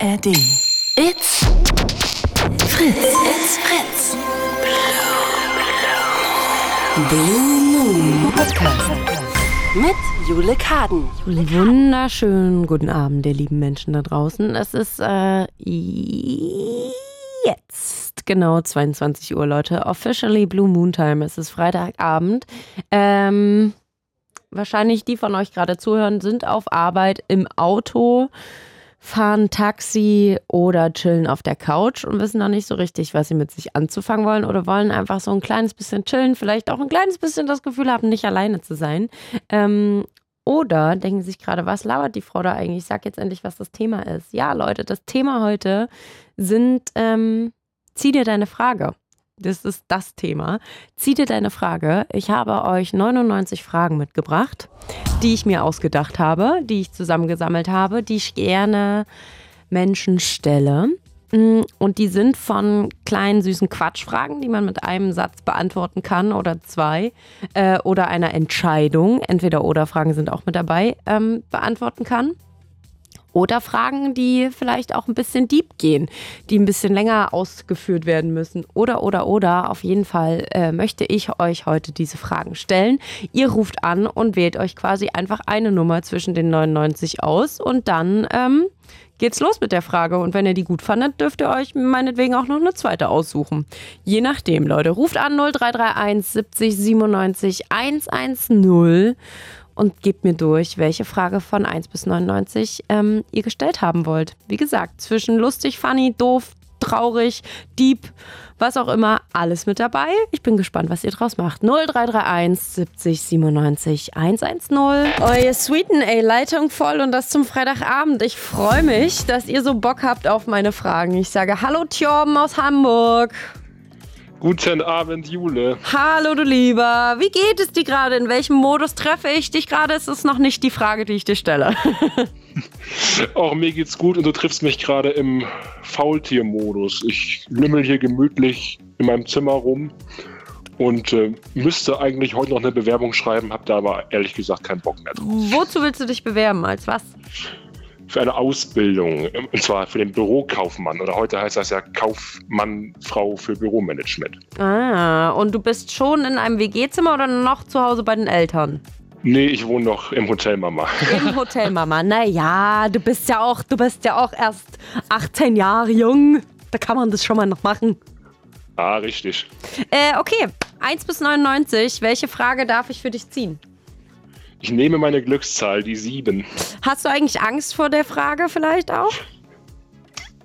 ARD. It's Fritz. It's Fritz. Blue Moon Podcast. Mit Jule Kaden. Wunderschönen guten Abend, ihr lieben Menschen da draußen. Es ist äh, jetzt genau 22 Uhr, Leute. Officially Blue Moon Time. Es ist Freitagabend. Ähm, wahrscheinlich die von euch gerade zuhören, sind auf Arbeit im Auto, fahren Taxi oder chillen auf der Couch und wissen noch nicht so richtig, was sie mit sich anzufangen wollen oder wollen einfach so ein kleines bisschen chillen, vielleicht auch ein kleines bisschen das Gefühl haben, nicht alleine zu sein. Ähm, oder denken sich gerade, was labert die Frau da eigentlich? Ich sag jetzt endlich, was das Thema ist. Ja, Leute, das Thema heute sind, ähm, zieh dir deine Frage. Das ist das Thema. Zieh dir deine Frage. Ich habe euch 99 Fragen mitgebracht, die ich mir ausgedacht habe, die ich zusammengesammelt habe, die ich gerne Menschen stelle. Mm, Und die sind von kleinen süßen Quatschfragen, die man mit einem Satz beantworten kann oder zwei äh, oder einer Entscheidung, entweder oder Fragen sind auch mit dabei, ähm, beantworten kann. Oder Fragen, die vielleicht auch ein bisschen deep gehen, die ein bisschen länger ausgeführt werden müssen. Oder, oder, oder. Auf jeden Fall äh, möchte ich euch heute diese Fragen stellen. Ihr ruft an und wählt euch quasi einfach eine Nummer zwischen den 99 aus und dann ähm, geht's los mit der Frage. Und wenn ihr die gut fandet, dürft ihr euch meinetwegen auch noch eine zweite aussuchen. Je nachdem, Leute. Ruft an 0331 70 97 110 und gebt mir durch, welche Frage von 1 bis 99 ähm, ihr gestellt haben wollt. Wie gesagt, zwischen lustig, funny, doof, traurig, deep, was auch immer, alles mit dabei. Ich bin gespannt, was ihr draus macht. 0331 70 97 110. Oh, ihr Sweeten, ey, Leitung voll und das zum Freitagabend. Ich freue mich, dass ihr so Bock habt auf meine Fragen. Ich sage Hallo Tjorben aus Hamburg. Guten Abend, Jule. Hallo du Lieber, wie geht es dir gerade? In welchem Modus treffe ich dich gerade? Es ist noch nicht die Frage, die ich dir stelle. Auch mir geht's gut und du triffst mich gerade im Faultiermodus. Ich lümmel hier gemütlich in meinem Zimmer rum und äh, müsste eigentlich heute noch eine Bewerbung schreiben, habe da aber ehrlich gesagt keinen Bock mehr drauf. Wozu willst du dich bewerben? Als was? Für eine Ausbildung, und zwar für den Bürokaufmann. Oder heute heißt das ja Kaufmann, Frau für Büromanagement. Ah, und du bist schon in einem WG-Zimmer oder noch zu Hause bei den Eltern? Nee, ich wohne noch im Hotel, Mama. Im Hotel, Mama. Naja, du bist ja auch, du bist ja auch erst 18 Jahre jung. Da kann man das schon mal noch machen. Ah, richtig. Äh, okay. 1 bis 99. Welche Frage darf ich für dich ziehen? Ich nehme meine Glückszahl, die sieben. Hast du eigentlich Angst vor der Frage vielleicht auch?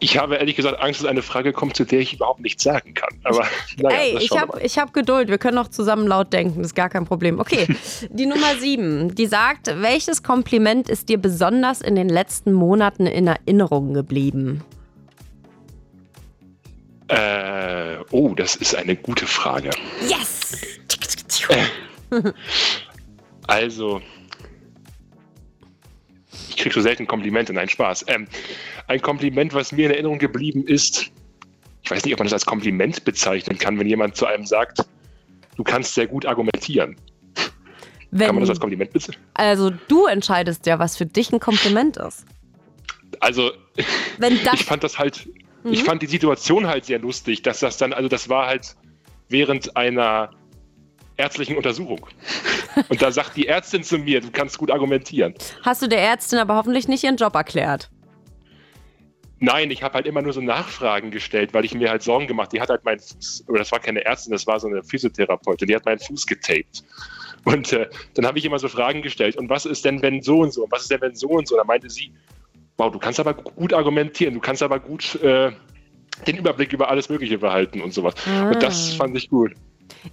Ich habe ehrlich gesagt Angst, dass eine Frage kommt, zu der ich überhaupt nichts sagen kann. Aber naja, Ey, ich habe hab Geduld. Wir können auch zusammen laut denken. Das ist gar kein Problem. Okay, die Nummer sieben. Die sagt, welches Kompliment ist dir besonders in den letzten Monaten in Erinnerung geblieben? Äh, oh, das ist eine gute Frage. Yes! Also, ich kriege so selten Komplimente, nein, Spaß. Ähm, ein Kompliment, was mir in Erinnerung geblieben ist, ich weiß nicht, ob man das als Kompliment bezeichnen kann, wenn jemand zu einem sagt, du kannst sehr gut argumentieren. Wenn, Kann man das als Kompliment bezeichnen? also du entscheidest ja, was für dich ein Kompliment ist. Also, ich fand das halt, ich fand die Situation halt sehr lustig, dass das dann, also das war halt während einer ärztlichen Untersuchung. Und da sagt die Ärztin zu mir, du kannst gut argumentieren. hast du der Ärztin aber hoffentlich nicht ihren Job erklärt. Nein, ich habe halt immer nur so Nachfragen gestellt, weil ich mir halt Sorgen gemacht. Die hat halt meinen Fuß, oder das war keine Ärztin, das war so eine Physiotherapeutin, die hat meinen Fuß getaped. Und äh, dann habe ich immer so Fragen gestellt. Und was ist denn, wenn so und so? Und was ist denn, wenn so und so? Und dann meinte sie, wow, du kannst aber gut argumentieren, du kannst aber gut äh, den Überblick über alles Mögliche behalten und sowas. Und das fand ich gut.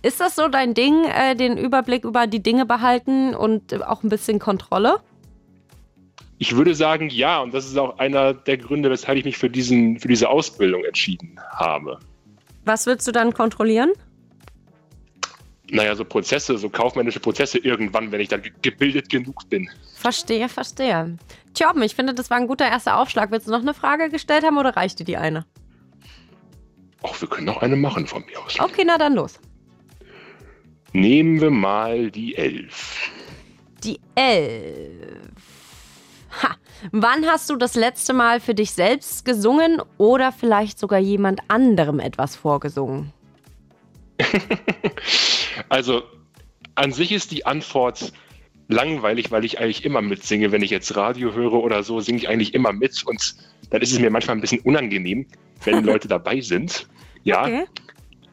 Ist das so dein Ding, äh, den Überblick über die Dinge behalten und auch ein bisschen Kontrolle? Ich würde sagen, ja, und das ist auch einer der Gründe, weshalb ich mich für, diesen, für diese Ausbildung entschieden habe. Was willst du dann kontrollieren? Naja, so Prozesse, so kaufmännische Prozesse irgendwann, wenn ich dann ge- gebildet genug bin. Verstehe, verstehe. Tjorben, ich finde, das war ein guter erster Aufschlag. Willst du noch eine Frage gestellt haben oder reicht dir die eine? Auch wir können noch eine machen von mir aus. Okay, na dann los. Nehmen wir mal die Elf. Die Elf. Ha. Wann hast du das letzte Mal für dich selbst gesungen oder vielleicht sogar jemand anderem etwas vorgesungen? also, an sich ist die Antwort langweilig, weil ich eigentlich immer mitsinge. Wenn ich jetzt Radio höre oder so, singe ich eigentlich immer mit. Und dann ist es mir manchmal ein bisschen unangenehm, wenn Leute dabei sind. Ja. Okay.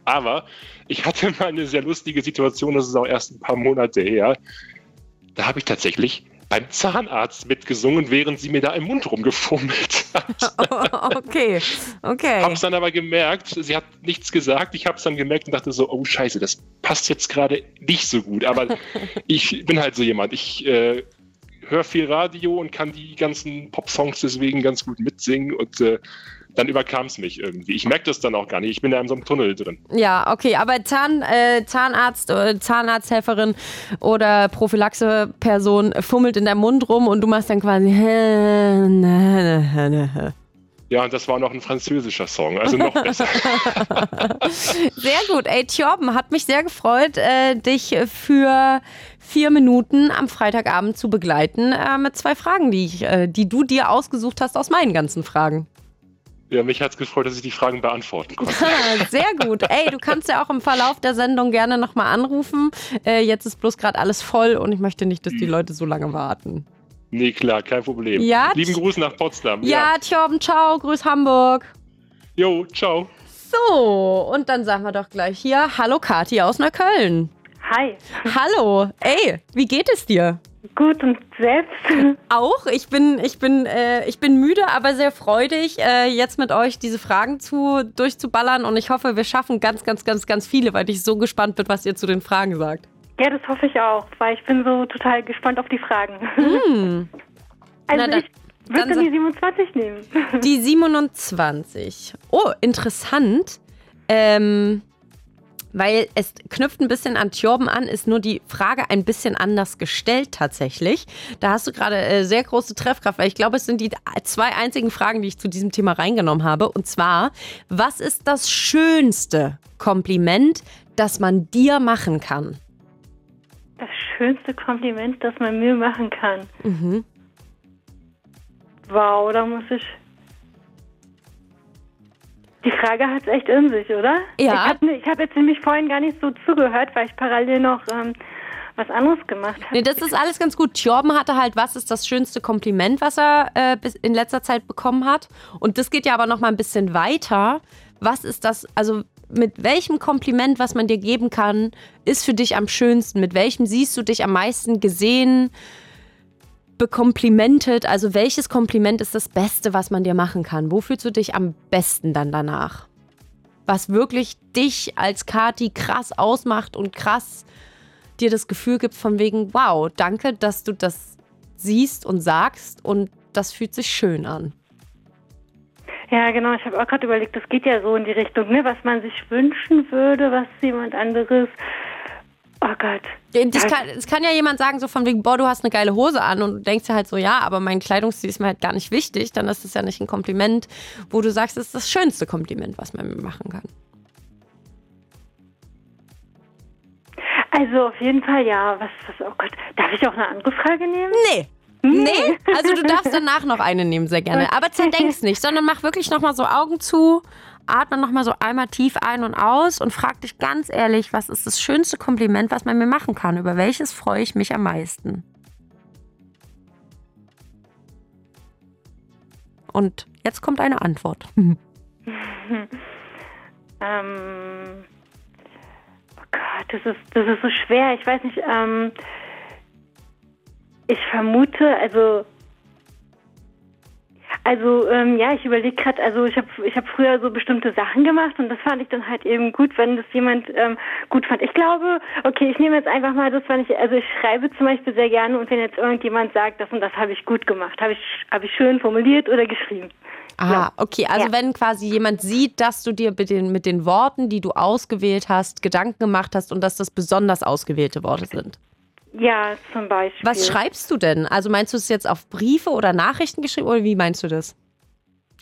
Aber ich hatte mal eine sehr lustige Situation, das ist auch erst ein paar Monate her. Da habe ich tatsächlich beim Zahnarzt mitgesungen, während sie mir da im Mund rumgefummelt hat. okay, okay. Hab's dann aber gemerkt, sie hat nichts gesagt. Ich hab's dann gemerkt und dachte so, oh Scheiße, das passt jetzt gerade nicht so gut. Aber ich bin halt so jemand. Ich äh, höre viel Radio und kann die ganzen Pop-Songs deswegen ganz gut mitsingen und äh, dann überkam es mich irgendwie. Ich merke das dann auch gar nicht. Ich bin da in so einem Tunnel drin. Ja, okay, aber Zahn, äh, Zahnarzt, äh, Zahnarzthelferin oder Prophylaxe-Person fummelt in deinem Mund rum und du machst dann quasi. Ja, und das war noch ein französischer Song, also noch besser. sehr gut. Ey, Tjorben, hat mich sehr gefreut, äh, dich für vier Minuten am Freitagabend zu begleiten äh, mit zwei Fragen, die, ich, äh, die du dir ausgesucht hast aus meinen ganzen Fragen. Ja, mich hat es gefreut, dass ich die Fragen beantworten konnte. Sehr gut. Ey, du kannst ja auch im Verlauf der Sendung gerne nochmal anrufen. Äh, jetzt ist bloß gerade alles voll und ich möchte nicht, dass die Leute so lange warten. Nee, klar, kein Problem. Ja, Lieben Gruß nach Potsdam. Ja, ja. Tjorben, ciao, grüß Hamburg. Jo, ciao. So, und dann sagen wir doch gleich hier, hallo Kati aus Neukölln. Hi. Hallo. Ey, wie geht es dir? Gut und selbst? Auch. Ich bin, ich bin, äh, ich bin müde, aber sehr freudig, äh, jetzt mit euch diese Fragen zu, durchzuballern. Und ich hoffe, wir schaffen ganz, ganz, ganz, ganz viele, weil ich so gespannt bin, was ihr zu den Fragen sagt. Ja, das hoffe ich auch, weil ich bin so total gespannt auf die Fragen. Mm. Also Na, ich würde dann die 27 nehmen. Die 27. Oh, interessant. Ähm, weil es knüpft ein bisschen an Tjorben an, ist nur die Frage ein bisschen anders gestellt tatsächlich. Da hast du gerade äh, sehr große Treffkraft, weil ich glaube, es sind die zwei einzigen Fragen, die ich zu diesem Thema reingenommen habe. Und zwar, was ist das schönste Kompliment, das man dir machen kann? Das schönste Kompliment, das man mir machen kann. Mhm. Wow, da muss ich die Frage hat es echt in sich, oder? Ja. Ich habe hab jetzt nämlich vorhin gar nicht so zugehört, weil ich parallel noch ähm, was anderes gemacht habe. Nee, das ist alles ganz gut. Tjorben hatte halt, was ist das schönste Kompliment, was er äh, in letzter Zeit bekommen hat. Und das geht ja aber noch mal ein bisschen weiter. Was ist das, also mit welchem Kompliment, was man dir geben kann, ist für dich am schönsten? Mit welchem siehst du dich am meisten gesehen? Bekomplimentet? Also welches Kompliment ist das Beste, was man dir machen kann? Wo fühlst du dich am besten dann danach? Was wirklich dich als Kati krass ausmacht und krass dir das Gefühl gibt von wegen, wow, danke, dass du das siehst und sagst und das fühlt sich schön an. Ja, genau. Ich habe auch gerade überlegt, das geht ja so in die Richtung, ne, was man sich wünschen würde, was jemand anderes Oh Gott. Das kann, das kann, ja jemand sagen, so von wegen, boah, du hast eine geile Hose an und du denkst ja halt so, ja, aber mein Kleidungsstil ist mir halt gar nicht wichtig. Dann ist das ja nicht ein Kompliment, wo du sagst, das ist das schönste Kompliment, was man mir machen kann. Also auf jeden Fall ja. Was, was, oh Gott, darf ich auch eine andere Frage nehmen? Nee. Nee, also du darfst danach noch eine nehmen, sehr gerne. Aber zerdenk's nicht, sondern mach wirklich nochmal so Augen zu atme nochmal so einmal tief ein und aus und frag dich ganz ehrlich, was ist das schönste Kompliment, was man mir machen kann? Über welches freue ich mich am meisten? Und jetzt kommt eine Antwort. ähm, oh Gott, das ist, das ist so schwer. Ich weiß nicht, ähm, ich vermute, also also ähm, ja, ich überlege gerade, also ich habe ich hab früher so bestimmte Sachen gemacht und das fand ich dann halt eben gut, wenn das jemand ähm, gut fand. Ich glaube, okay, ich nehme jetzt einfach mal das, wenn ich, also ich schreibe zum Beispiel sehr gerne und wenn jetzt irgendjemand sagt, das und das habe ich gut gemacht, habe ich, hab ich schön formuliert oder geschrieben. Ah, okay. Also ja. wenn quasi jemand sieht, dass du dir mit den, mit den Worten, die du ausgewählt hast, Gedanken gemacht hast und dass das besonders ausgewählte Worte sind. Ja, zum Beispiel. Was schreibst du denn? Also meinst du es jetzt auf Briefe oder Nachrichten geschrieben oder wie meinst du das?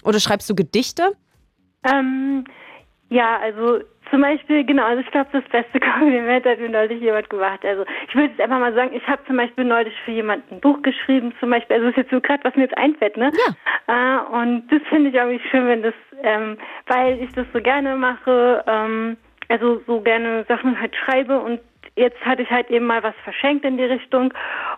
Oder schreibst du Gedichte? Ähm, Ja, also zum Beispiel, genau, also ich glaube, das beste Kompliment hat mir neulich jemand gemacht. Also ich würde jetzt einfach mal sagen, ich habe zum Beispiel neulich für jemanden ein Buch geschrieben, zum Beispiel, also das ist jetzt so gerade, was mir jetzt einfällt, ne? Ja. Äh, und das finde ich irgendwie schön, wenn das, ähm, weil ich das so gerne mache, ähm, also so gerne Sachen halt schreibe und jetzt hatte ich halt eben mal was verschenkt in die Richtung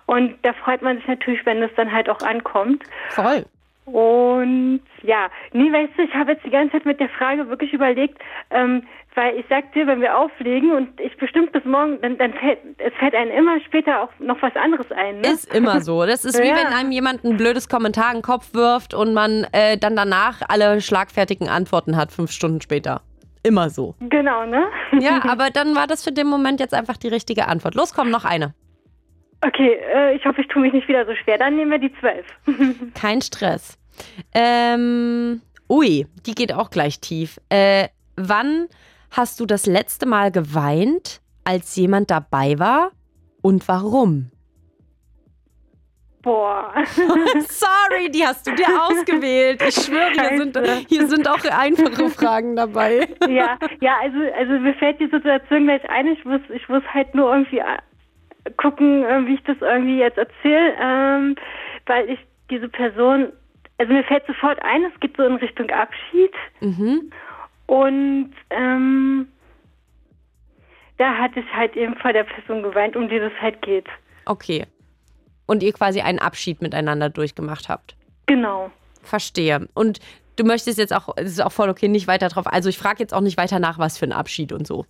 und da freut man sich natürlich, wenn das dann halt auch ankommt. Voll. Und ja, nee, weißt du, ich habe jetzt die ganze Zeit mit der Frage wirklich überlegt, ähm, weil ich sag dir, wenn wir auflegen und ich bestimmt bis morgen, dann, dann fällt es fällt einem immer später auch noch was anderes ein. Ne? Ist immer so. Das ist wie Ja. wenn einem jemand ein blödes Kommentar in den Kopf wirft und man äh, dann danach alle schlagfertigen Antworten hat, fünf Stunden später. Immer so. Genau, ne? Ja, aber dann war das für den Moment jetzt einfach die richtige Antwort. Los, komm, noch eine. Okay, äh, ich hoffe, ich tue mich nicht wieder so schwer. Dann nehmen wir die zwölf. Kein Stress. Ähm, ui, die geht auch gleich tief. Äh, wann hast du das letzte Mal geweint, als jemand dabei war und warum? Boah. Sorry, die hast du dir ausgewählt. Ich schwöre, hier sind, hier sind auch einfache Fragen dabei. ja, ja, also, also mir fällt die Situation gleich ein. Ich muss, ich muss halt nur irgendwie äh, gucken, äh, wie ich das irgendwie jetzt erzähle, ähm, weil ich diese Person, also mir fällt sofort ein, es geht so in Richtung Abschied Mhm. und ähm, da hatte ich halt eben vor der Person geweint, um die das halt geht. Okay. Und ihr quasi einen Abschied miteinander durchgemacht habt. Genau. Verstehe. Und du möchtest jetzt auch, es ist auch voll okay, nicht weiter drauf. Also ich frage jetzt auch nicht weiter nach, was für ein Abschied und so.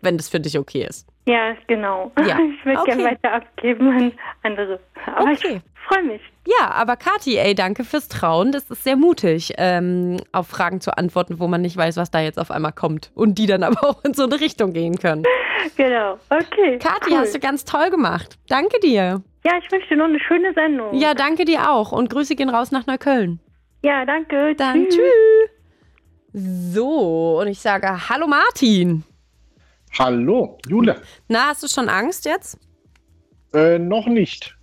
Wenn das für dich okay ist. Ja, genau. Ja, Ich würde okay. gerne weiter abgeben an andere. Aber Okay. ich freue mich. Ja, aber Kathi, ey, danke fürs Trauen. Das ist sehr mutig, ähm, auf Fragen zu antworten, wo man nicht weiß, was da jetzt auf einmal kommt. Und die dann aber auch in so eine Richtung gehen können. Genau. Okay. Kathi, cool. hast du ganz toll gemacht. Danke dir. Ja, ich wünsche dir noch eine schöne Sendung. Ja, danke dir auch. Und Grüße gehen raus nach Neukölln. Ja, danke. Dann Tschüss. tschüss. So, und ich sage Hallo Martin. Hallo, Jule. Na, hast du schon Angst jetzt? Äh, noch nicht.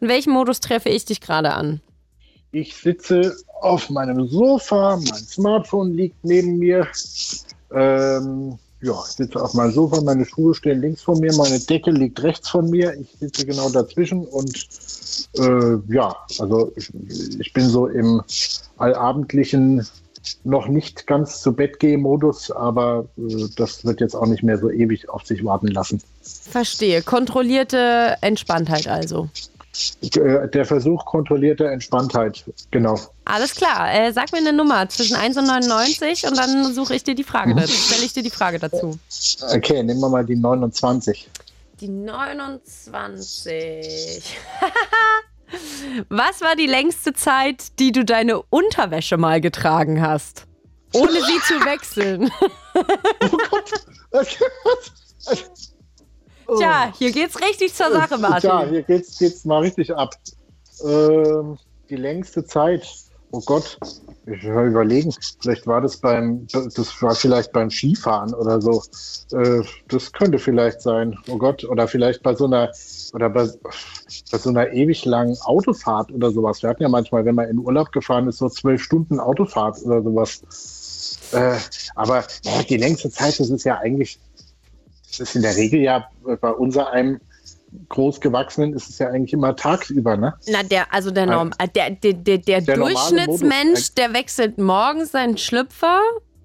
In welchem Modus treffe ich dich gerade an? Ich sitze auf meinem Sofa, mein Smartphone liegt neben mir. Ähm, ja, ich sitze auf meinem Sofa, meine Schuhe stehen links von mir, meine Decke liegt rechts von mir. Ich sitze genau dazwischen und äh, ja, also ich, ich bin so im allabendlichen, noch nicht ganz zu Bett gehen Modus, aber äh, das wird jetzt auch nicht mehr so ewig auf sich warten lassen. Verstehe. Kontrollierte Entspanntheit also. Äh, Der Versuch kontrollierter Entspanntheit, genau. Alles klar. Äh, sag mir eine Nummer zwischen 1 und 99 und dann suche ich dir die Frage dazu. Stelle ich dir die Frage dazu. Okay, nehmen wir mal die 29. Die 29. Was war die längste Zeit, die du deine Unterwäsche mal getragen hast? Ohne sie zu wechseln. Oh Gott! Oh. Tja, hier geht's richtig zur Sache, Martin. Ja, hier geht's, geht's mal richtig ab. Ähm, die längste Zeit. Oh Gott, ich will überlegen. Vielleicht war das beim, das war vielleicht beim Skifahren oder so. Äh, das könnte vielleicht sein. Oh Gott, oder vielleicht bei so einer, oder bei, bei so einer ewig langen Autofahrt oder sowas. Wir hatten ja manchmal, wenn man in Urlaub gefahren ist, so zwölf Stunden Autofahrt oder sowas. Äh, aber ja, die längste Zeit, das ist ja eigentlich, das ist in der Regel ja bei unser einem Großgewachsenen ist es ja eigentlich immer tagsüber, ne? Na, der, also der, Norm, äh, der, der, der, der, Der Durchschnittsmensch, der wechselt morgens seinen Schlüpfer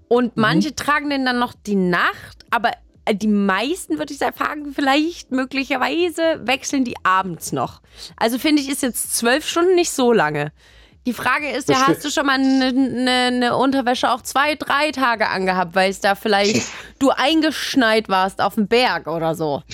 und Mhm. manche tragen den dann noch die Nacht, aber äh, die meisten, würde ich sagen, vielleicht möglicherweise wechseln die abends noch. Also finde ich, ist jetzt zwölf Stunden nicht so lange. Die Frage ist ja, hast du schon mal eine, eine, eine Unterwäsche auch zwei, drei Tage angehabt, weil es da vielleicht du eingeschneit warst auf dem Berg oder so?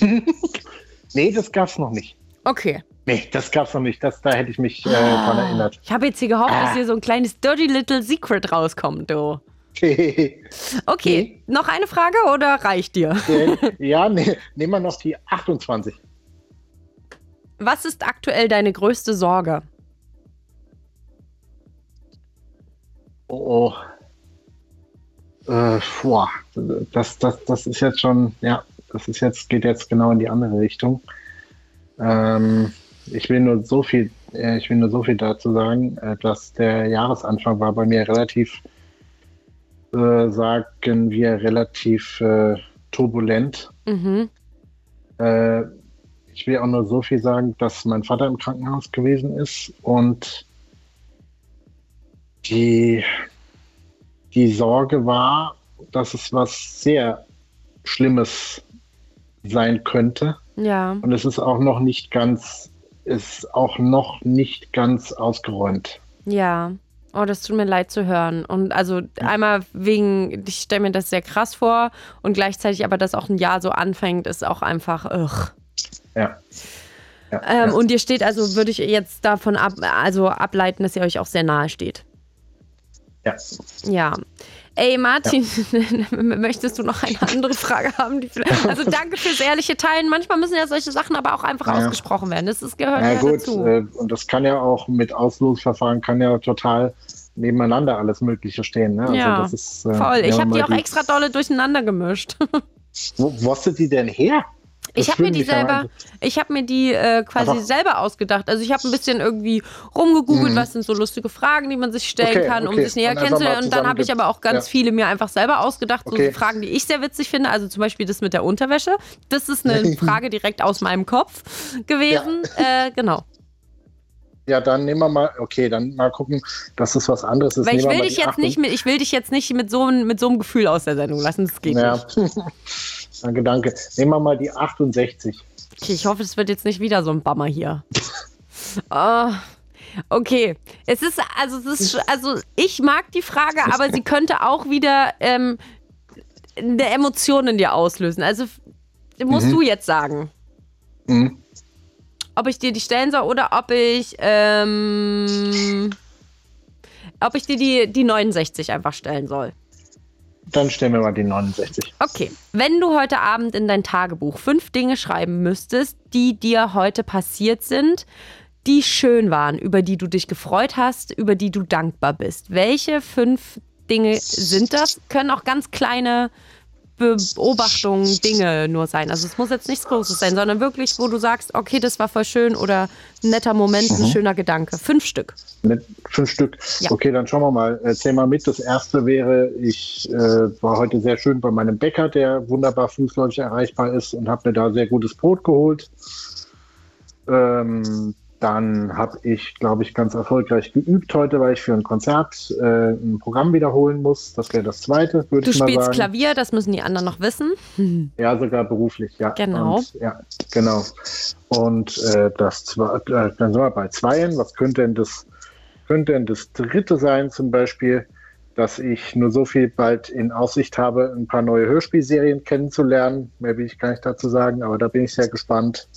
Nee, das gab's noch nicht. Okay. Nee, das gab's noch nicht. Das, da hätte ich mich äh, dran erinnert. Ich habe jetzt hier gehofft, Ah. dass hier so ein kleines Dirty Little Secret rauskommt, du. Okay. Okay, noch eine Frage oder reicht dir? ja, nee, nehmen wir noch die 28. Was ist aktuell deine größte Sorge? Oh, oh. Äh, boah, das, das, das ist jetzt schon, ja, das ist jetzt, geht jetzt genau in die andere Richtung. Ähm, ich will nur so viel, äh, ich will nur so viel dazu sagen, äh, dass der Jahresanfang war bei mir relativ äh, sagen wir, relativ äh, turbulent. Mhm. Äh, ich will auch nur so viel sagen, dass mein Vater im Krankenhaus gewesen ist und die, die Sorge war, dass es was sehr Schlimmes sein könnte. Ja. Und es ist auch noch nicht ganz, ist auch noch nicht ganz ausgeräumt. Ja. Oh, das tut mir leid zu hören. Und also einmal wegen, ich stelle mir das sehr krass vor und gleichzeitig aber, dass auch ein Jahr so anfängt, ist auch einfach, ugh. Ja. ja, Ähm, ja. Und ihr steht also, würde ich jetzt davon ab, also ableiten, dass ihr euch auch sehr nahe steht. Ja. Ja. Ey, Martin, möchtest du noch eine andere Frage haben? Also danke fürs ehrliche Teilen. Manchmal müssen ja solche Sachen aber auch einfach Ja. ausgesprochen werden. Das ist, gehört Ja, ja, gut, dazu. äh, und das kann ja auch mit Auslosverfahren kann ja total nebeneinander alles Mögliche stehen. Ne? Also Ja, ist, äh, Voll. Ich habe die auch extra dolle durcheinander gemischt. Wo, wo hast du die denn her? Ich habe mir die ja selber, ich habe mir die äh, quasi Aber- selber ausgedacht. Also ich habe ein bisschen irgendwie rumgegoogelt, Mhm. was sind so lustige Fragen, die man sich stellen Okay, kann, um okay. sich näher kennenzulernen. Und dann habe ich aber auch ganz Ja. viele mir einfach selber ausgedacht, so Okay. Fragen, die ich sehr witzig finde. Also zum Beispiel das mit der Unterwäsche. Das ist eine Frage direkt aus meinem Kopf gewesen. Äh, genau. Ja, dann nehmen wir mal, okay, dann mal gucken, dass es was anderes ist. Weil ich will dich jetzt Achtung- nicht mit, ich will dich jetzt nicht mit so, mit so einem Gefühl aus der Sendung lassen. Das geht nicht. Ja. danke, danke. Nehmen wir mal die 68. Okay, ich hoffe, es wird jetzt nicht wieder so ein Bammer hier. Ah, okay. Es ist, also, es ist, also, ich mag die Frage, aber sie könnte auch wieder ähm, eine Emotion in dir auslösen. Also, musst Mhm. du jetzt sagen, Mhm. ob ich dir die stellen soll oder ob ich, ähm, ob ich dir die, die 69 einfach stellen soll. Dann stellen wir mal die 69. Okay, wenn du heute Abend in dein Tagebuch fünf Dinge schreiben müsstest, die dir heute passiert sind, die schön waren, über die du dich gefreut hast, über die du dankbar bist, welche fünf Dinge sind das? Können auch ganz kleine Beobachtungen, Dinge nur sein. Also es muss jetzt nichts Großes sein, sondern wirklich, wo du sagst, okay, das war voll schön oder ein netter Moment, ein schöner Gedanke. Fünf Stück. Fünf Stück. Ja. Okay, dann schauen wir mal. Äh, Zähl mal mit. Das erste wäre, ich äh, war heute sehr schön bei meinem Bäcker, der wunderbar fußläufig erreichbar ist und habe mir da sehr gutes Brot geholt. Ähm, dann habe ich, glaube ich, ganz erfolgreich geübt heute, weil ich für ein Konzert äh, ein Programm wiederholen muss. Das wäre das zweite, würde Du ich mal spielst sagen. Klavier, das müssen die anderen noch wissen. Ja, sogar beruflich, ja. Genau. Und, ja, genau. Und äh, das zwei, äh, dann sind wir bei Zweien. Was könnte denn das, könnte denn das dritte sein, zum Beispiel, dass ich nur so viel bald in Aussicht habe, ein paar neue Hörspielserien kennenzulernen. Mehr will ich gar nicht dazu sagen, aber da bin ich sehr gespannt.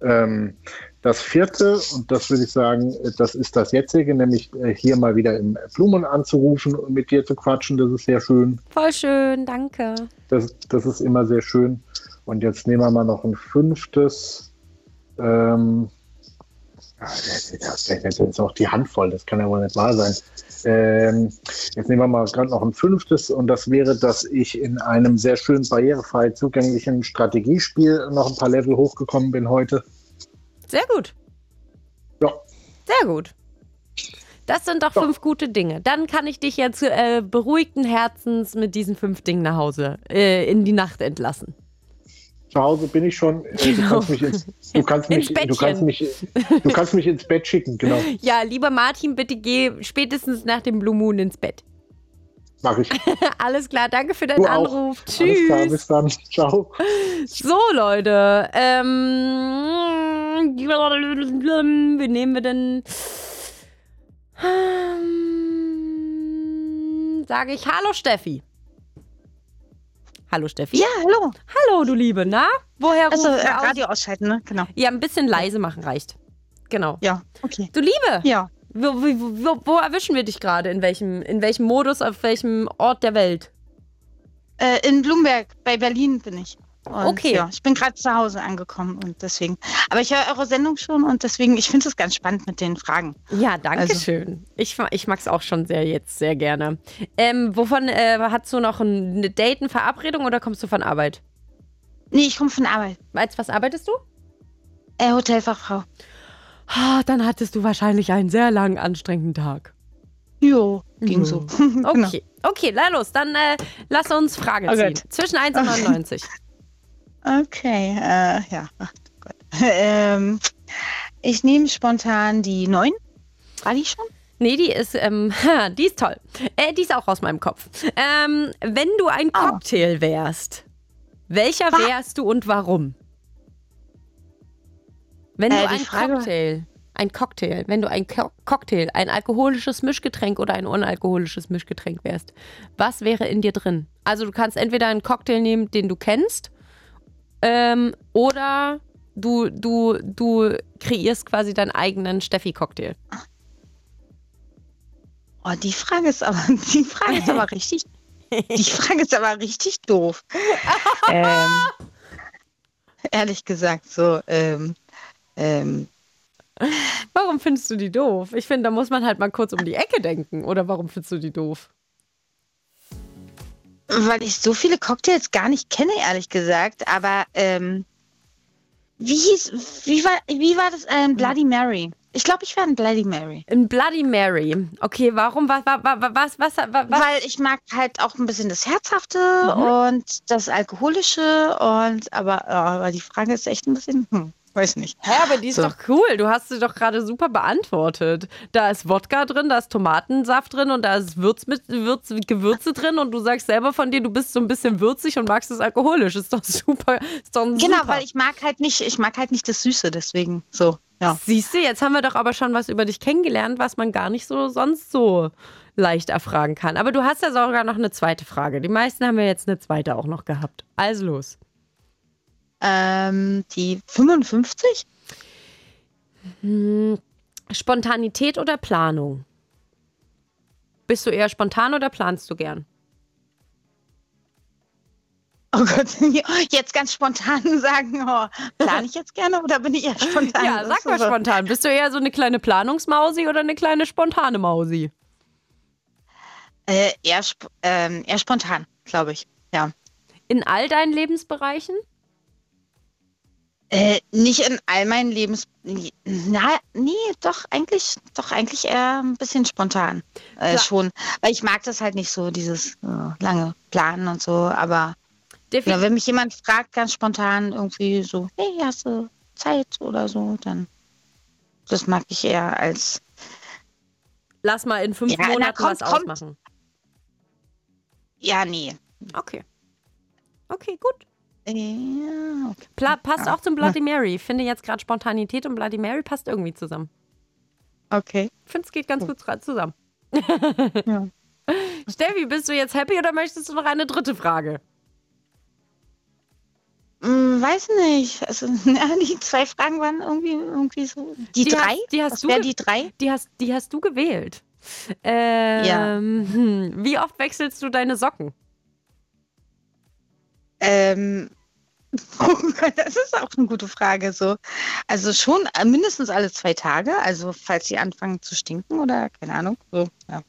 Ähm, das vierte, und das würde ich sagen, das ist das jetzige, nämlich äh, hier mal wieder im Blumen anzurufen und mit dir zu quatschen. Das ist sehr schön. Voll schön, danke. Das, das ist immer sehr schön. Und jetzt nehmen wir mal noch ein fünftes. Ähm, ja, das, ist auch die Hand voll, das kann ja wohl nicht wahr sein. Ähm, jetzt nehmen wir mal gerade noch ein fünftes und das wäre, dass ich in einem sehr schön barrierefrei zugänglichen Strategiespiel noch ein paar Level hochgekommen bin heute. Sehr gut. Ja, Sehr gut. Das sind doch Ja. fünf gute Dinge. Dann kann ich dich jetzt äh, beruhigten Herzens mit diesen fünf Dingen nach Hause äh, in die Nacht entlassen. zu Hause bin ich schon. Äh, Du Genau. kannst mich ins, du kannst Ins mich, du kannst Bettchen. mich, du kannst mich ins Bett schicken, genau. Ja, lieber Martin, bitte geh spätestens nach dem Blue Moon ins Bett. Mach ich. Alles klar, danke für deinen Du auch. Anruf. Alles klar, Tschüss. bis dann. Ciao. So, Leute. Ähm, wen nehmen wir denn? Ähm, Sage ich Hallo, Steffi. Hallo, Steffi. Ja, hallo. Hallo, du Liebe. Na? Woher Also rufst äh, du aus? Radio ausschalten, ne? Genau. Ja, ein bisschen leise machen reicht. Genau. Ja, okay. Du Liebe. Ja. Wo, wo, wo, erwischen wir dich gerade? In welchem, in welchem Modus, auf welchem Ort der Welt? Äh, in Blumberg, bei Berlin bin ich. Und, Okay. Ja, ich bin gerade zu Hause angekommen und deswegen. Aber ich höre eure Sendung schon und deswegen, ich finde es ganz spannend mit den Fragen. Ja, danke schön. Ich, ich mag es auch schon sehr jetzt sehr gerne. Ähm, wovon äh, hast du noch ein eine Date, eine Verabredung oder kommst du von Arbeit? Nee, ich komme von Arbeit. Als was arbeitest du? Äh, Hotelfachfrau. Ah, dann hattest du wahrscheinlich einen sehr langen, anstrengenden Tag. Jo, ging Jo. so. Genau. Okay, okay, na los, dann äh, lass uns Frage Oh ziehen. Gott. Zwischen 1 und 99. Okay, äh, ja. Ach Gott. ähm, ich nehme spontan die 9. War die schon? Nee, die ist, ähm, die ist toll. Äh, die ist auch aus meinem Kopf. Ähm, wenn du ein Oh. Cocktail wärst, welcher wärst du und warum? Wenn Äh, du die ein Frage- Cocktail, ein Cocktail, wenn du ein Co Cocktail, ein alkoholisches Mischgetränk oder ein unalkoholisches Mischgetränk wärst, was wäre in dir drin? Also du kannst entweder einen Cocktail nehmen, den du kennst, ähm, oder du, du, du kreierst quasi deinen eigenen Steffi-Cocktail. Oh, die Frage ist aber, die Frage ist aber richtig, die Frage ist aber richtig doof. ähm, ehrlich gesagt, so, ähm, ähm, Warum findest du die doof? Ich finde, da muss man halt mal kurz um die Ecke denken. Oder warum findest du die doof? weil ich so viele Cocktails gar nicht kenne, ehrlich gesagt, aber ähm, wie hieß, wie war, wie war das, ähm, Bloody Mary? Ich glaube, ich wäre ein Bloody Mary. Ein Bloody Mary. Okay, warum? Was, was, was, was, was? Weil ich mag halt auch ein bisschen das Herzhafte Mhm. und das Alkoholische und aber, ja, aber die Frage ist echt ein bisschen, hm, weiß nicht. Hä, aber die ist So. doch cool. Du hast sie doch gerade super beantwortet. Da ist Wodka drin, da ist Tomatensaft drin und da ist Würz mit, Würz, Gewürze drin und du sagst selber von dir, du bist so ein bisschen würzig und magst es alkoholisch. Ist doch super. Ist doch Genau, super. weil ich mag halt nicht, ich mag halt nicht das Süße, deswegen so, ja. Siehst du, jetzt haben wir doch aber schon was über dich kennengelernt, was man gar nicht so sonst so leicht erfragen kann. Aber du hast ja sogar noch eine zweite Frage. Die meisten haben ja jetzt eine zweite auch noch gehabt. Also los. Ähm, die 55? Hm, Spontanität oder Planung? Bist du eher spontan oder planst du gern? Oh Gott, jetzt ganz spontan sagen, oh, plane ich jetzt gerne oder bin ich eher spontan? Ja, sag mal spontan. Bist du eher so eine kleine Planungsmausi oder eine kleine spontane Mausi? Äh, eher, sp ähm, eher spontan, glaube ich. Ja. In all deinen Lebensbereichen? Äh, nicht in all meinen Lebens. Na, nee, doch eigentlich, doch eigentlich eher ein bisschen spontan. Äh, schon. Weil ich mag das halt nicht so, dieses äh, lange Planen und so. Aber ja, wenn mich jemand fragt, ganz spontan irgendwie so, hey, hast du Zeit oder so, dann das mag ich eher als Lass mal in fünf Ja, na, Monaten kommt, was kommt. ausmachen. ja, nee. Okay. Okay, gut. Ja, okay. Pla passt auch zum Bloody Mary. Ich finde jetzt gerade Spontanität und Bloody Mary passt irgendwie zusammen. okay. Ich finde, es geht ganz gut gra- zusammen. Ja. Steffi, bist du jetzt happy oder möchtest du noch eine dritte Frage? Hm, weiß nicht. Also, ja, die zwei Fragen waren irgendwie, irgendwie so. Die, Die drei? hast- die hast Was du die drei? Die hast, die hast du gewählt. Ähm, hm, Wie oft wechselst du deine Socken? Ähm, oh das ist auch eine gute Frage. So. Also schon äh, mindestens alle zwei Tage, also falls sie anfangen zu stinken oder keine Ahnung. So, ja.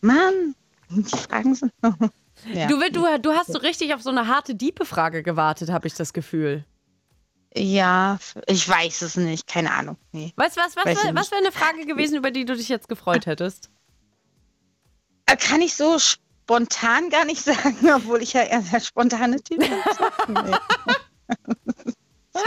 Mann, die Fragen sind. ja. Du, du, du hast so richtig auf so eine harte, diepe Frage gewartet, habe ich das Gefühl. ja, ich weiß es nicht, keine Ahnung. Nee. Was, was, was nicht. wäre eine Frage gewesen, über die du dich jetzt gefreut hättest? Äh, Kann ich so spontan gar nicht sagen, obwohl ich ja eher der spontane Typ bin. Nee. so.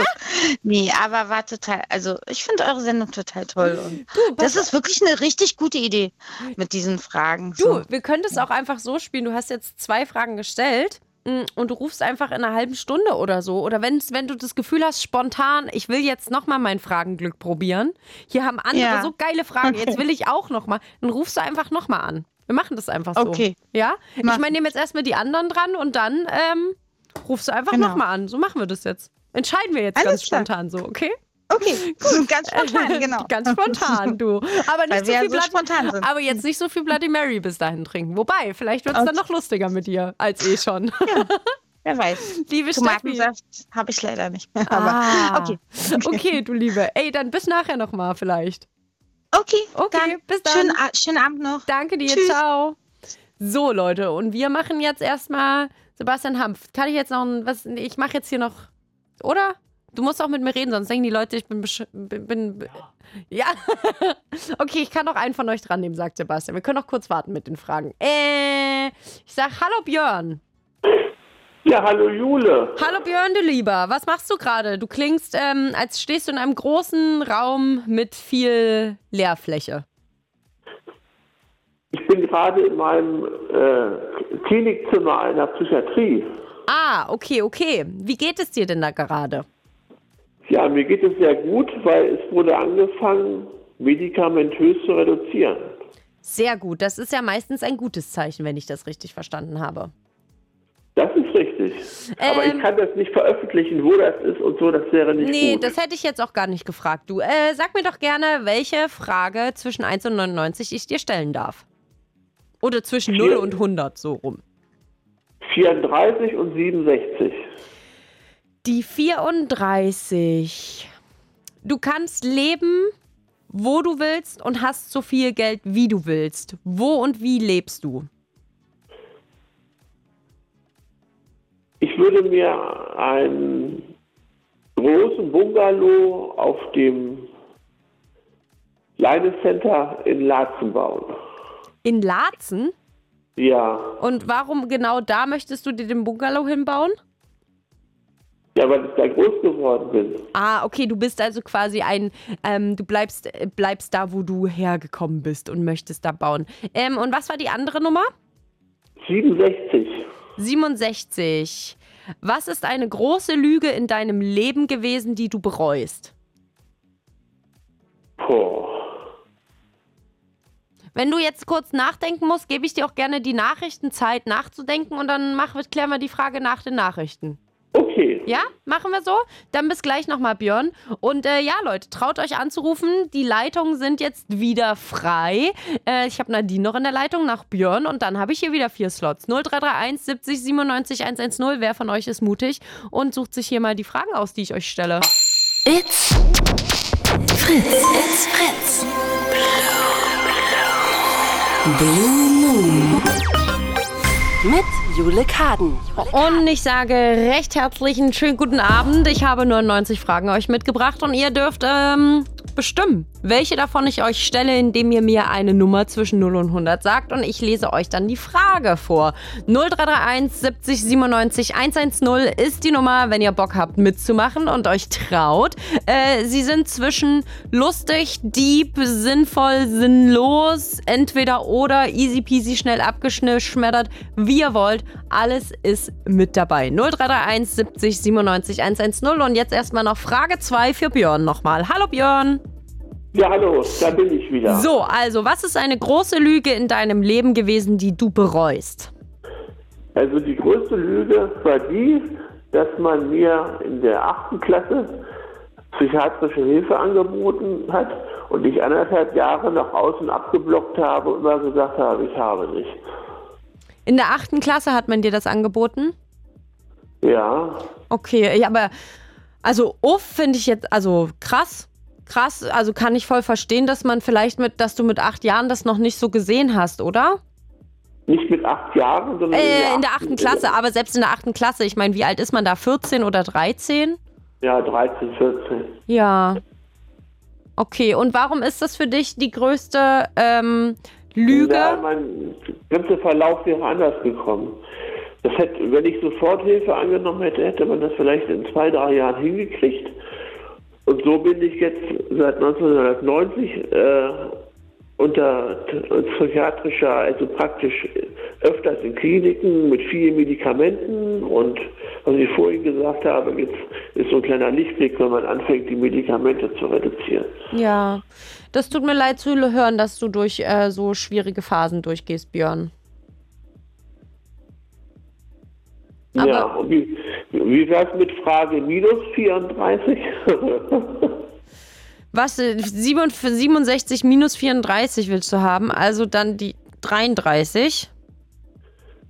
nee, aber war total, also ich finde eure Sendung total toll. Und Du, das ist wirklich eine richtig gute Idee mit diesen Fragen. Du, So. wir können es auch einfach so spielen. Du hast jetzt zwei Fragen gestellt mm, und du rufst einfach in einer halben Stunde oder so. Oder wenn's, wenn du das Gefühl hast, spontan, ich will jetzt nochmal mein Fragenglück probieren. Hier haben andere Ja. so geile Fragen, jetzt will ich auch nochmal. Dann rufst du einfach nochmal an. Wir machen das einfach so. Okay. Ja? Ich meine, nehmen jetzt erstmal die anderen dran und dann ähm, rufst du einfach Genau. nochmal an. So machen wir das jetzt. Entscheiden wir jetzt Alles ganz klar. spontan so, okay? Okay, gut. ganz spontan, genau. Ganz spontan, du. Aber nicht so ja viel so Bloody, aber jetzt nicht so viel Bloody Mary bis dahin trinken. Wobei, vielleicht wird es dann noch lustiger mit dir als eh schon. Wer weiß. Liebe. Tomatensaft habe ich leider nicht mehr. Ah, Aber okay. okay, du Liebe. Ey, dann bis nachher nochmal vielleicht. Okay, Okay, dann bis dann. Schönen, schönen Abend noch. Danke dir, Tschüss. ciao. So, Leute, und wir machen jetzt erstmal Sebastian Hanf. Kann ich jetzt noch ein, was, ich mache jetzt hier noch, oder? Du musst auch mit mir reden, sonst denken die Leute, ich bin. besch- bin, bin ja. okay, ich kann noch einen von euch dran nehmen, sagt Sebastian. Wir können noch kurz warten mit den Fragen. Äh, ich sag Hallo Björn. Ja, hallo Jule. Hallo Björn, du Lieber. Was machst du gerade? Du klingst, ähm, als stehst du in einem großen Raum mit viel Leerfläche. Ich bin gerade in meinem äh, Klinikzimmer einer Psychiatrie. Ah, okay, okay. Wie geht es dir denn da gerade? Ja, mir geht es sehr gut, weil es wurde angefangen, medikamentös zu reduzieren. Sehr gut. Das ist ja meistens ein gutes Zeichen, wenn ich das richtig verstanden habe. Ist richtig. Aber Ähm. ich kann das nicht veröffentlichen, wo das ist und so, das wäre nicht Nee, gut. das hätte ich jetzt auch gar nicht gefragt. Du, äh, sag mir doch gerne, welche Frage zwischen 1 und 99 ich dir stellen darf. Oder zwischen 0 und 100, so rum. 34 und 67. Die 34. Du kannst leben, wo du willst und hast so viel Geld, wie du willst. Wo und wie lebst du? Ich würde mir einen großen Bungalow auf dem Leine Center in Laatzen bauen. In Laatzen? Ja, Und warum genau da möchtest du dir den Bungalow hinbauen? ja, weil ich da groß geworden bin. Ah, okay, du bist also quasi ein, ähm, du bleibst, äh, bleibst da, wo du hergekommen bist und möchtest da bauen. Ähm, und was war die andere Nummer? 67. 67. Was ist eine große Lüge in deinem Leben gewesen, die du bereust? Boah. Wenn du jetzt kurz nachdenken musst, gebe ich dir auch gerne die Nachrichtenzeit nachzudenken und dann wir, klären wir die Frage nach den Nachrichten. Okay. Ja, machen wir so. Dann bis gleich nochmal, Björn. Und äh, ja, Leute, traut euch anzurufen. Die Leitungen sind jetzt wieder frei. Äh, ich habe Nadine noch in der Leitung nach Björn und dann habe ich hier wieder vier Slots. 0331 70 97 110. Wer von euch ist mutig und sucht sich hier mal die Fragen aus, die ich euch stelle? It's Fritz. It's Fritz. Blue Moon. Mit Jule Kaden. Und ich sage recht herzlichen schönen guten Abend. Ich habe 99 Fragen euch mitgebracht und ihr dürft ähm, bestimmen, welche davon ich euch stelle, indem ihr mir eine Nummer zwischen 0 und 100 sagt und ich lese euch dann die Frage vor. 0331 70 97 110 ist die Nummer, wenn ihr Bock habt mitzumachen und euch traut. Äh, sie sind zwischen lustig, deep, sinnvoll, sinnlos, entweder oder, easy peasy, schnell abgeschmettert, wie ihr wollt. Alles ist mit dabei. 0331 70 97 110 und jetzt erstmal noch Frage 2 für Björn nochmal. Hallo Björn. Ja, hallo, da bin ich wieder. So, also, was ist eine große Lüge in deinem Leben gewesen, die du bereust? Also die größte Lüge war die, dass man mir in der achten Klasse psychiatrische Hilfe angeboten hat und ich anderthalb Jahre nach außen abgeblockt habe und immer gesagt habe, ich habe nicht. In der achten Klasse hat man dir das angeboten? Ja, Okay, ja, aber also uff finde ich jetzt, also krass. Krass, also kann ich voll verstehen, dass man vielleicht mit, dass du mit acht Jahren das noch nicht so gesehen hast, oder? nicht mit acht Jahren, sondern Äh, in der achten Klasse, aber selbst in der achten Klasse, ich meine, wie alt ist man da? 14 oder 13? Ja, 13, 14. Ja. Okay, und warum ist das für dich die größte ähm, Lüge? Ja, mein ganzer Verlauf wäre anders gekommen. Das hätte, wenn ich sofort Hilfe angenommen hätte, hätte man das vielleicht in zwei, drei Jahren hingekriegt. Und so bin ich jetzt seit 1990 äh, unter psychiatrischer, also praktisch öfters in Kliniken mit vielen Medikamenten und was ich vorhin gesagt habe, jetzt ist so ein kleiner Lichtblick, wenn man anfängt, die Medikamente zu reduzieren. Ja, das tut mir leid zu hören, dass du durch äh, so schwierige Phasen durchgehst, Björn. Aber- ja, und wie, wie wär's mit Frage minus 34? Was, äh, 67 67 minus 34 willst du haben, also dann die 33.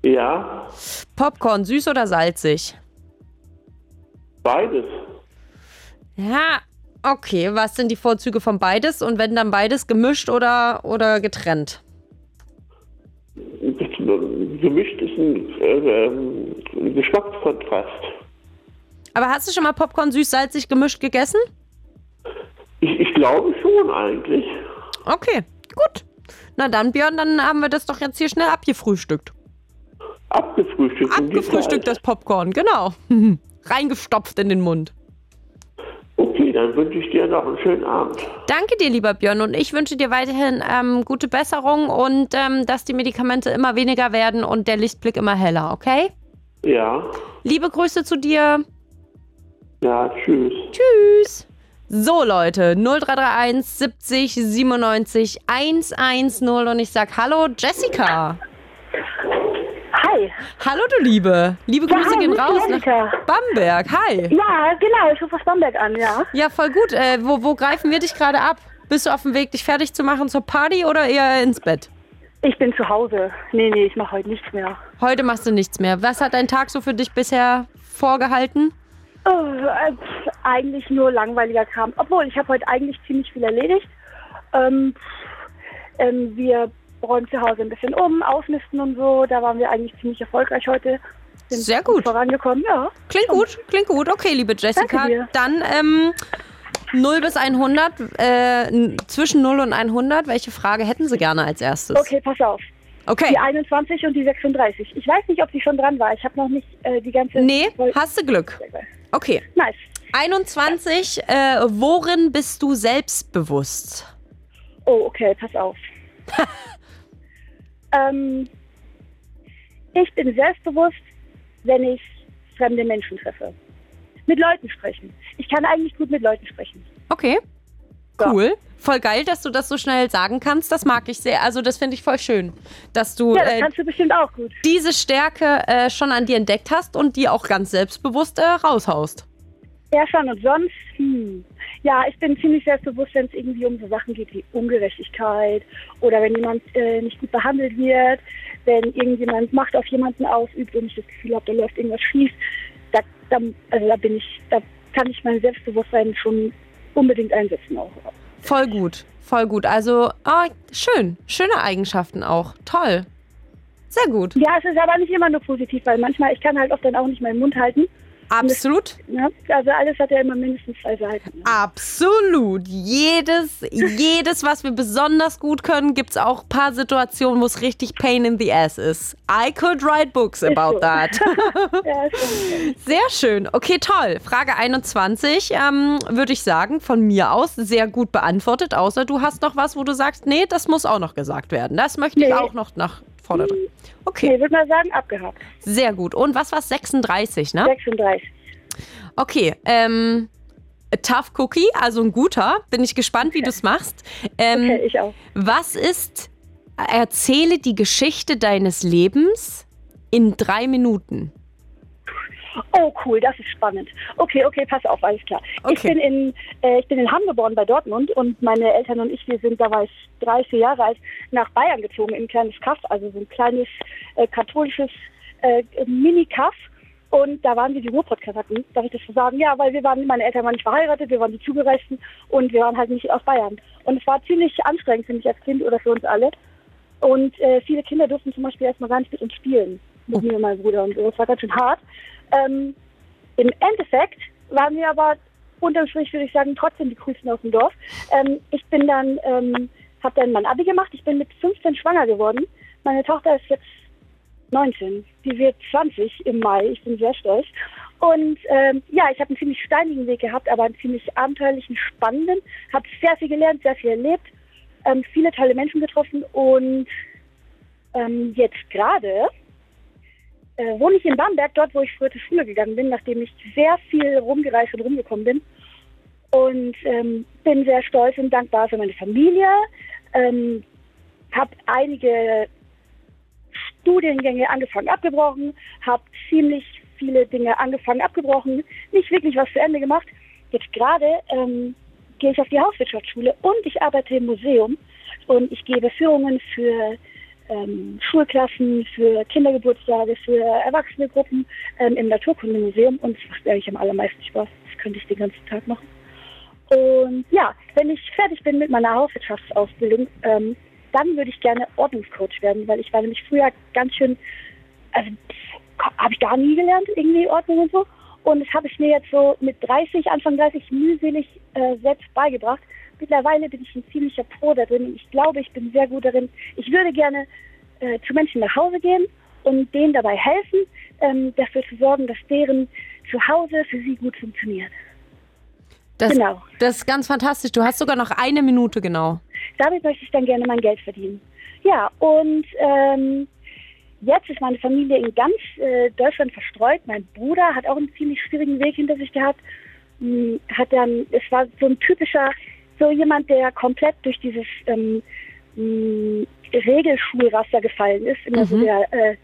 ja, Popcorn, süß oder salzig? beides. Ja, okay. Was sind die Vorzüge von beides? Und wenn dann beides gemischt oder, oder getrennt? Gemischt ist ein, äh, ähm, ein Geschmackskontrast. Aber hast du schon mal Popcorn süß-salzig gemischt gegessen? Ich, ich glaube schon eigentlich. Okay, gut. Na dann, Björn, dann haben wir das doch jetzt hier schnell abgefrühstückt. Abgefrühstückt. das. Popcorn, genau. Reingestopft in den Mund. Okay, dann wünsche ich dir noch einen schönen Abend. Danke dir, lieber Björn. Und ich wünsche dir weiterhin ähm, gute Besserung und ähm, dass die Medikamente immer weniger werden und der Lichtblick immer heller, okay? Ja, Liebe Grüße zu dir. ja, tschüss. Tschüss. So, Leute, 0331 70 97 110 und ich sag Hallo, Jessica. Hi. Hallo, du Liebe. Liebe Ja, Grüße hi, gehen raus nach. Bamberg. Hi. Ja, genau, ich rufe aus Bamberg an, ja. Ja, voll gut. Äh, wo, wo greifen wir dich gerade ab? Bist du auf dem Weg, dich fertig zu machen zur Party oder eher ins Bett? Ich bin zu Hause. Nee, nee, ich mache heute nichts mehr. Heute machst du nichts mehr. Was hat dein Tag so für dich bisher vorgehalten? Oh, äh, eigentlich nur langweiliger Kram. Obwohl, ich habe heute eigentlich ziemlich viel erledigt. Ähm, ähm, wir räumen zu Hause ein bisschen um, ausmisten und so. Da waren wir eigentlich ziemlich erfolgreich heute. Sind Sehr gut. vorangekommen, ja. Klingt gut, klingt gut. Okay, liebe Jessica. Dann ähm, 0 bis 100, äh, zwischen 0 und 100. Welche Frage hätten Sie gerne als erstes? Okay, pass auf. Okay. Die 21 und die 36. Ich weiß nicht, ob sie schon dran war. Ich habe noch nicht äh, die ganze... Nee, hast du Glück. Okay. Nice. 21, äh, worin bist du selbstbewusst? Oh, okay, pass auf. ähm, ich bin selbstbewusst, wenn ich fremde Menschen treffe. Mit Leuten sprechen. Ich kann eigentlich gut mit Leuten sprechen. Okay. Cool. Voll geil, dass du das so schnell sagen kannst. Das mag ich sehr. Also das finde ich voll schön, dass du Ja, das äh, kannst du bestimmt auch gut. diese Stärke äh, schon an dir entdeckt hast und die auch ganz selbstbewusst äh, raushaust. Ja, schon. Und sonst, hm. Ja, ich bin ziemlich selbstbewusst, wenn es irgendwie um so Sachen geht wie Ungerechtigkeit oder wenn jemand äh, nicht gut behandelt wird, wenn irgendjemand Macht auf jemanden ausübt und ich das Gefühl habe, da läuft irgendwas schief. Da, da, also da bin ich, da kann ich mein Selbstbewusstsein schon unbedingt einsetzen auch. Voll gut, voll gut. Also ah, schön, schöne Eigenschaften auch. Toll. Sehr gut. Ja, es ist aber nicht immer nur positiv, weil manchmal, ich kann halt oft dann auch nicht meinen Mund halten. Absolut. Ne? Also alles hat ja immer mindestens zwei Seiten. Absolut. Jedes, jedes, was wir besonders gut können, gibt es auch ein paar Situationen, wo es richtig pain in the ass ist. I could write books about so. that. Ja. Sehr schön. Okay, toll. Frage 21, ähm, würde ich sagen, von mir aus sehr gut beantwortet, außer du hast noch was, wo du sagst, nee, das muss auch noch gesagt werden. Das möchte ich Nee. auch noch nach vorne drin. Okay, Nee, würde mal sagen, abgehakt. sehr gut. Und was war 36, ne? 36. Okay, ähm, Tough Cookie, also ein guter. Bin ich gespannt, wie du es machst. Ähm, Okay, ich auch. Was ist, erzähle die Geschichte deines Lebens in drei Minuten. Oh, cool, das ist spannend. Okay, okay, pass auf, alles klar. Ich Okay. bin in, äh, ich bin in Hamm geboren bei Dortmund und meine Eltern und ich, wir sind, da war ich drei, vier Jahre alt, nach Bayern gezogen in ein kleines Kaff, also so ein kleines äh, katholisches äh, Mini-Kaff. Und da waren wir die Ruhrpott-Kasaken. Darf ich das so sagen? Ja, weil wir waren, meine Eltern waren nicht verheiratet, wir waren die Zugereisten und wir waren halt nicht aus Bayern. Und es war ziemlich anstrengend für mich als Kind oder für uns alle. Und äh, viele Kinder durften zum Beispiel erstmal gar nicht mit uns spielen. Mit mir und meinem Bruder und so. Das war ganz schön hart. Ähm, Im Endeffekt waren wir aber unterm Strich, würde ich sagen, trotzdem die coolsten aus dem Dorf. Ähm, ich bin dann, ähm, habe dann mein Abi gemacht. Ich bin mit 15 schwanger geworden. Meine Tochter ist jetzt 19. Die wird 20 im Mai. Ich bin sehr stolz. Und ähm, ja, ich habe einen ziemlich steinigen Weg gehabt, aber einen ziemlich abenteuerlichen, spannenden. Habe sehr viel gelernt, sehr viel erlebt, ähm, viele tolle Menschen getroffen und ähm, jetzt gerade äh, wohne ich in Bamberg, dort, wo ich früher zur Schule gegangen bin, nachdem ich sehr viel rumgereist und rumgekommen bin. Und ähm, bin sehr stolz und dankbar für meine Familie. Ähm, habe einige Studiengänge angefangen, abgebrochen, habe ziemlich viele Dinge angefangen, abgebrochen, nicht wirklich was zu Ende gemacht. Jetzt gerade ähm, gehe ich auf die Hauswirtschaftsschule und ich arbeite im Museum und ich gebe Führungen für ähm, Schulklassen, für Kindergeburtstage, für Erwachsenegruppen ähm, im Naturkundemuseum und es macht eigentlich am allermeisten Spaß. Das könnte ich den ganzen Tag machen. Und ja, wenn ich fertig bin mit meiner Hauswirtschaftsausbildung, ähm, dann würde ich gerne Ordnungscoach werden, weil ich war nämlich früher ganz schön, also habe ich gar nie gelernt, irgendwie Ordnung und so. Und das habe ich mir jetzt so mit 30, Anfang 30 mühselig äh, selbst beigebracht. Mittlerweile bin ich ein ziemlicher Pro da drin. Ich glaube, ich bin sehr gut darin. Ich würde gerne äh, zu Menschen nach Hause gehen und denen dabei helfen, ähm, dafür zu sorgen, dass deren Zuhause für sie gut funktioniert. Das, Genau. das ist ganz fantastisch. Du hast sogar noch eine Minute genau. Damit möchte ich dann gerne mein Geld verdienen. Ja, und ähm, jetzt ist meine Familie in ganz äh, Deutschland verstreut. Mein Bruder hat auch einen ziemlich schwierigen Weg hinter sich gehabt. Hm, Hat dann, es war so ein typischer, so jemand, der komplett durch dieses ähm, mh, Regelschulraster gefallen ist. Immer so Mhm. der, äh,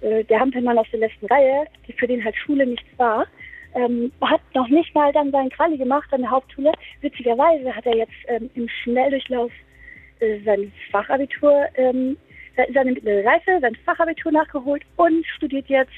äh, der Hampelmann aus der letzten Reihe, die für den halt Schule nichts war. Ähm, hat noch nicht mal dann seinen Quali gemacht an der Hauptschule. Witzigerweise hat er jetzt ähm, im Schnelldurchlauf äh, sein Fachabitur, ähm, se- seine mittlere Reife, sein Fachabitur nachgeholt und studiert jetzt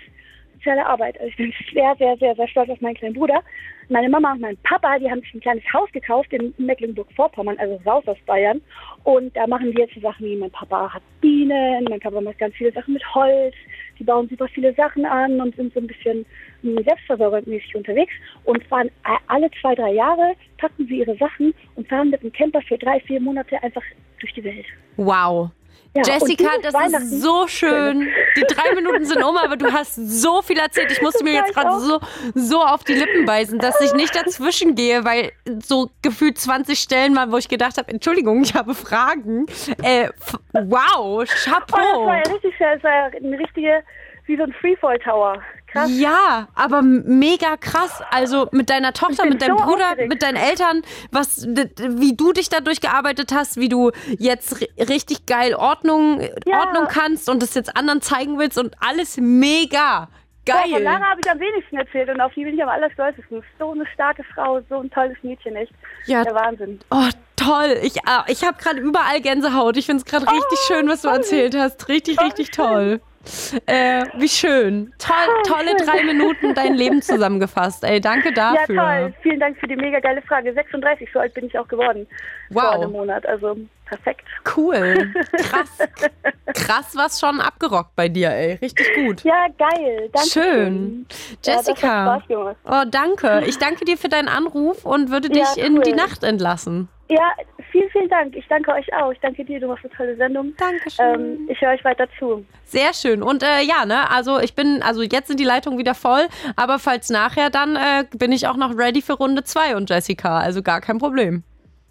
soziale Arbeit. Also ich bin sehr, sehr, sehr, sehr stolz auf meinen kleinen Bruder. Meine Mama und mein Papa, die haben sich ein kleines Haus gekauft in Mecklenburg-Vorpommern, also raus aus Bayern. Und da machen wir jetzt so Sachen wie, mein Papa hat Bienen, mein Papa macht ganz viele Sachen mit Holz. Die bauen super viele Sachen an und sind so ein bisschen mh, selbstversorgermäßig unterwegs und fahren a- alle zwei, drei Jahre, packen sie ihre Sachen und fahren mit dem Camper für drei, vier Monate einfach durch die Welt. Wow. Ja, Jessica, das ist so schön. Die drei Minuten sind um, aber du hast so viel erzählt. Ich musste mir jetzt gerade so, so auf die Lippen beißen, dass ich nicht dazwischen gehe, weil so gefühlt 20 Stellen mal, wo ich gedacht habe, Entschuldigung, ich habe Fragen. Äh, wow, Oh, das Chapeau. war ja richtig, das war ja eine richtige, wie so ein Freefall-Tower. Krass. Ja, aber mega krass. Also mit deiner Tochter, mit deinem so Bruder, aufgeregt. mit deinen Eltern, was, wie du dich da durchgearbeitet hast, wie du jetzt ri- richtig geil Ordnung, Ja. Ordnung kannst und das jetzt anderen zeigen willst und alles mega Ja, von geil. Lara habe ich am wenigsten erzählt und auf die bin ich am allerstolzesten. So eine starke Frau, so ein tolles Mädchen, echt. Ja. Der Wahnsinn. Oh, toll. Ich, äh, ich habe gerade überall Gänsehaut. Ich finde es gerade richtig schön, was du erzählt hast. Richtig, richtig toll. Äh, wie schön. Toll, tolle drei Minuten dein Leben zusammengefasst. Ey, danke dafür. Ja, toll. Vielen Dank für die mega geile Frage. 36, so alt bin ich auch geworden. Wow. Vor einem Monat, also perfekt. Cool. Krass. Krass, was schon abgerockt bei dir, ey. Richtig gut. Ja, geil. Danke Schön. Ja, Jessica. Spaß gemacht. Oh, danke. Ich danke dir für deinen Anruf und würde Ja, dich in cool. die Nacht entlassen. Ja, vielen, vielen Dank. Ich danke euch auch. Ich danke dir, du machst eine tolle Sendung. Dankeschön. Ähm, ich höre euch weiter zu. Sehr schön. Und äh, ja, ne, also ich bin, also jetzt sind die Leitungen wieder voll, aber falls nachher, dann äh, bin ich auch noch ready für Runde 2 und Jessica. Also gar kein Problem.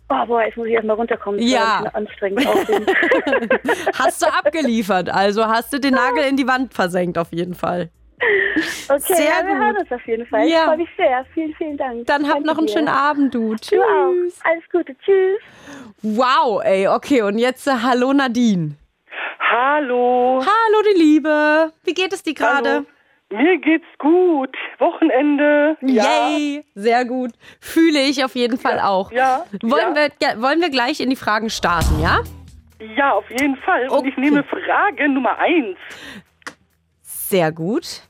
Oh, boah, jetzt muss ich erstmal runterkommen. Das Ja. anstrengend. Hast du abgeliefert, also hast du den Nagel in die Wand versenkt auf jeden Fall. Okay, Sehr ja, wir gut. hören uns auf jeden Fall. Ja. Ich freue mich sehr. Vielen, vielen Dank. Dann hab Danke noch einen dir. schönen Abend, du. Tschüss. Du auch. Alles Gute. Tschüss. Wow, ey, okay, und jetzt äh, hallo Nadine. Hallo. Hallo, die Liebe. Wie geht es dir gerade? Mir geht's gut. Wochenende. Ja. Yay, sehr gut. Fühle ich auf jeden Fall auch. Ja. Wollen, ja. Wir, wollen wir gleich in die Fragen starten, ja? Ja, auf jeden Fall. Und ich Okay. nehme Frage Nummer eins. Sehr gut.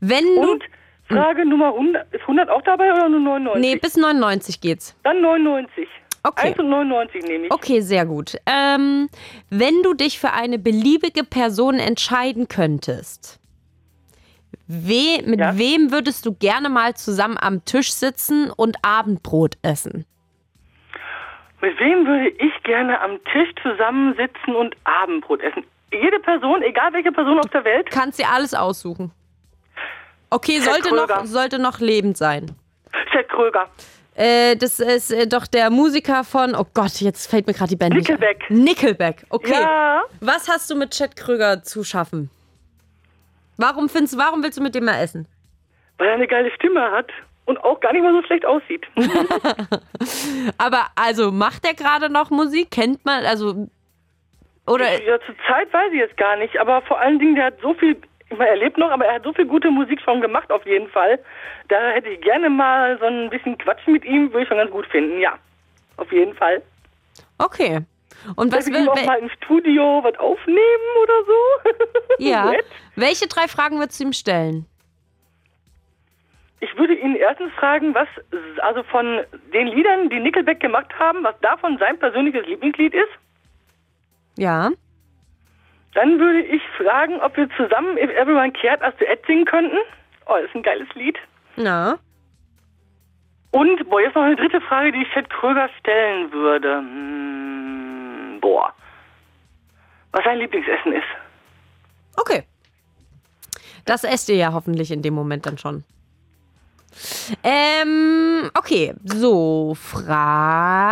Wenn du. Und Frage Nummer 100. Ist 100 auch dabei oder nur 99? Nee, bis 99 geht's. Dann 99. Okay. 1 und 99 nehme ich. Okay, sehr gut. Ähm, wenn du dich für eine beliebige Person entscheiden könntest, we mit Ja. wem würdest du gerne mal zusammen am Tisch sitzen und Abendbrot essen? Mit wem würde ich gerne am Tisch zusammensitzen und Abendbrot essen? Jede Person, egal welche Person auf der Welt. Kannst dir alles aussuchen. Okay, sollte noch, Kröger. sollte noch lebend sein. Chet Kröger. Äh, das ist äh, doch der Musiker von. Oh Gott, jetzt fällt mir gerade die Band Nickelback. Nickelback. Okay. Ja. Was hast du mit Chet Krüger zu schaffen? Warum findest, warum willst du mit dem mal essen? Weil er eine geile Stimme hat und auch gar nicht mal so schlecht aussieht. Aber also macht er gerade noch Musik? Kennt man also oder Ja, zur Zeit weiß ich jetzt gar nicht, aber vor allen Dingen, der hat so viel, er lebt noch, aber er hat so viel gute Musik schon gemacht, auf jeden Fall. Da hätte ich gerne mal so ein bisschen Quatsch mit ihm, würde ich schon ganz gut finden, ja. Auf jeden Fall. okay. Und was will auch mal im Studio was aufnehmen oder so. ja? Welche drei Fragen würdest du ihm stellen? Ich würde ihn erstens fragen, was, also von den Liedern, die Nickelback gemacht haben, was davon sein persönliches Lieblingslied ist. Ja. Dann würde ich fragen, ob wir zusammen If Everyone Cared als Duett singen könnten. Oh, das ist ein geiles Lied. Na? Und, boah, jetzt noch eine dritte Frage, die ich Ted Kröger stellen würde. Hm, boah. Was sein Lieblingsessen ist. Okay. Das esst ihr ja hoffentlich in dem Moment dann schon. Ähm, okay, so, Frage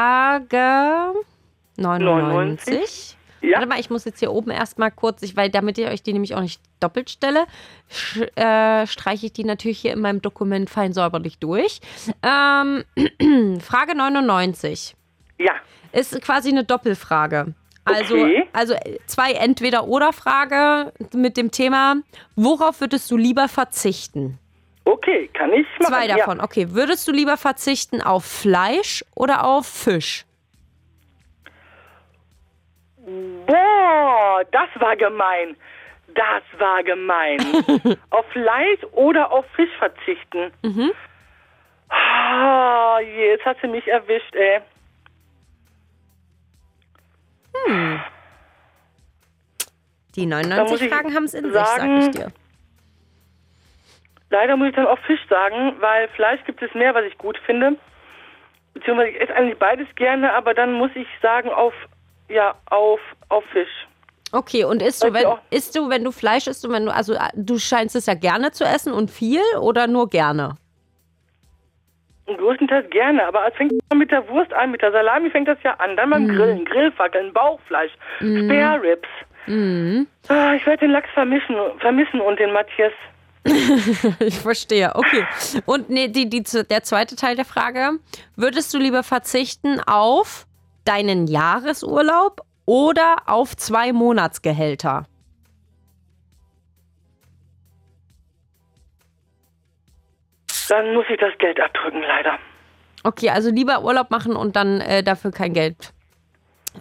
99. Ja. Warte mal, ich muss jetzt hier oben erstmal kurz, ich, weil damit ich euch die nämlich auch nicht doppelt stelle, sch, äh, streiche ich die natürlich hier in meinem Dokument fein säuberlich durch. Ähm, Frage 99 Ja. ist quasi eine Doppelfrage. Also, Okay. also zwei Entweder-Oder-Frage mit dem Thema, worauf würdest du lieber verzichten? Okay, kann ich machen. Zwei davon. Okay, würdest du lieber verzichten auf Fleisch oder auf Fisch? Boah, das war gemein. Das war gemein. auf Fleisch oder auf Fisch verzichten. Mhm. Ah, je, jetzt hast du mich erwischt, ey. Die Da muss 99 ich Fragen haben es in sich, sag sagen- ich dir. Leider muss ich dann auf Fisch sagen, weil Fleisch gibt es mehr, was ich gut finde. Beziehungsweise ich esse eigentlich beides gerne, aber dann muss ich sagen auf, ja, auf, auf Fisch. Okay, und isst du, wenn, isst du, wenn du Fleisch isst, du, wenn du, also äh, du scheinst es ja gerne zu essen und viel oder nur gerne? Und größtenteils gerne, aber es fängt schon mit der Wurst an, mit der Salami fängt das ja an. Dann beim Grillen, Grillfackeln, Bauchfleisch, Spare Ribs. Mhm. Ah, ich werde den Lachs vermissen, vermissen und den Matthias. Ich verstehe, okay. Und nee, die, die, der zweite Teil der Frage, würdest du lieber verzichten auf deinen Jahresurlaub oder auf zwei Monatsgehälter? Dann muss ich das Geld abdrücken, leider. Okay, also lieber Urlaub machen und dann äh, dafür kein Geld.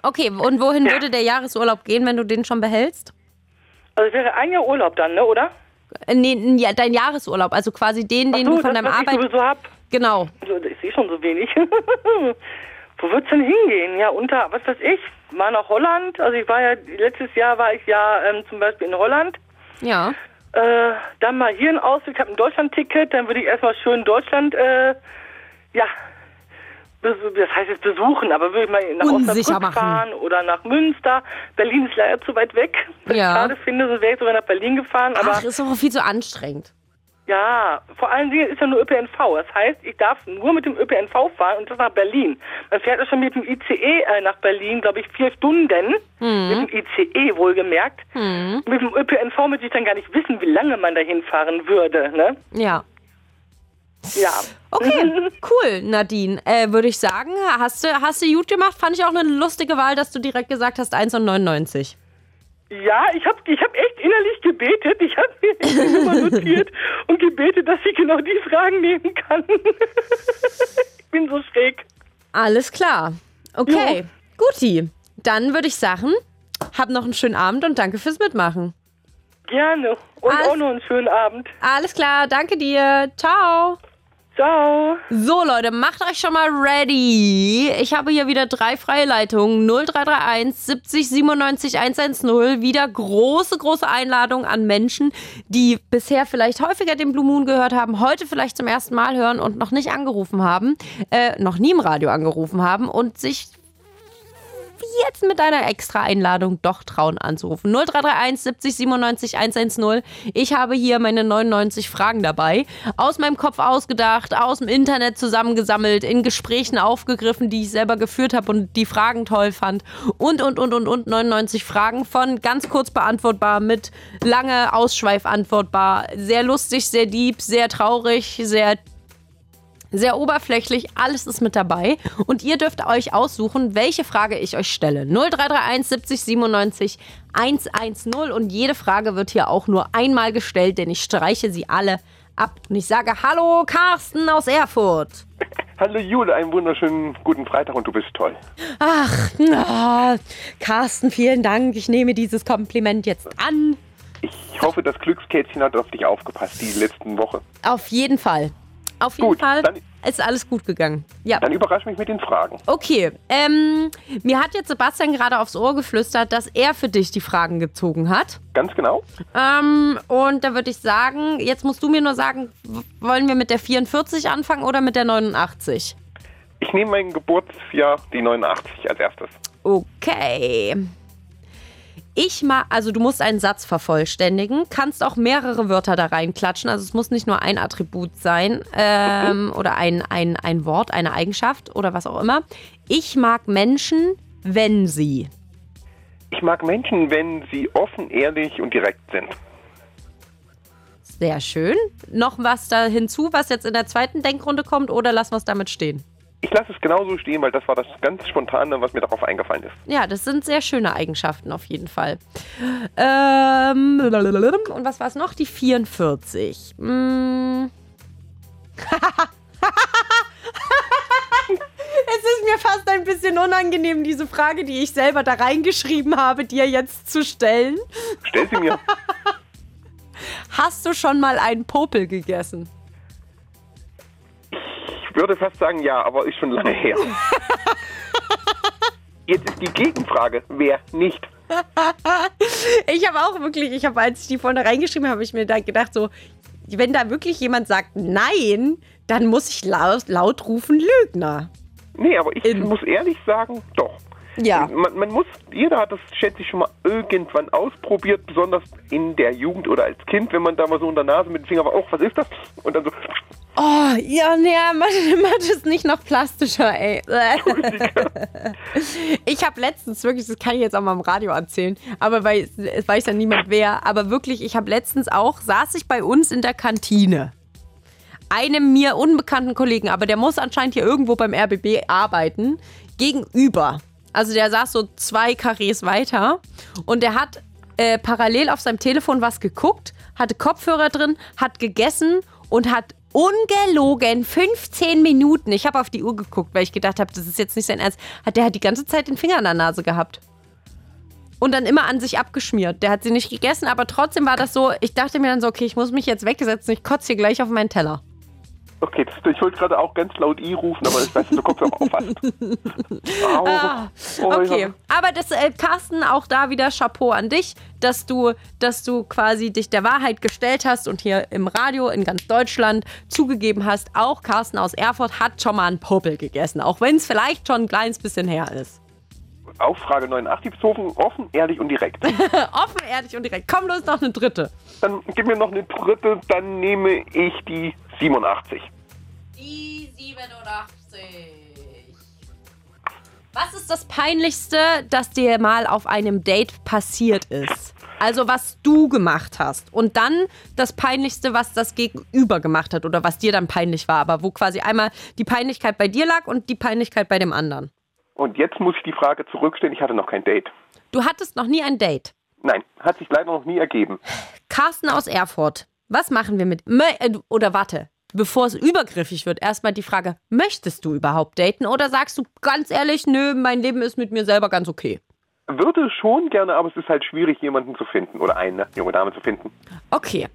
Okay, und wohin würde der Jahresurlaub gehen, wenn du den schon behältst? Also es wäre ein Jahr Urlaub dann, ne, oder? Äh, nee, ja, dein Jahresurlaub, also quasi den, den so, du von das, deinem was ich Arbeit. sowieso hab. Genau. Ich sehe schon so wenig. Wo wird's denn hingehen? Ja, unter, was weiß ich, mal nach Holland. Also ich war ja, letztes Jahr war ich ja ähm, zum Beispiel in Holland. Ja. Äh, dann mal hier ein Ausflug, ich habe ein Deutschland-Ticket, dann würde ich erstmal schön Deutschland, äh, ja, das heißt jetzt besuchen, aber würde ich mal nach Unsicher Osnabrück machen. fahren oder nach Münster. Berlin ist leider zu weit weg, Ja. ich gerade finde, so wäre ich sogar nach Berlin gefahren, aber Ach, ist doch viel zu anstrengend. Ja, vor allen Dingen ist ja nur ÖPNV. Das heißt, ich darf nur mit dem ÖPNV fahren und das nach Berlin. Man fährt ja schon mit dem ICE äh, nach Berlin, glaube ich, vier Stunden. Mit dem ICE wohlgemerkt. Mit dem ÖPNV möchte ich dann gar nicht wissen, wie lange man dahin fahren würde. Ne? Ja. Ja. Okay, cool, Nadine. Äh, Würde ich sagen, hast du, hast du gut gemacht. Fand ich auch eine lustige Wahl, dass du direkt gesagt hast 1,99. Ja, ich habe ich hab echt innerlich gebetet. Ich habe mir die Nummer notiert und gebetet, dass ich genau die Fragen nehmen kann. ich bin so schräg. Alles klar. Okay, guti. Dann würde ich sagen, hab noch einen schönen Abend und danke fürs Mitmachen. Gerne. Und Alles- auch noch einen schönen Abend. Alles klar, danke dir. Ciao. Ciao. So, Leute, macht euch schon mal ready. Ich habe hier wieder drei freie Leitungen. 0331 70 97 110. Wieder große, große Einladung an Menschen, die bisher vielleicht häufiger den Blue Moon gehört haben, heute vielleicht zum ersten Mal hören und noch nicht angerufen haben, äh, noch nie im Radio angerufen haben und sich jetzt mit einer extra Einladung doch trauen anzurufen. 0331 70 97 110. Ich habe hier meine 99 Fragen dabei. Aus meinem Kopf ausgedacht, aus dem Internet zusammengesammelt, in Gesprächen aufgegriffen, die ich selber geführt habe und die Fragen toll fand. Und, und, und, und, und 99 Fragen von ganz kurz beantwortbar mit lange Ausschweif antwortbar. Sehr lustig, sehr deep, sehr traurig, sehr sehr oberflächlich, alles ist mit dabei. Und ihr dürft euch aussuchen, welche Frage ich euch stelle. 0331 70 97 110. Und jede Frage wird hier auch nur einmal gestellt, denn ich streiche sie alle ab. Und ich sage Hallo, Carsten aus Erfurt. Hallo Jule, einen wunderschönen guten Freitag und du bist toll. Ach, na, Carsten, vielen Dank. Ich nehme dieses Kompliment jetzt an. Ich hoffe, das Glückskätzchen hat auf dich aufgepasst die letzten Woche. Auf jeden Fall. Auf jeden Gut, Fall. dann, ist alles gut gegangen. Ja. Dann überrasch mich mit den Fragen. Okay, ähm, mir hat jetzt Sebastian gerade aufs Ohr geflüstert, dass er für dich die Fragen gezogen hat. Ganz genau. Ähm, und da würde ich sagen, jetzt musst du mir nur sagen, wollen wir mit der 44 anfangen oder mit der 89? Ich nehme mein Geburtsjahr, die 89, als erstes. Okay. Ich mag, also du musst einen Satz vervollständigen, kannst auch mehrere Wörter da reinklatschen, also es muss nicht nur ein Attribut sein ähm, oder ein, ein, ein Wort, eine Eigenschaft oder was auch immer. Ich mag Menschen, wenn sie. Ich mag Menschen, wenn sie offen, ehrlich und direkt sind. Sehr schön. Noch was da hinzu, was jetzt in der zweiten Denkrunde kommt oder lassen wir es damit stehen? Ich lasse es genauso stehen, weil das war das ganz Spontane, was mir darauf eingefallen ist. Ja, das sind sehr schöne Eigenschaften auf jeden Fall. Ähm, und was war es noch? Die 44. Mm. es ist mir fast ein bisschen unangenehm, diese Frage, die ich selber da reingeschrieben habe, dir jetzt zu stellen. Stell sie mir. Hast du schon mal einen Popel gegessen? Ich würde fast sagen ja, aber ist schon lange her. Jetzt ist die Gegenfrage, wer nicht? Ich habe auch wirklich, ich habe, als ich die vorne reingeschrieben habe, habe ich mir da gedacht, so, wenn da wirklich jemand sagt Nein, dann muss ich laut, laut rufen Lügner. Nee, aber ich muss ehrlich sagen, doch. Ja. Man, man muss, jeder hat das, schätze ich, schon mal irgendwann ausprobiert, besonders in der Jugend oder als Kind, wenn man da mal so in der Nase mit dem Finger war, oh, was ist das? Und dann so, Oh, ja, nee, mach, mach das nicht noch plastischer, ey. Ich habe letztens wirklich, das kann ich jetzt auch mal im Radio erzählen, aber weil es weiß ja niemand wer, aber wirklich, ich habe letztens auch, saß ich bei uns in der Kantine. Einem mir unbekannten Kollegen, aber der muss anscheinend hier irgendwo beim RBB arbeiten, gegenüber. Also der saß so zwei Karrees weiter und der hat äh, parallel auf seinem Telefon was geguckt, hatte Kopfhörer drin, hat gegessen und hat ungelogen 15 Minuten, ich habe auf die Uhr geguckt, weil ich gedacht habe, das ist jetzt nicht sein Ernst, hat der hat die ganze Zeit den Finger an der Nase gehabt. Und dann immer an sich abgeschmiert. Der hat sie nicht gegessen, aber trotzdem war das so, ich dachte mir dann so, okay, ich muss mich jetzt wegsetzen, ich kotze hier gleich auf meinen Teller. Okay, das, ich wollte gerade auch ganz laut I rufen, aber ich weiß, du kommst auch aufpasst. Au. Ah, Oh, okay, aber das, äh, Carsten, auch da wieder Chapeau an dich, dass du, dass du quasi dich der Wahrheit gestellt hast und hier im Radio in ganz Deutschland zugegeben hast, auch Carsten aus Erfurt hat schon mal einen Popel gegessen, auch wenn es vielleicht schon ein kleines bisschen her ist. Auf Frage 89 bezogen, offen, ehrlich und direkt. Offen, ehrlich und direkt. Komm los, noch eine dritte. Dann gib mir noch eine dritte, dann nehme ich die 87. Die 87. Was ist das Peinlichste, das dir mal auf einem Date passiert ist? Also was du gemacht hast. Und dann das Peinlichste, was das Gegenüber gemacht hat oder was dir dann peinlich war. Aber wo quasi einmal die Peinlichkeit bei dir lag und die Peinlichkeit bei dem anderen. Und jetzt muss ich die Frage zurückstellen, ich hatte noch kein Date. Du hattest noch nie ein Date. Nein, hat sich leider noch nie ergeben. Carsten aus Erfurt. Was machen wir mit... Mö äh, oder warte. Bevor es übergriffig wird, erstmal die Frage, möchtest du überhaupt daten oder sagst du ganz ehrlich, nö, mein Leben ist mit mir selber ganz okay? Würde schon gerne, aber es ist halt schwierig, jemanden zu finden oder eine junge Dame zu finden. Okay.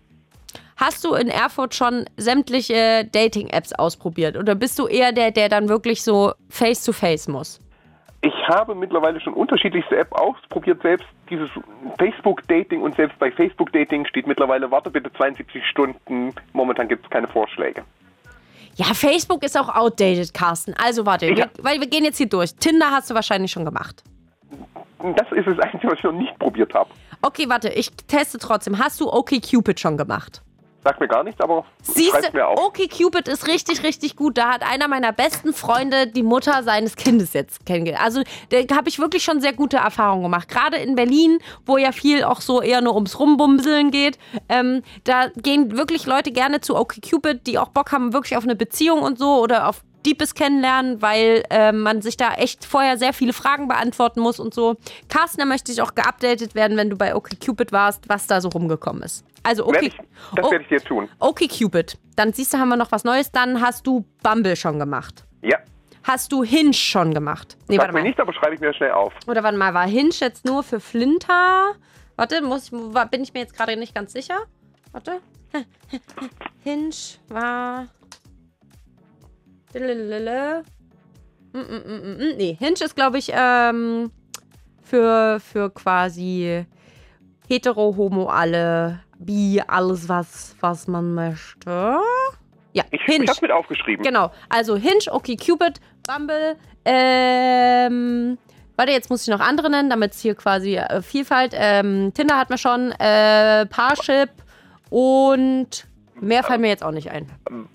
Hast du in Erfurt schon sämtliche Dating-Apps ausprobiert oder bist du eher der, der dann wirklich so face-to-face muss? Ich habe mittlerweile schon unterschiedlichste App ausprobiert, selbst dieses Facebook-Dating und selbst bei Facebook-Dating steht mittlerweile, warte bitte 72 Stunden, momentan gibt es keine Vorschläge. Ja, Facebook ist auch outdated, Carsten. Also warte, Ja. wir, weil wir gehen jetzt hier durch. Tinder hast du wahrscheinlich schon gemacht. Das ist das Einzige, was ich noch nicht probiert habe. Okay, warte, ich teste trotzdem. Hast du OkCupid schon gemacht? Sagt mir gar nichts, aber Siehst mir du, auf. OkCupid ist richtig, richtig gut. Da hat einer meiner besten Freunde die Mutter seines Kindes jetzt kennengelernt. Also da habe ich wirklich schon sehr gute Erfahrungen gemacht. Gerade in Berlin, wo ja viel auch so eher nur ums Rumbumseln geht. Ähm, da gehen wirklich Leute gerne zu OkCupid, die auch Bock haben wirklich auf eine Beziehung und so oder auf Deepes kennenlernen, weil äh, man sich da echt vorher sehr viele Fragen beantworten muss und so. Carsten, da möchte ich auch geupdatet werden, wenn du bei OkCupid warst, was da so rumgekommen ist. Also Werd okay. ich, das Oh. werde ich dir tun. Okay, Cupid. Dann siehst du, haben wir noch was Neues. Dann hast du Bumble schon gemacht. Ja, Hast du Hinge schon gemacht? Nee, sagt warte mir mal. nicht, aber schreibe ich mir schnell auf. Oder warte mal, war Hinge jetzt nur für Flinter? Warte, muss bin ich mir jetzt gerade nicht ganz sicher. Warte. Hinge war. Mm, mm, mm. Nee, Hinge ist, glaube ich, ähm, für, für quasi hetero, homo, alle, bi, alles, was, was man möchte. Ja, Ich, Hinge. ich hab's mit aufgeschrieben. Genau, also Hinge, okay, Cupid, Bumble, ähm, warte, jetzt muss ich noch andere nennen, damit es hier quasi äh, Vielfalt, ähm, Tinder hatten wir schon, äh, Parship und mehr fallen mir jetzt auch nicht ein.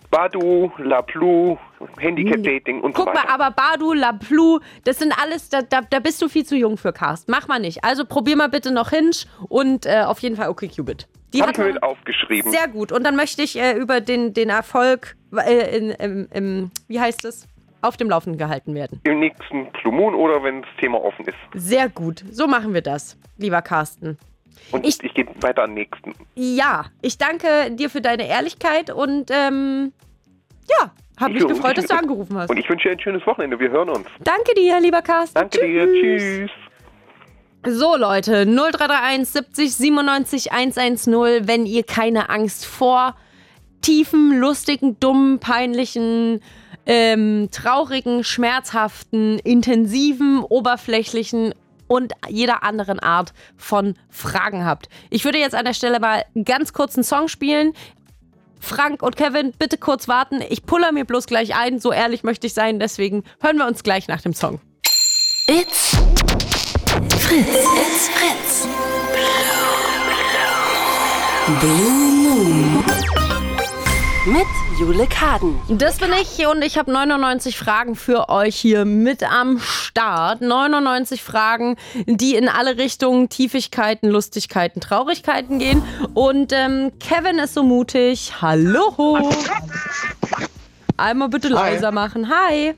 Badu, Laplu, Handicap-Dating und so Guck mal, weiter. aber Badu, Laplu, das sind alles, da, da, da bist du viel zu jung für Cast. Mach mal nicht. Also probier mal bitte noch Hinge und äh, auf jeden Fall okay Cupid. Die Hab hat man- aufgeschrieben. Sehr gut. Und dann möchte ich äh, über den, den Erfolg äh, in, im, im, wie heißt es, auf dem Laufenden gehalten werden. Im nächsten Blue Moon oder wenn das Thema offen ist. Sehr gut. So machen wir das, lieber Carsten. Und ich, ich gehe weiter den nächsten. Ja, ich danke dir für deine Ehrlichkeit und ähm, ja, habe mich gefreut, dass du angerufen hast. Und ich wünsche dir ein schönes Wochenende. Wir hören uns. Danke dir, lieber Carsten. Danke dir. Tschüss. So, Leute, 0331 70 97 110, wenn ihr keine Angst vor tiefen, lustigen, dummen, peinlichen, ähm, traurigen, schmerzhaften, intensiven, oberflächlichen und jeder anderen Art von Fragen habt. Ich würde jetzt an der Stelle mal ganz kurz einen Song spielen. Frank und Kevin, bitte kurz warten. Ich puller mir bloß gleich ein. So ehrlich möchte ich sein. Deswegen hören wir uns gleich nach dem Song. It's Fritz. It's Fritz. Blue Moon. Mit Jule Kaden. Das bin ich und ich habe 99 Fragen für euch hier mit am Start. 99 Fragen, die in alle Richtungen, Tiefigkeiten, Lustigkeiten, Traurigkeiten gehen. Und ähm, Kevin ist so mutig. Hallo. Einmal bitte Hi. leiser machen. Hi.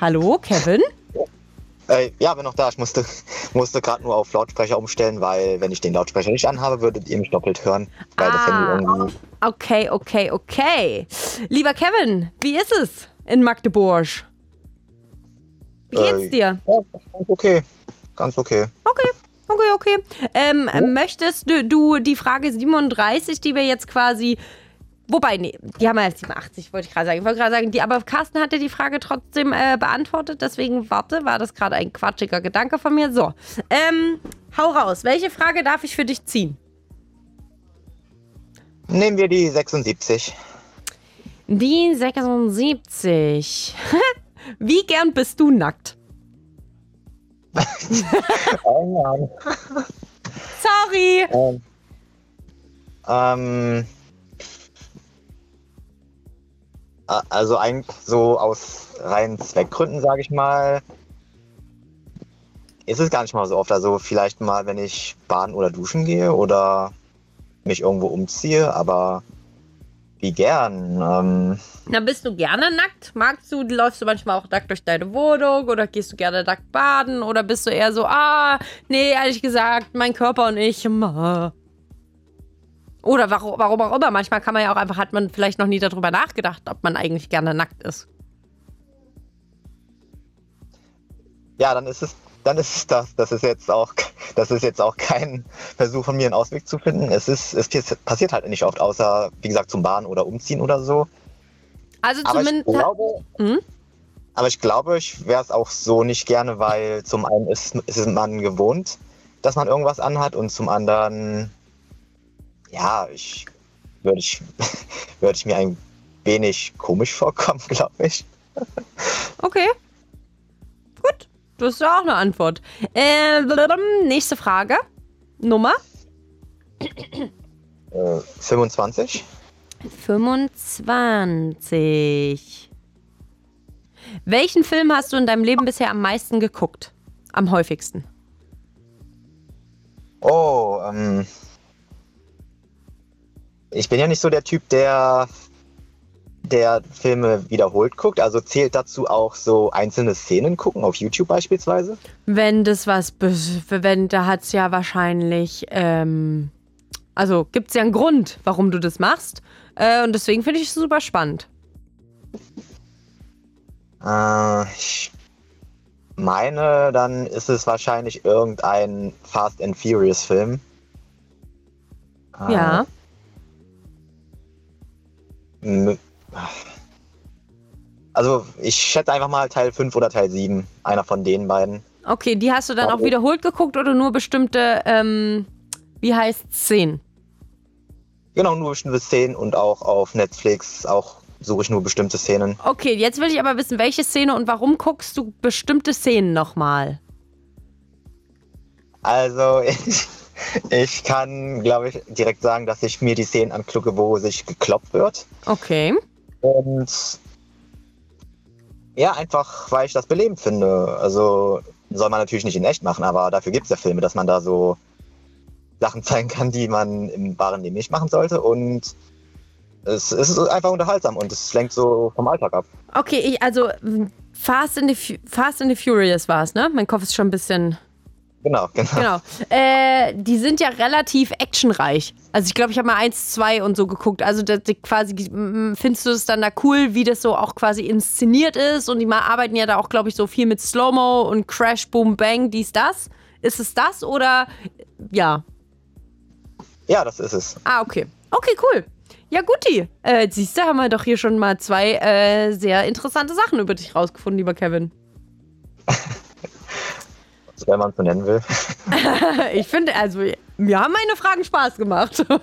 Hallo, Kevin? Äh, ja, bin noch da. Ich musste, musste gerade nur auf Lautsprecher umstellen, weil wenn ich den Lautsprecher nicht anhabe, würdet ihr mich doppelt hören, weil das Handy Ah. irgendwie. Okay, okay, okay. Lieber Kevin, wie ist es in Magdeburg? Wie geht's Äh, dir? Ja, ganz okay. Ganz okay. Okay, okay, okay. Ähm, Möchtest du, du die Frage 37, die wir jetzt quasi. Wobei, nee, die haben wir jetzt 87, wollte ich gerade sagen. Ich wollte gerade sagen, die, aber Carsten hatte die Frage trotzdem äh, beantwortet, deswegen warte, war das gerade ein quatschiger Gedanke von mir. So, ähm, hau raus. Welche Frage darf ich für dich ziehen? Nehmen wir die 76. Die 76. Wie gern bist du nackt? Oh. Sorry. Ähm, ähm, also eigentlich so aus reinen Zweckgründen, sage ich mal, ist es gar nicht mal so oft. Also vielleicht mal, wenn ich baden oder duschen gehe oder mich irgendwo umziehe, aber wie gern. Ähm, Na, bist du gerne nackt? Magst du, läufst du manchmal auch nackt durch deine Wohnung oder gehst du gerne nackt baden oder bist du eher so, ah, nee, ehrlich gesagt, mein Körper und ich, ma. Oder warum, warum auch immer. Manchmal kann man ja auch einfach, hat man vielleicht noch nie darüber nachgedacht, ob man eigentlich gerne nackt ist. ja, dann ist es, dann ist es das. Das ist jetzt auch, das ist jetzt auch kein Versuch von mir, einen Ausweg zu finden. Es ist, es passiert halt nicht oft, außer wie gesagt zum Baden oder Umziehen oder so. Also Aber ich zumindest. glaube, Hm? Aber ich glaube, ich wäre es auch so nicht gerne, weil zum einen ist, ist man gewohnt, dass man irgendwas anhat und zum anderen, ja, ich würde ich, würde ich mir ein wenig komisch vorkommen, glaube ich. Okay. Gut. Das ist ja auch eine Antwort. Äh, nächste Frage. Nummer? Äh, 25. 25. Welchen Film hast du in deinem Leben bisher am meisten geguckt? Am häufigsten? Oh, ähm, ich bin ja nicht so der Typ, der der Filme wiederholt guckt. Also zählt dazu auch so einzelne Szenen gucken auf YouTube beispielsweise. Wenn das was, wenn da hat es ja wahrscheinlich, ähm, also gibt es ja einen Grund, warum du das machst. Äh, und deswegen finde ich es super spannend. Äh, ich meine, dann ist es wahrscheinlich irgendein Fast and Furious Film. Äh, Ja. Also ich schätze einfach mal Teil 5 oder Teil 7. Einer von den beiden. Okay, die hast du dann auch wiederholt geguckt oder nur bestimmte, ähm, wie heißt Szenen? Genau, nur bestimmte Szenen und auch auf Netflix auch suche ich nur bestimmte Szenen. Okay, jetzt will ich aber wissen, welche Szene und warum guckst du bestimmte Szenen nochmal? Also ich, ich kann, glaube ich, direkt sagen, dass ich mir die Szenen anklucke, wo sich gekloppt wird. Okay. Und ja, einfach, weil ich das belebend finde. Also soll man natürlich nicht in echt machen, aber dafür gibt es ja Filme, dass man da so Sachen zeigen kann, die man im wahren Leben nicht machen sollte. Und es, ist einfach unterhaltsam und es lenkt so vom Alltag ab. Okay, ich, also Fast in the, Fast in the Furious war es, ne? Mein Kopf ist schon ein bisschen. Genau, genau. Genau. Äh, die sind ja relativ actionreich. Also ich glaube, ich habe mal eins, zwei und so geguckt. Also das, die quasi, mm, findest du es dann da cool, wie das so auch quasi inszeniert ist? Und die mal arbeiten ja da auch, glaube ich, so viel mit Slow-Mo und Crash, Boom, Bang, dies, das. Ist es das oder ja? Ja, das ist es. Ah, okay. Okay, cool. Ja, guti. Äh, siehst du, haben wir doch hier schon mal zwei äh, sehr interessante Sachen über dich rausgefunden, lieber Kevin. Wenn man so nennen will. ich finde, also, mir haben meine Fragen Spaß gemacht.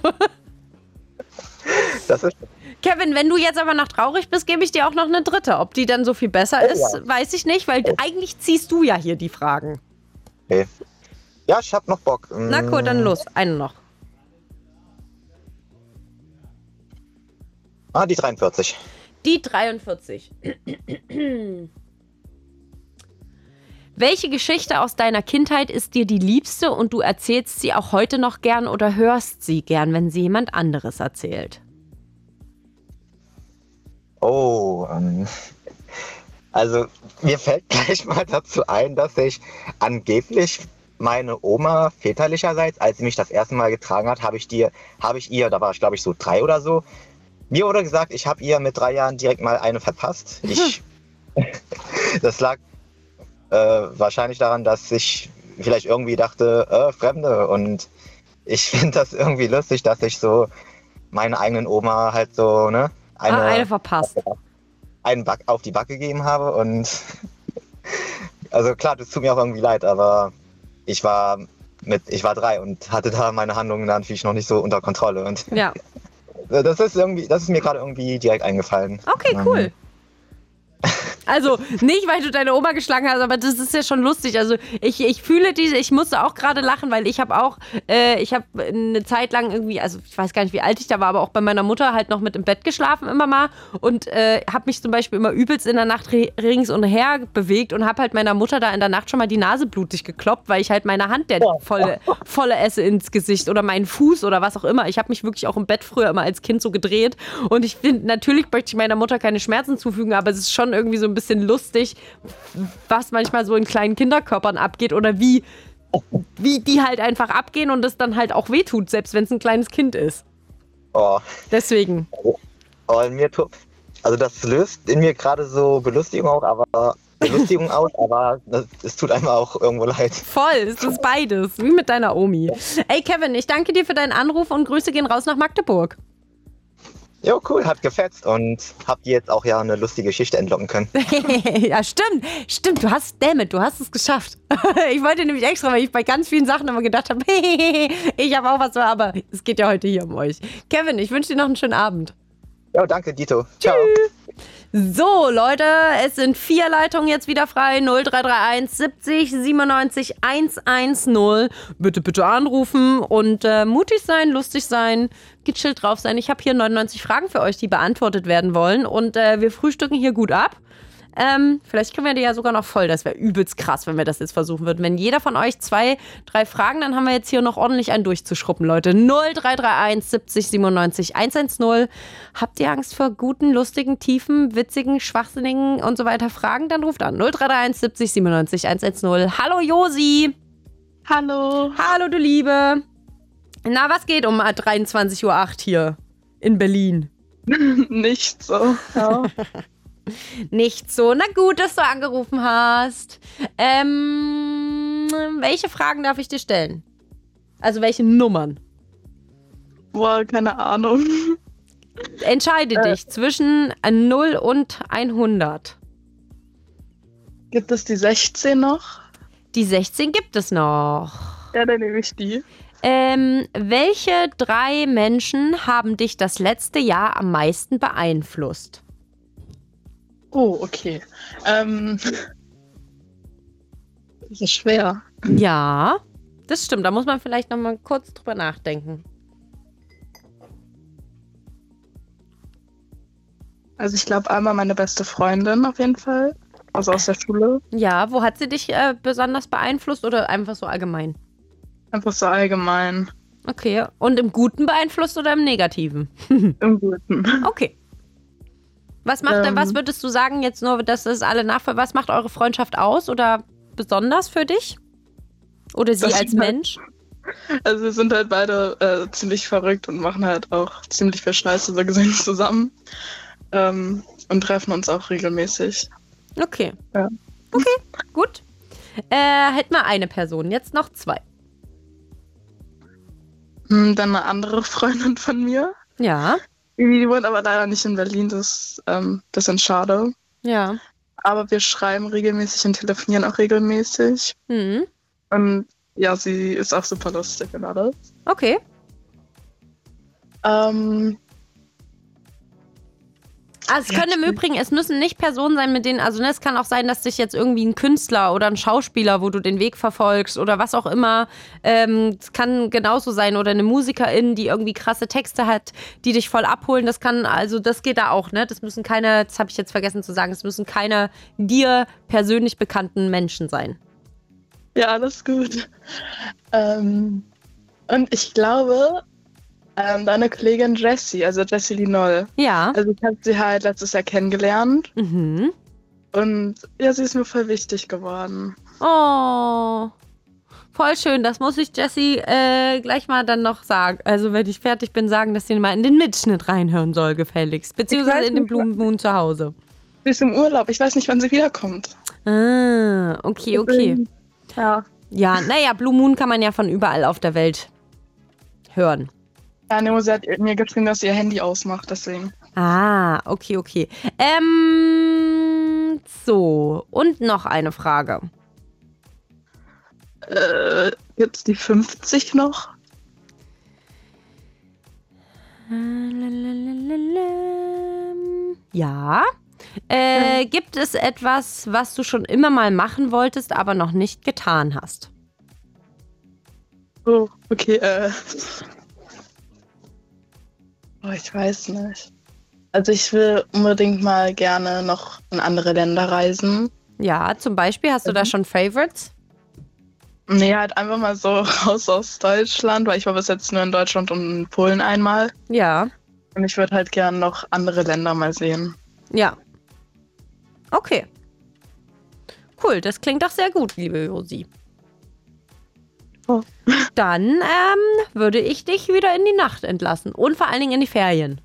Das ist Kevin, wenn du jetzt aber noch traurig bist, gebe ich dir auch noch eine dritte. Ob die dann so viel besser Oh, ist, ja. weiß ich nicht, weil eigentlich ziehst du ja hier die Fragen. okay. Ja, ich hab noch Bock. Na gut, dann Mm, los. Eine noch. Ah, die 43. Die 43. Welche Geschichte aus deiner Kindheit ist dir die liebste und du erzählst sie auch heute noch gern oder hörst sie gern, wenn sie jemand anderes erzählt? Oh, ähm, also mir fällt gleich mal dazu ein, dass ich angeblich meine Oma väterlicherseits, als sie mich das erste Mal getragen hat, habe ich dir, habe ich ihr, da war ich glaube ich so drei oder so, mir wurde gesagt, ich habe ihr mit drei Jahren direkt mal eine verpasst. Ich, das lag äh, wahrscheinlich daran, dass ich vielleicht irgendwie dachte, äh, Fremde und ich finde das irgendwie lustig, dass ich so meine eigenen Oma halt so, ne, eine, ah, eine verpasst. einen Back auf die Backe gegeben habe und also klar, das tut mir auch irgendwie leid, aber ich war mit, ich war drei und hatte da meine Handlungen dann natürlich noch nicht so unter Kontrolle und Ja. das ist irgendwie, das ist mir gerade irgendwie direkt eingefallen. Okay, Ähm, cool. Also nicht, weil du deine Oma geschlagen hast, aber das ist ja schon lustig. Also ich, ich fühle diese, ich musste auch gerade lachen, weil ich habe auch, äh, ich habe eine Zeit lang irgendwie, also ich weiß gar nicht, wie alt ich da war, aber auch bei meiner Mutter halt noch mit im Bett geschlafen immer mal und äh, habe mich zum Beispiel immer übelst in der Nacht ri- rings und her bewegt und habe halt meiner Mutter da in der Nacht schon mal die Nase blutig gekloppt, weil ich halt meine Hand der volle, volle esse ins Gesicht oder meinen Fuß oder was auch immer. Ich habe mich wirklich auch im Bett früher immer als Kind so gedreht und ich finde, natürlich möchte ich meiner Mutter keine Schmerzen zufügen, aber es ist schon irgendwie so ein bisschen lustig, was manchmal so in kleinen Kinderkörpern abgeht oder wie, wie die halt einfach abgehen und es dann halt auch wehtut, selbst wenn es ein kleines Kind ist. Oh, Deswegen. oh, in mir tut, also das löst in mir gerade so Belustigung auch, aber Belustigung aus, aber es tut einem auch irgendwo leid. Voll, es ist beides, wie mit deiner Omi. Ey Kevin, ich danke dir für deinen Anruf und Grüße gehen raus nach Magdeburg. Jo, cool, hat gefetzt und habt ihr jetzt auch ja eine lustige Geschichte entlocken können. ja, stimmt. Stimmt, du hast, damit, du hast es geschafft. ich wollte nämlich extra, weil ich bei ganz vielen Sachen immer gedacht habe, ich habe auch was, aber es geht ja heute hier um euch. Kevin, ich wünsche dir noch einen schönen Abend. Ja, danke, Dito. Ciao. So, Leute, es sind vier Leitungen jetzt wieder frei. 0331 70 97 110. Bitte, bitte anrufen und äh, mutig sein, lustig sein, gechillt drauf sein. Ich habe hier 99 Fragen für euch, die beantwortet werden wollen. Und äh, wir frühstücken hier gut ab. Ähm, vielleicht können wir die ja sogar noch voll. Das wäre übelst krass, wenn wir das jetzt versuchen würden. Wenn jeder von euch zwei, drei Fragen, dann haben wir jetzt hier noch ordentlich einen durchzuschruppen, Leute. 0331 70 97 110. Habt ihr Angst vor guten, lustigen, tiefen, witzigen, schwachsinnigen und so weiter Fragen? Dann ruft an. 0331 70 97 110. Hallo Josi. Hallo. Hallo du Liebe. Na, was geht um 23.08 Uhr hier in Berlin? Nicht so. Ja. Nicht so. Na gut, dass du angerufen hast. Ähm, welche Fragen darf ich dir stellen? Also welche Nummern? Boah, keine Ahnung. Entscheide Äh. dich zwischen 0 und 100. Gibt es die 16 noch? Die 16 gibt es noch. Ja, dann nehme ich die. Ähm, welche drei Menschen haben dich das letzte Jahr am meisten beeinflusst? Oh, okay. Ähm, das ist schwer. Ja, das stimmt. Da muss man vielleicht noch mal kurz drüber nachdenken. Also ich glaube einmal meine beste Freundin auf jeden Fall. Also aus der Schule. Ja, wo hat sie dich äh, besonders beeinflusst oder einfach so allgemein? Einfach so allgemein. Okay. Und im Guten beeinflusst oder im Negativen? Im Guten. Okay. Was macht, Ähm. was würdest du sagen jetzt nur, dass das alle nachvoll? Was macht eure Freundschaft aus oder besonders für dich? Oder sie als halt- Mensch? Also wir sind halt beide äh, ziemlich verrückt und machen halt auch ziemlich viel Scheiße so gesehen zusammen. Ähm, und treffen uns auch regelmäßig. Okay. Ja. Okay, gut. Äh, hätten wir eine Person, jetzt noch zwei. Hm, Dann eine andere Freundin von mir. Ja. Die wohnt aber leider nicht in Berlin, das ist ähm, ein bisschen schade. Ja. Aber wir schreiben regelmäßig und telefonieren auch regelmäßig. Mhm. Und ja, sie ist auch super lustig und alles. Okay. Ähm, Also es Ja, können im. Übrigen, es müssen nicht Personen sein, mit denen, also ne, es kann auch sein, dass dich jetzt irgendwie ein Künstler oder ein Schauspieler, wo du den Weg verfolgst oder was auch immer, ähm, es kann genauso sein oder eine Musikerin, die irgendwie krasse Texte hat, die dich voll abholen, das kann, also das geht da auch, ne, das müssen keine, das habe ich jetzt vergessen zu sagen, es müssen keine dir persönlich bekannten Menschen sein. ja, alles gut. Ähm, und ich glaube, ähm, deine Kollegin Jessie, also Jessie Linoll. Ja. Also ich habe sie halt letztes Jahr kennengelernt. Mhm. Und ja, sie ist mir voll wichtig geworden. Oh. Voll schön, das muss ich Jessie äh, gleich mal dann noch sagen. Also, wenn ich fertig bin, sagen, dass sie mal in den Mitschnitt reinhören soll, gefälligst. Beziehungsweise in den nicht, Blumen Moon zu Hause. Sie ist im Urlaub. Ich weiß nicht, wann sie wiederkommt. Ah, okay, okay. Ja. Ja, naja, Blue Moon kann man ja von überall auf der Welt hören. Ja, Nemo, sie hat mir geschrieben, dass sie ihr Handy ausmacht, deswegen. Ah, okay, okay. Ähm, so, und noch eine Frage. Äh, gibt's die 50 noch? Ja. Äh, Gibt es etwas, was du schon immer mal machen wolltest, aber noch nicht getan hast? Oh, okay, äh. Oh, ich weiß nicht. Also ich will unbedingt mal gerne noch in andere Länder reisen. Ja, zum Beispiel, hast du da schon Favorites? Nee, halt einfach mal so raus aus Deutschland, weil ich war bis jetzt nur in Deutschland und in Polen einmal. Ja. Und ich würde halt gerne noch andere Länder mal sehen. Ja. Okay. Cool, das klingt doch sehr gut, liebe Josi. Oh. Dann ähm, würde ich dich wieder in die Nacht entlassen und vor allen Dingen in die Ferien.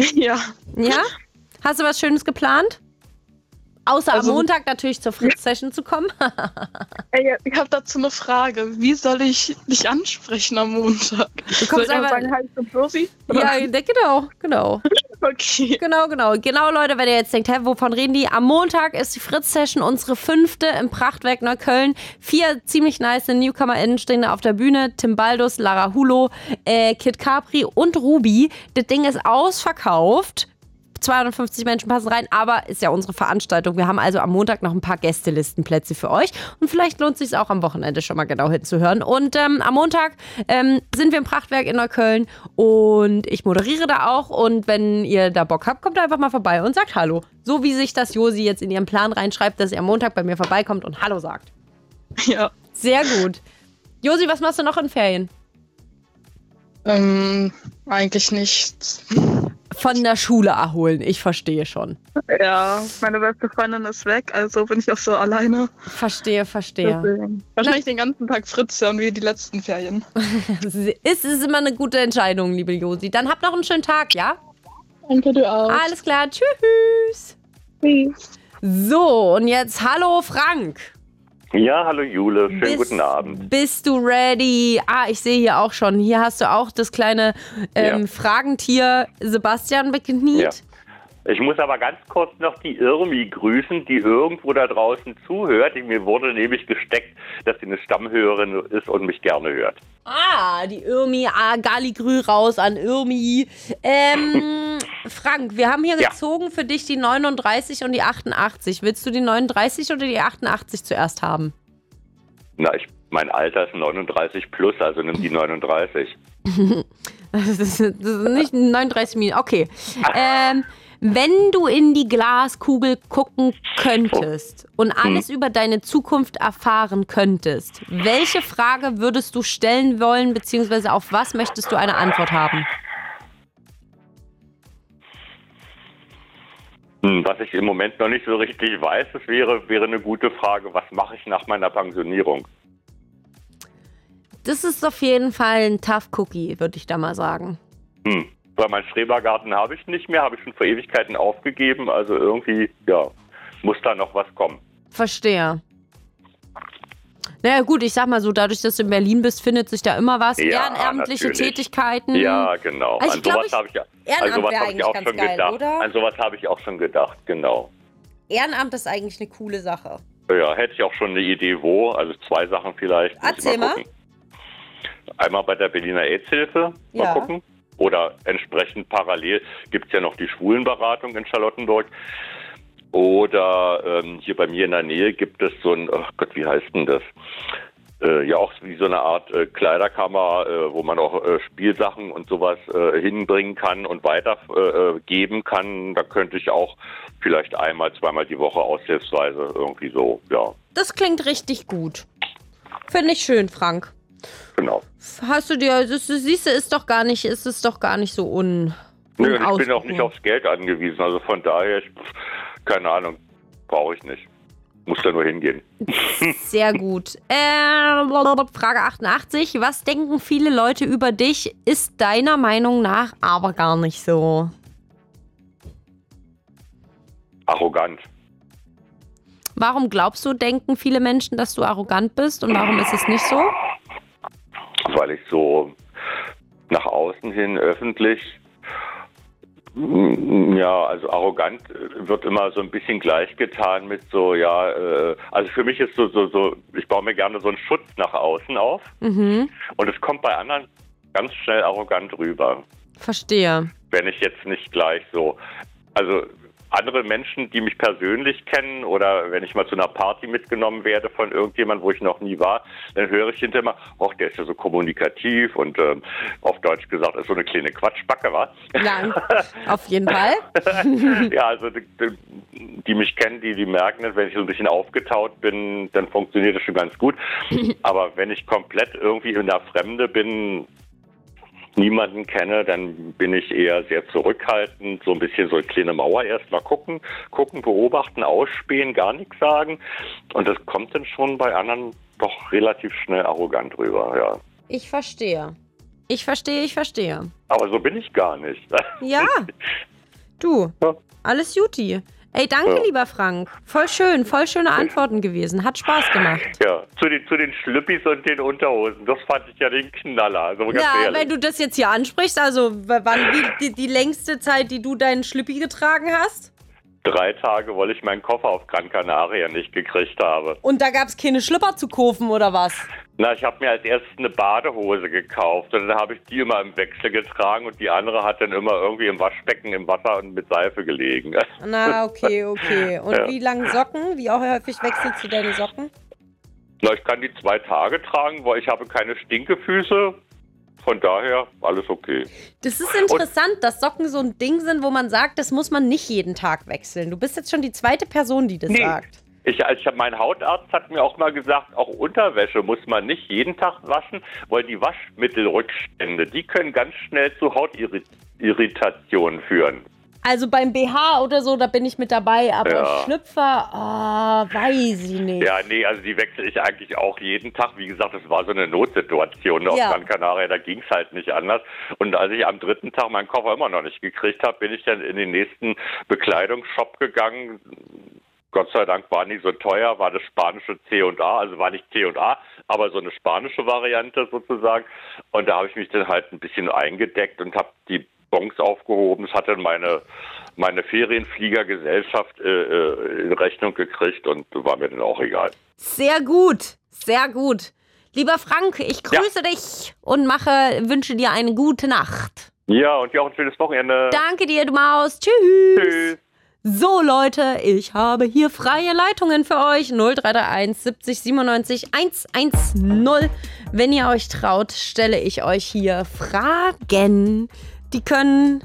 Ja. Ja? Hast du was Schönes geplant? Außer Also- am Montag natürlich zur Fritz-Session zu kommen. Ey, ich habe dazu eine Frage. Wie soll ich dich ansprechen am Montag? Du kommst einfach sagen, ich bin Rosi? ja, genau, genau. Okay. Genau, genau. Genau, Leute, wenn ihr jetzt denkt, hä, wovon reden die? Am Montag ist die Fritz-Session, unsere fünfte im Prachtwerk Neukölln. Vier ziemlich nice NewcomerInnen stehen da auf der Bühne. Tim Baldus, Lara Hulo, äh, Kid Capri und Ruby. Das Ding ist ausverkauft. 250 Menschen passen rein, aber ist ja unsere Veranstaltung. Wir haben also am Montag noch ein paar Gästelistenplätze für euch und vielleicht lohnt es sich auch am Wochenende schon mal genau hinzuhören. Und ähm, am Montag ähm, sind wir im Prachtwerk in Neukölln und ich moderiere da auch. Und wenn ihr da Bock habt, kommt einfach mal vorbei und sagt Hallo. So wie sich das Josi jetzt in ihren Plan reinschreibt, dass sie am Montag bei mir vorbeikommt und Hallo sagt. Ja. Sehr gut. Josi, was machst du noch in Ferien? Ähm, eigentlich nichts. Von der Schule erholen, ich verstehe schon. Ja, meine beste Freundin ist weg, also bin ich auch so alleine. Verstehe, verstehe. Deswegen. Wahrscheinlich den ganzen Tag Fritz hören wie die letzten Ferien. Es ist immer eine gute Entscheidung, liebe Josi. Dann habt noch einen schönen Tag, ja? Danke, du auch. Alles klar, tschüss. Tschüss. So, und jetzt hallo Frank. Ja, hallo Jule, schönen Bis- guten Abend. Bist du ready? Ah, ich sehe hier auch schon. Hier hast du auch das kleine ähm, Ja. Fragentier Sebastian bekniet. Ja. Ich muss aber ganz kurz noch die Irmi grüßen, die irgendwo da draußen zuhört. Mir wurde nämlich gesteckt, dass sie eine Stammhörerin ist und mich gerne hört. Ah, die Irmi, ah, Galigrü raus an Irmi. Ähm, Frank, wir haben hier Ja. gezogen für dich die 39 und die 88. Willst du die 39 oder die 88 zuerst haben? Na, ich, mein Alter ist 39 plus, also nimm die 39. Das ist, das ist nicht 39 Minuten. Okay. Ähm, wenn du in die Glaskugel gucken könntest und alles über deine Zukunft erfahren könntest, welche Frage würdest du stellen wollen, beziehungsweise auf was möchtest du eine Antwort haben? Hm, Was ich im Moment noch nicht so richtig weiß, das wäre, wäre eine gute Frage, was mache ich nach meiner Pensionierung? Das ist auf jeden Fall ein Tough Cookie, würde ich da mal sagen. Hm. Weil mein Schrebergarten habe ich nicht mehr, habe ich schon vor Ewigkeiten aufgegeben. Also irgendwie, ja, muss da noch was kommen. Verstehe. Naja gut, ich sag mal so, dadurch, dass du in Berlin bist, findet sich da immer was. Ja, Ehrenamtliche natürlich. Tätigkeiten. Ja, genau. Also an sowas habe ich, an sowas habe ich auch schon geil, gedacht. oder? An sowas habe ich auch schon gedacht, genau. Ehrenamt ist eigentlich eine coole Sache. Ja, hätte ich auch schon eine Idee, wo. Also zwei Sachen vielleicht. Erzähl mal. gucken. Einmal bei der Berliner AIDS-Hilfe, mal Ja. gucken. Oder entsprechend parallel gibt es ja noch die Schwulenberatung in Charlottenburg. Oder ähm, hier bei mir in der Nähe gibt es so ein, ach Gott, wie heißt denn das? Äh, ja, auch wie so eine Art äh, Kleiderkammer, äh, wo man auch äh, Spielsachen und sowas äh, hinbringen kann und weitergeben äh, kann. Da könnte ich auch vielleicht einmal, zweimal die Woche aushilfsweise irgendwie so, ja, Das klingt richtig gut. Finde ich schön, Frank. Genau. Hast du dir, das, du siehst du, ist doch gar nicht, ist es doch gar nicht so un. Nö, ich bin auch nicht aufs Geld angewiesen. Also von daher, ich, keine Ahnung, brauche ich nicht. Muss da nur hingehen. Sehr gut. Äh, Frage 88. Was denken viele Leute über dich? Ist deiner Meinung nach aber gar nicht so. Arrogant. Warum glaubst du, denken viele Menschen, dass du arrogant bist und warum ist es nicht so? Weil ich so nach außen hin öffentlich, mm, ja, also arrogant wird immer so ein bisschen gleichgetan mit so, ja, äh, also für mich ist so, so, so, ich baue mir gerne so einen Schutz nach außen auf Mhm. und es kommt bei anderen ganz schnell arrogant rüber, Verstehe. wenn ich jetzt nicht gleich so, also andere Menschen, die mich persönlich kennen oder wenn ich mal zu einer Party mitgenommen werde von irgendjemandem, wo ich noch nie war, dann höre ich hinterher mal, ach, der ist ja so kommunikativ und ähm, auf Deutsch gesagt ist so eine kleine Quatschbacke, wa? Ja, auf jeden Fall. ja, also die, die, die mich kennen, die, die merken, dass wenn ich so ein bisschen aufgetaut bin, dann funktioniert das schon ganz gut. Aber wenn ich komplett irgendwie in der Fremde bin, niemanden kenne, dann bin ich eher sehr zurückhaltend, so ein bisschen so eine kleine Mauer erst mal gucken, gucken, beobachten, ausspähen, gar nichts sagen. Und das kommt dann schon bei anderen doch relativ schnell arrogant rüber, ja. Ich verstehe. Ich verstehe, ich verstehe. Aber so bin ich gar nicht. Ja. Du, alles Juti. Ey, danke, Ja. lieber Frank. Voll schön, voll schöne Antworten gewesen. Hat Spaß gemacht. Ja, zu den, zu den Schlüppis und den Unterhosen, das fand ich ja den Knaller. Also ganz Ja, ehrlich. wenn du das jetzt hier ansprichst, also wann wie die, die längste Zeit, die du deinen Schlüppi getragen hast? Drei Tage, weil ich meinen Koffer auf Gran Canaria nicht gekriegt habe. Und da gab es keine Schlüpper zu kaufen oder was? Na, ich habe mir als erstes eine Badehose gekauft und dann habe ich die immer im Wechsel getragen und die andere hat dann immer irgendwie im Waschbecken im Wasser und mit Seife gelegen. Na, okay, okay. Und Ja. wie lange Socken? Wie auch häufig wechselst du deine Socken? Na, ich kann die zwei Tage tragen, weil ich habe keine Stinkefüße. Von daher alles okay. Das ist interessant, dass Socken so ein Ding sind, wo man sagt, das muss man nicht jeden Tag wechseln. Du bist jetzt schon die zweite Person, die das Nee. sagt. Ich, ich mein Hautarzt hat mir auch mal gesagt, auch Unterwäsche muss man nicht jeden Tag waschen, weil die Waschmittelrückstände, die können ganz schnell zu Hautirritationen führen. Also beim BH oder so, da bin ich mit dabei, aber Ja. Schlüpfer, oh, weiß ich nicht. Ja, nee, also die wechsle ich eigentlich auch jeden Tag. Wie gesagt, es war so eine Notsituation auf Ja. Gran Canaria, da ging es halt nicht anders. Und als ich am dritten Tag meinen Koffer immer noch nicht gekriegt habe, bin ich dann in den nächsten Bekleidungsshop gegangen. Gott sei Dank war nicht so teuer, war das spanische C und A, also war nicht C und A, aber so eine spanische Variante sozusagen. Und da habe ich mich dann halt ein bisschen eingedeckt und habe die Bons aufgehoben. Das hat dann meine, meine Ferienfliegergesellschaft äh, äh, in Rechnung gekriegt und war mir dann auch egal. Sehr gut, sehr gut. Lieber Frank, ich grüße dich und mache, wünsche dir eine gute Nacht. Ja, und dir auch ein schönes Wochenende. Danke dir, du Maus. Tschüss. Tschüss. So, Leute, ich habe hier freie Leitungen für euch. 0331 70 97 110. Wenn ihr euch traut, stelle ich euch hier Fragen. Die können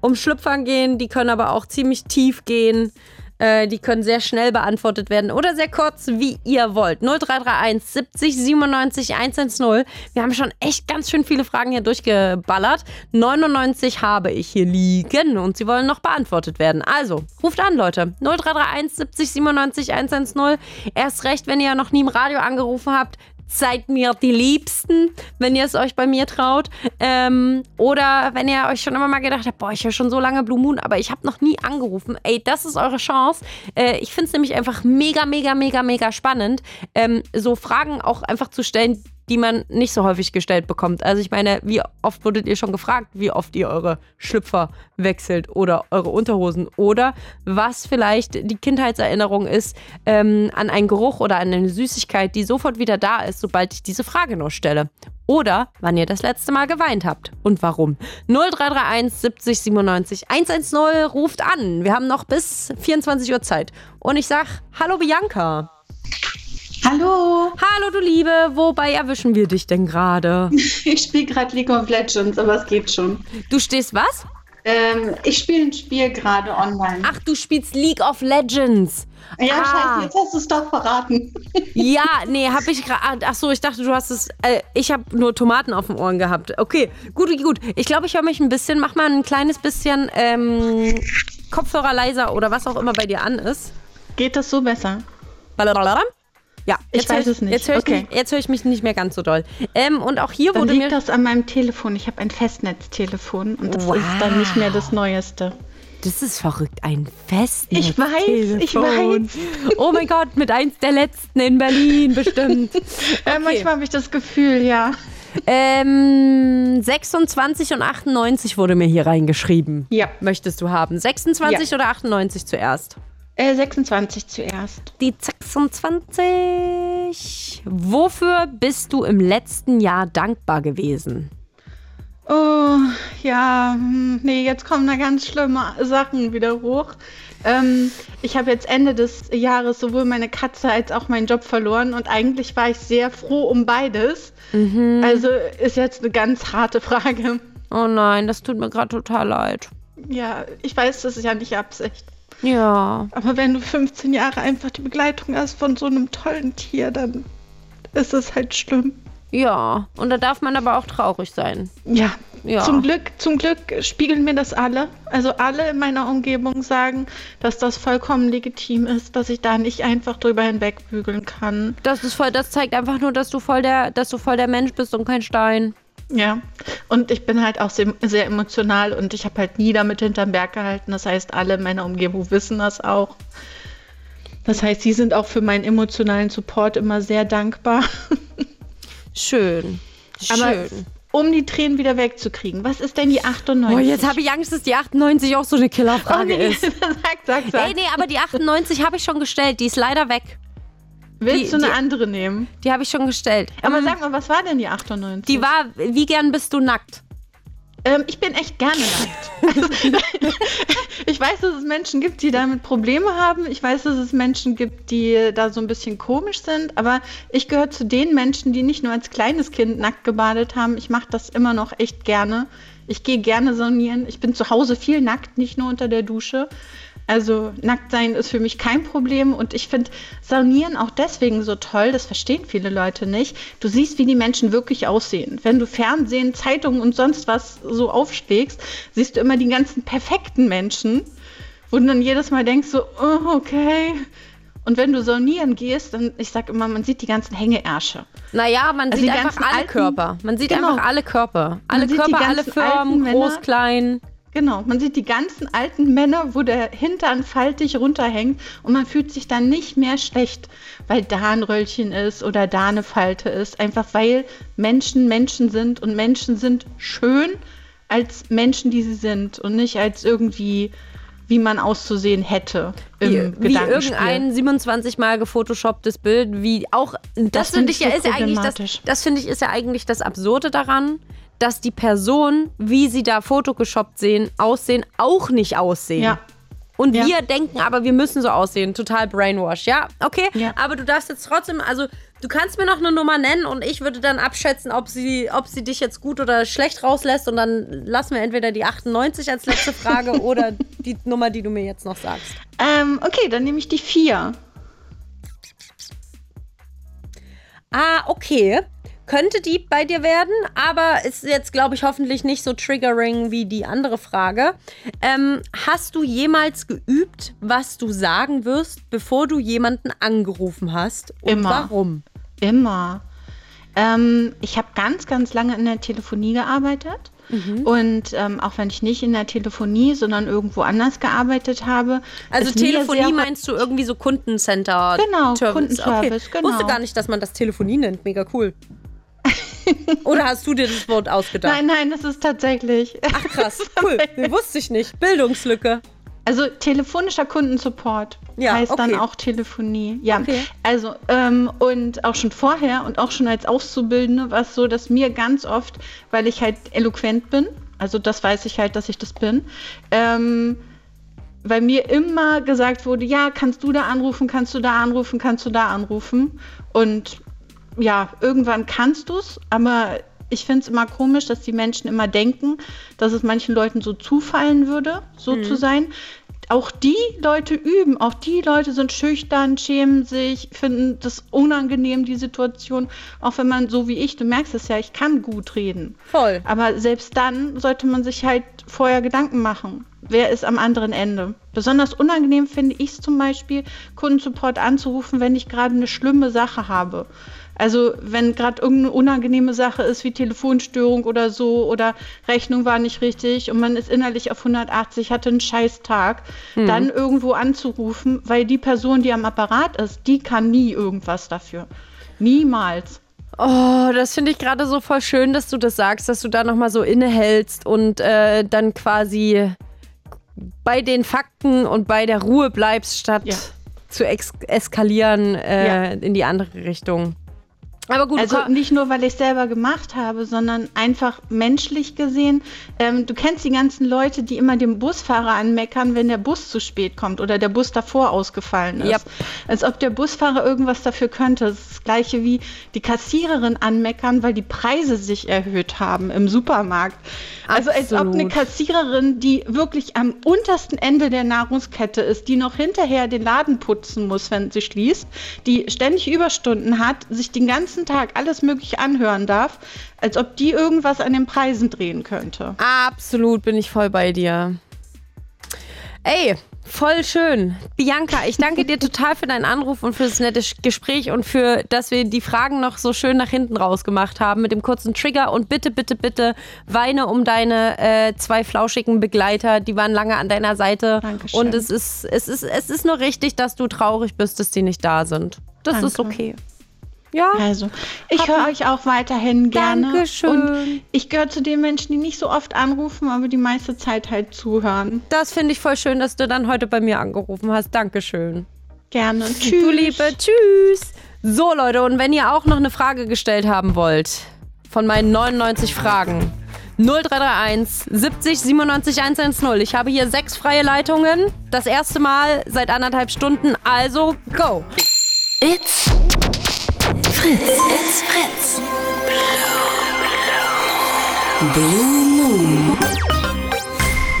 um Schlüpfern gehen, die können aber auch ziemlich tief gehen. Äh, die können sehr schnell beantwortet werden oder sehr kurz, wie ihr wollt. 0331 70 97 110. Wir haben schon echt ganz schön viele Fragen hier durchgeballert. 99 habe ich hier liegen und sie wollen noch beantwortet werden. Also, ruft an, Leute. 0331 70 97 110. Erst recht, wenn ihr noch nie im Radio angerufen habt seid mir die Liebsten, wenn ihr es euch bei mir traut. Ähm, oder wenn ihr euch schon immer mal gedacht habt, boah, ich höre schon so lange Blue Moon, aber ich habe noch nie angerufen. Ey, das ist eure Chance. Äh, ich finde es nämlich einfach mega, mega, mega, mega spannend, ähm, so Fragen auch einfach zu stellen, die man nicht so häufig gestellt bekommt. Also ich meine, wie oft wurdet ihr schon gefragt, wie oft ihr eure Schlüpfer wechselt oder eure Unterhosen oder was vielleicht die Kindheitserinnerung ist ähm, an einen Geruch oder an eine Süßigkeit, die sofort wieder da ist, sobald ich diese Frage nur stelle. Oder wann ihr das letzte Mal geweint habt und warum. 0331 70 97 110 ruft an. Wir haben noch bis 24 Uhr Zeit. Und ich sag Hallo Bianca. Hallo. Hallo, du Liebe. Wobei erwischen wir dich denn gerade? Ich spiele gerade League of Legends, aber es geht schon. Du stehst was? Ähm, ich spiele ein Spiel gerade online. Ach, du spielst League of Legends. Ja, ah. scheiße, jetzt hast du es doch verraten. Ja, nee, hab ich gerade. Ach so, ich dachte, du hast es. Äh, ich habe nur Tomaten auf den Ohren gehabt. Okay, gut, gut. Ich glaube, ich höre mich ein bisschen. Mach mal ein kleines bisschen ähm, Kopfhörer leiser oder was auch immer bei dir an ist. Geht das so besser? Blablabla. Ja, ich weiß hör, es nicht. Jetzt höre ich, okay. mich, hör ich mich nicht mehr ganz so doll. Ähm, und auch hier dann wurde liegt mir. das an meinem Telefon. Ich habe ein Festnetztelefon und das Wow. ist dann nicht mehr das Neueste. Das ist verrückt, ein Festnetz. Ich weiß, ich weiß. Oh mein Gott, mit eins der letzten in Berlin bestimmt. Äh, manchmal habe ich das Gefühl, ja. Ähm, 26 und 98 wurde mir hier reingeschrieben. Ja. Möchtest du haben? 26 Ja. oder 98 zuerst? Äh, 26 zuerst. Die 26. Wofür bist du im letzten Jahr dankbar gewesen? Oh, ja, hm, nee, jetzt kommen da ganz schlimme Sachen wieder hoch. Ähm, ich habe jetzt Ende des Jahres sowohl meine Katze als auch meinen Job verloren und eigentlich war ich sehr froh um beides. Also ist jetzt eine ganz harte Frage. Oh nein, das tut mir gerade total leid. Ja, ich weiß, das ist ja nicht Absicht. Ja. Aber wenn du 15 Jahre einfach die Begleitung hast von so einem tollen Tier, dann ist es halt schlimm. Ja, und da darf man aber auch traurig sein. Ja, Ja. Zum Glück, zum Glück spiegeln mir das alle. Also alle in meiner Umgebung sagen, dass das vollkommen legitim ist, dass ich da nicht einfach drüber hinwegbügeln kann. Das ist voll, das zeigt einfach nur, dass du voll der, dass du voll der Mensch bist und kein Stein. Ja, und ich bin halt auch sehr, sehr emotional und ich habe halt nie damit hinterm Berg gehalten. Das heißt, alle in meiner Umgebung wissen das auch. Das heißt, sie sind auch für meinen emotionalen Support immer sehr dankbar. Schön. Aber Schön. um die Tränen wieder wegzukriegen, was ist denn die 98? Oh, jetzt habe ich Angst, dass die 98 auch so eine Killerfrage Oh, nee. ist. sag, sag, sag. Ey, nee, aber die 98 habe ich schon gestellt. Die ist leider weg. Willst die- du eine die- andere nehmen? Die habe ich schon gestellt. Aber Ähm, sag mal, was war denn die 98? die war, wie gern bist du nackt? Ähm, ich bin echt gerne nackt. ich weiß, dass es Menschen gibt, die damit Probleme haben. Ich weiß, dass es Menschen gibt, die da so ein bisschen komisch sind. Aber ich gehöre zu den Menschen, die nicht nur als kleines Kind nackt gebadet haben. Ich mache das immer noch echt gerne. Ich gehe gerne saunieren. Ich bin zu Hause viel nackt, nicht nur unter der Dusche. Also nackt sein ist für mich kein Problem und ich finde Saunieren auch deswegen so toll, das verstehen viele Leute nicht. Du siehst, wie die Menschen wirklich aussehen. Wenn du Fernsehen, Zeitungen und sonst was so aufschlägst, siehst du immer die ganzen perfekten Menschen, wo du dann jedes Mal denkst so, oh, okay. Und wenn du saunieren gehst, dann, ich sag immer, man sieht die ganzen Hängeärsche. Naja, man Also sieht einfach alle alten- Körper. Man sieht Genau. einfach alle Körper. Alle Man Körper, alle Firmen, groß, klein. Genau, man sieht die ganzen alten Männer, wo der Hintern faltig runterhängt und man fühlt sich dann nicht mehr schlecht, weil da ein Röllchen ist oder da eine Falte ist. Einfach weil Menschen Menschen sind und Menschen sind schön als Menschen, die sie sind und nicht als irgendwie, wie man auszusehen hätte im Wie, wie irgendein 27 mal gefotoshopptes Bild, wie auch das, Das finde find ich ja ist ja eigentlich das, das finde ich ist ja eigentlich das Absurde daran, dass die Person, wie sie da fotogeschoppt sehen, aussehen, auch nicht aussehen. Ja. Und Ja. wir denken aber, wir müssen so aussehen. Total brainwash, ja? Okay, aber du darfst jetzt trotzdem, also du kannst mir noch eine Nummer nennen und ich würde dann abschätzen, ob sie, ob sie dich jetzt gut oder schlecht rauslässt und dann lassen wir entweder die 98 als letzte Frage oder die Nummer, die du mir jetzt noch sagst. Ähm, okay, dann nehme ich die vier. Ah, okay. Könnte die bei dir werden, aber ist jetzt, glaube ich, hoffentlich nicht so triggering wie die andere Frage. Ähm, hast du jemals geübt, was du sagen wirst, bevor du jemanden angerufen hast? Und Immer. warum? Immer. Ähm, ich habe ganz, ganz lange in der Telefonie gearbeitet. Mhm. Und ähm, auch wenn ich nicht in der Telefonie, sondern irgendwo anders gearbeitet habe. Also Telefonie meinst du irgendwie so Kundencenter? Genau, Service. Kundenservice, okay. genau. Wusste gar nicht, dass man das Telefonie nennt. Mega cool. Oder hast du dir das Wort ausgedacht? Nein, nein, das ist tatsächlich. Ach krass, cool. Wusste ich nicht. Bildungslücke. Also telefonischer Kundensupport Ja, heißt dann okay. auch Telefonie. Ja, Okay. also ähm, und auch schon vorher und auch schon als Auszubildende war es so, dass mir ganz oft, weil ich halt eloquent bin, also das weiß ich halt, dass ich das bin, ähm, weil mir immer gesagt wurde, ja, kannst du da anrufen, kannst du da anrufen, kannst du da anrufen. Und ja, irgendwann kannst du es, aber ich finde es immer komisch, dass die Menschen immer denken, dass es manchen Leuten so zufallen würde, so Mhm. zu sein. Auch die Leute üben, auch die Leute sind schüchtern, schämen sich, finden das unangenehm, die Situation. Auch wenn man so wie ich, du merkst es ja, ich kann gut reden. Voll. Aber selbst dann sollte man sich halt vorher Gedanken machen. Wer ist am anderen Ende? Besonders unangenehm finde ich es zum Beispiel, Kundensupport anzurufen, wenn ich gerade eine schlimme Sache habe. Also wenn gerade irgendeine unangenehme Sache ist, wie Telefonstörung oder so, oder Rechnung war nicht richtig und man ist innerlich auf 180, hatte einen scheiß Tag, Hm. dann irgendwo anzurufen, weil die Person, die am Apparat ist, die kann nie irgendwas dafür. Niemals. Oh, das finde ich gerade so voll schön, dass du das sagst, dass du da nochmal so innehältst und äh, dann quasi bei den Fakten und bei der Ruhe bleibst, statt zu ex eskalieren äh, in die andere Richtung. Aber gut, also nicht nur, weil ich selber gemacht habe, sondern einfach menschlich gesehen. Ähm, du kennst die ganzen Leute, die immer dem Busfahrer anmeckern, wenn der Bus zu spät kommt oder der Bus davor ausgefallen ist. Yep. Als ob der Busfahrer irgendwas dafür könnte. Das ist das gleiche wie die Kassiererin anmeckern, weil die Preise sich erhöht haben im Supermarkt. Also als ob eine Absolut. Kassiererin, die wirklich am untersten Ende der Nahrungskette ist, die noch hinterher den Laden putzen muss, wenn sie schließt, die ständig Überstunden hat, sich den ganzen Tag alles Mögliche anhören darf, als ob die irgendwas an den Preisen drehen könnte. Absolut bin ich voll bei dir. Ey, voll schön. Bianca, ich danke dir total für deinen Anruf und für das nette Gespräch und für, dass wir die Fragen noch so schön nach hinten rausgemacht haben mit dem kurzen Trigger. Und bitte, bitte, bitte weine um deine äh, zwei flauschigen Begleiter. Die waren lange an deiner Seite. Dankeschön. Und es ist, es, ist, es ist nur richtig, dass du traurig bist, dass die nicht da sind. Das Danke. ist okay. Ja. Also, ich höre euch auch weiterhin gerne. Dankeschön. Und ich gehöre zu den Menschen, die nicht so oft anrufen, aber die meiste Zeit halt zuhören. Das finde ich voll schön, dass du dann heute bei mir angerufen hast. Dankeschön. Gerne. Du Tschüss. Liebe, tschüss. So, Leute, und wenn ihr auch noch eine Frage gestellt haben wollt, von meinen 99 Fragen, 0331 70 97 110. Ich habe hier sechs freie Leitungen. Das erste Mal seit anderthalb Stunden, also go. It's Fritz. It's Fritz. Blue Moon.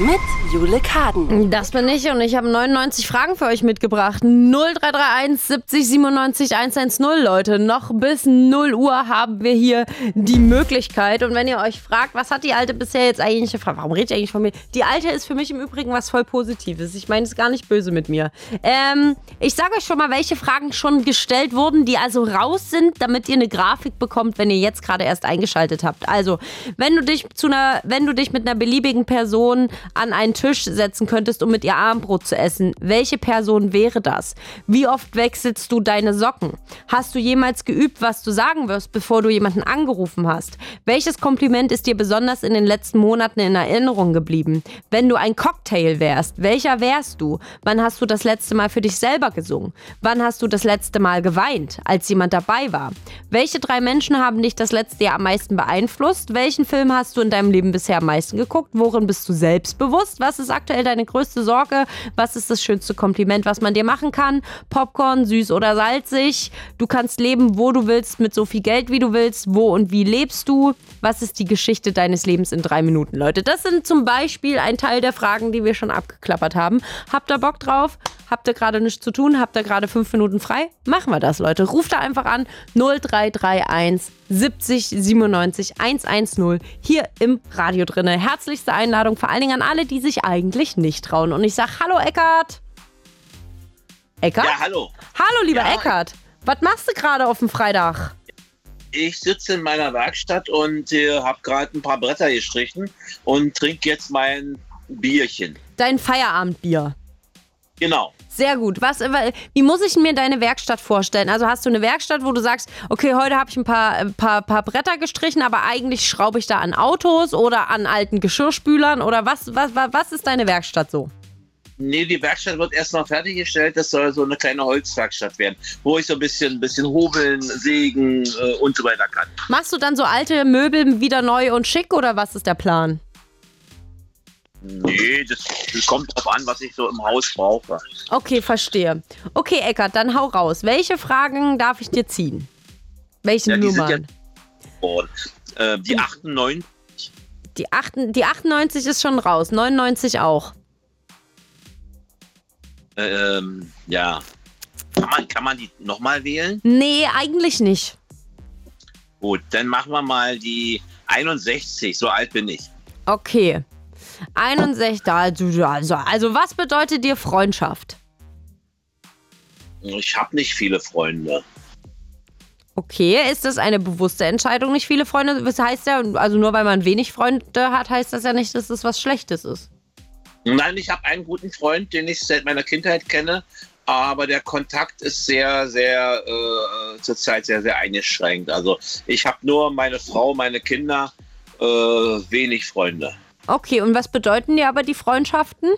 Mit Jule Kaden. Das bin ich und ich habe 99 Fragen für euch mitgebracht. 0331 70 97 110, Leute. Noch bis 0 Uhr haben wir hier die Möglichkeit. Und wenn ihr euch fragt, was hat die Alte bisher jetzt eigentlich gefragt? Warum redet ihr eigentlich von mir? Die Alte ist für mich im Übrigen was voll Positives. Ich meine es ist gar nicht böse mit mir. Ähm, ich sage euch schon mal, welche Fragen schon gestellt wurden, die also raus sind, damit ihr eine Grafik bekommt, wenn ihr jetzt gerade erst eingeschaltet habt. Also, wenn du dich zu einer, wenn du dich mit einer beliebigen Person an einen Tisch setzen könntest, um mit ihr Abendbrot zu essen, welche Person wäre das? Wie oft wechselst du deine Socken? Hast du jemals geübt, was du sagen wirst, bevor du jemanden angerufen hast? Welches Kompliment ist dir besonders in den letzten Monaten in Erinnerung geblieben? Wenn du ein Cocktail wärst, welcher wärst du? Wann hast du das letzte Mal für dich selber gesungen? Wann hast du das letzte Mal geweint, als jemand dabei war? Welche drei Menschen haben dich das letzte Jahr am meisten beeinflusst? Welchen Film hast du in deinem Leben bisher am meisten geguckt? Worin bist du selbstbewusst? Was ist aktuell deine größte Sorge? Was ist das schönste Kompliment, was man dir machen kann? Popcorn, süß oder salzig? Du kannst leben, wo du willst, mit so viel Geld, wie du willst. Wo und wie lebst du? Was ist die Geschichte deines Lebens in drei Minuten, Leute? Das sind zum Beispiel ein Teil der Fragen, die wir schon abgeklappert haben. Habt ihr Bock drauf? Habt ihr gerade nichts zu tun? Habt ihr gerade fünf Minuten frei? Machen wir das, Leute. Ruft da einfach an 0331 70 97 110 hier im Radio drinne. Herzlichste Einladung vor allen Dingen an alle, die sich eigentlich nicht trauen. Und ich sag Hallo Eckart. Eckart? Ja, hallo. Hallo, lieber Ja. Eckart. Was machst du gerade auf dem Freitag? Ich sitze in meiner Werkstatt und äh, habe gerade ein paar Bretter gestrichen und trinke jetzt mein Bierchen. Dein Feierabendbier. Genau. Sehr gut. Was, äh, wie muss ich mir deine Werkstatt vorstellen? Also hast du eine Werkstatt, wo du sagst, okay, heute habe ich ein paar, ein paar, paar Bretter gestrichen, aber eigentlich schraube ich da an Autos oder an alten Geschirrspülern oder was, was, was, ist deine Werkstatt so? Nee, die Werkstatt wird erst noch fertiggestellt. Das soll so eine kleine Holzwerkstatt werden, wo ich so ein bisschen, bisschen hobeln, sägen äh, und so weiter kann. Machst du dann so alte Möbel wieder neu und schick oder was ist der Plan? Nee, das, das kommt drauf an, was ich so im Haus brauche. Okay, verstehe. Okay, Eckart, dann hau raus. Welche Fragen darf ich dir ziehen? Welche Ja, die Nummern? Und, äh, die 98, Die, acht, die 98 ist schon raus, 99 auch. ähm, ja. Kann man, kann man die nochmal wählen? Nee, eigentlich nicht. Gut, dann machen wir mal die 61. So alt bin ich. Okay. 61, also, also, was bedeutet dir Freundschaft? Ich habe nicht viele Freunde. Okay, ist das eine bewusste Entscheidung, nicht viele Freunde? Das heißt ja, also nur weil man wenig Freunde hat, heißt das ja nicht, dass das was Schlechtes ist. Nein, ich habe einen guten Freund, den ich seit meiner Kindheit kenne, aber der Kontakt ist sehr, sehr äh, zurzeit sehr, sehr eingeschränkt. Also ich habe nur meine Frau, meine Kinder, äh, wenig Freunde. Okay, und was bedeuten dir aber die Freundschaften?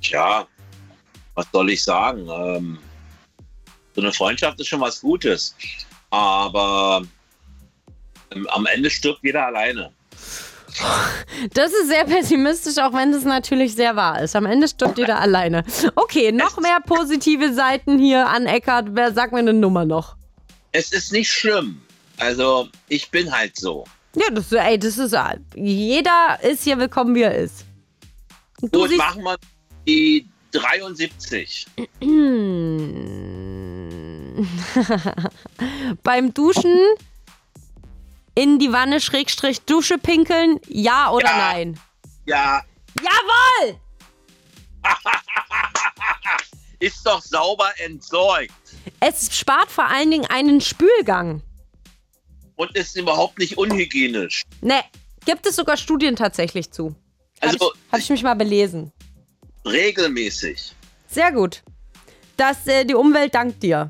Tja, was soll ich sagen? Ähm, so eine Freundschaft ist schon was Gutes, aber ähm, am Ende stirbt jeder alleine. Das ist sehr pessimistisch, auch wenn das natürlich sehr wahr ist. Am Ende stirbt jeder alleine. Okay, noch mehr positive Seiten hier an Eckart. Wer sag mir eine Nummer noch? Es ist nicht schlimm. Also ich bin halt so. Ja, das, ey, das ist. Jeder ist hier willkommen, wie er ist. Du Gut, machen wir die 73. Beim Duschen in die Wanne Schrägstrich Dusche pinkeln, ja oder Ja. nein? Ja, Jawohl! ist doch sauber entsorgt Es spart vor allen Dingen einen Spülgang. Und ist überhaupt nicht unhygienisch. Ne, gibt es sogar Studien tatsächlich zu. Also Habe ich, hab ich mich mal belesen. regelmäßig. Sehr gut. Das, äh, die Umwelt dankt dir.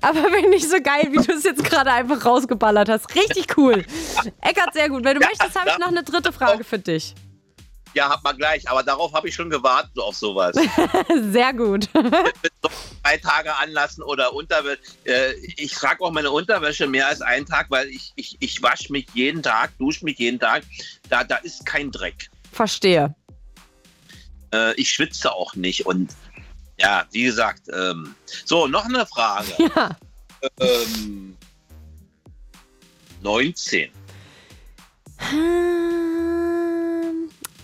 Aber finde ich so geil, wie du es jetzt gerade einfach rausgeballert hast. Richtig cool. Eckart, sehr gut. Wenn du möchtest, habe ich noch eine dritte Frage für dich. Ja, hat man gleich, aber darauf habe ich schon gewartet auf sowas. Sehr gut. Drei Tage anlassen oder Unterwäsche. Äh, ich trage auch meine Unterwäsche mehr als einen Tag, weil ich, ich, ich wasche mich jeden Tag, dusche mich jeden Tag. Da, da ist kein Dreck. Verstehe. Äh, ich schwitze auch nicht und ja, wie gesagt, ähm, so, noch eine Frage. Ja. Ähm, 19.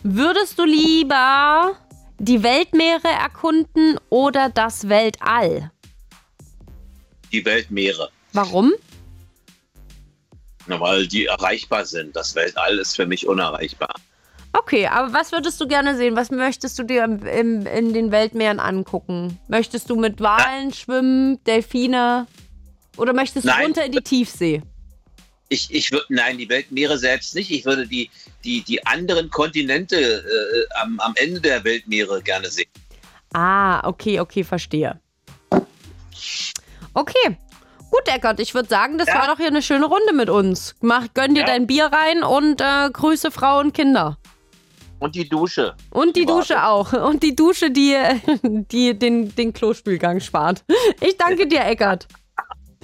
Würdest du lieber die Weltmeere erkunden oder das Weltall? Die Weltmeere. Warum? Na, weil die erreichbar sind. Das Weltall ist für mich unerreichbar. Okay, aber was würdest du gerne sehen? Was möchtest du dir im, im, in den Weltmeeren angucken? Möchtest du mit Walen schwimmen, Delfine? Oder möchtest du Nein. runter in die Tiefsee? Ich, ich würde, nein, die Weltmeere selbst nicht. Ich würde die, die, die anderen Kontinente äh, am, am Ende der Weltmeere gerne sehen. Ah, okay, okay, verstehe. Okay. Gut, Eckert, ich würde sagen, das Ja. war doch hier eine schöne Runde mit uns. Mach, gönn dir Ja. dein Bier rein und äh, grüße Frau und Kinder. Und die Dusche. Und die Dusche auch. Und die Dusche, die, die den, den Klospülgang spart. Ich danke dir, Eckert.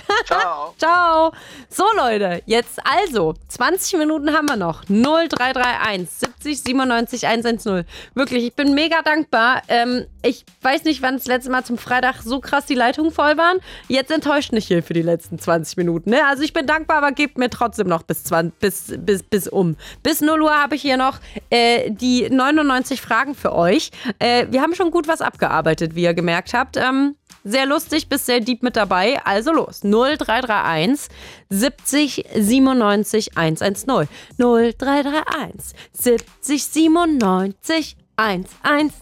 Ciao. Ciao. So, Leute, jetzt also, 20 Minuten haben wir noch. 0331 70 97 110. Wirklich, ich bin mega dankbar. Ähm, ich weiß nicht, wann das letzte Mal zum Freitag so krass die Leitungen voll waren. Jetzt enttäuscht nicht hier für die letzten 20 Minuten. Ne? Also ich bin dankbar, aber gebt mir trotzdem noch bis, 20, bis, bis, bis um. Bis 0 Uhr habe ich hier noch äh, die 99 Fragen für euch. Äh, wir haben schon gut was abgearbeitet, wie ihr gemerkt habt. Ähm, sehr lustig, bis sehr deep mit dabei. Also los. 0331 70 97 110. 0331 70 97 110.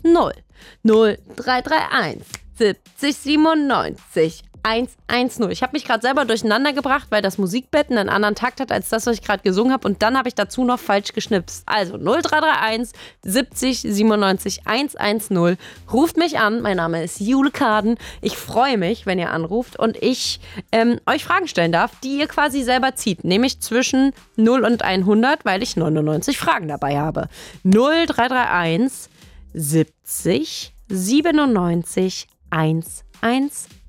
0331 70 97 110. Ich habe mich gerade selber durcheinander gebracht, weil das Musikbett einen anderen Takt hat als das, was ich gerade gesungen habe. Und dann habe ich dazu noch falsch geschnipst. Also 0331 70 97 110. Ruft mich an. Mein Name ist Jule Kaden. Ich freue mich, wenn ihr anruft und ich ähm, euch Fragen stellen darf, die ihr quasi selber zieht. Nämlich zwischen 0 und 100, weil ich 99 Fragen dabei habe. 0331 70 97 110.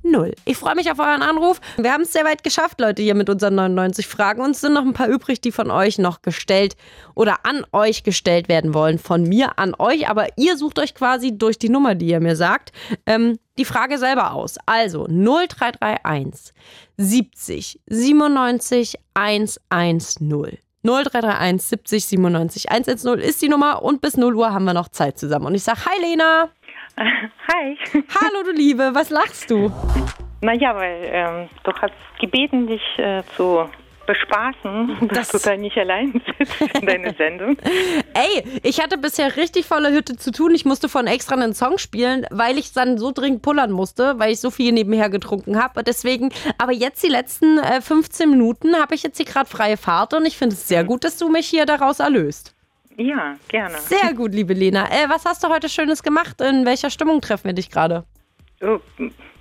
Ich freue mich auf euren Anruf. Wir haben es sehr weit geschafft, Leute, hier mit unseren 99 Fragen. Uns sind noch ein paar übrig, die von euch noch gestellt oder an euch gestellt werden wollen. Von mir an euch. Aber ihr sucht euch quasi durch die Nummer, die ihr mir sagt, ähm, die Frage selber aus. Also 0331 70 97 110. 0331 70 97 110 ist die Nummer und bis 0 Uhr haben wir noch Zeit zusammen. Und ich sage, hi Lena. Hi. Hallo du Liebe, was lachst du? Naja, weil ähm, du hast gebeten, dich äh, zu bespaßen, dass du da nicht allein sitzt in deiner Sendung. Ey, ich hatte bisher richtig volle Hütte zu tun. Ich musste von extra einen Song spielen, weil ich dann so dringend pullern musste, weil ich so viel nebenher getrunken habe. Deswegen, aber jetzt die letzten äh, 15 Minuten habe ich jetzt hier gerade freie Fahrt und ich finde es sehr gut, dass du mich hier daraus erlöst. Ja, gerne. Sehr gut, liebe Lena. Äh, was hast du heute Schönes gemacht? In welcher Stimmung treffen wir dich gerade? Oh,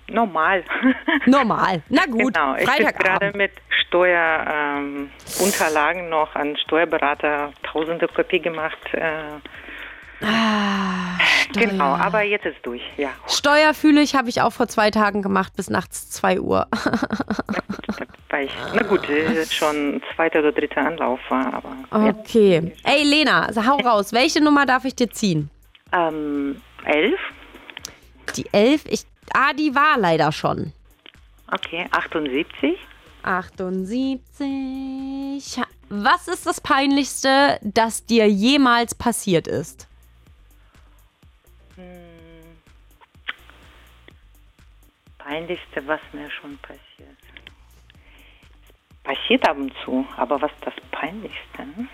normal. Normal. Na gut, Genau, ich bin gerade mit Steuerunterlagen ähm, noch an Steuerberater tausende Kopie gemacht. Äh, Ah, genau, aber jetzt ist durch, ja. Steuer fühle ich, habe ich auch vor zwei Tagen gemacht, bis nachts 2 Uhr. Na gut, es ist schon zweiter oder dritter Anlauf war, aber Okay. Ey, Lena, hau raus. Welche Nummer darf ich dir ziehen? Ähm, elf. Die 11? Ich, ah, die war leider schon. Okay, 78. 78. Was ist das Peinlichste, das dir jemals passiert ist? Peinlichste, was mir schon passiert. Passiert ab und zu, aber was das Peinlichste? Ne?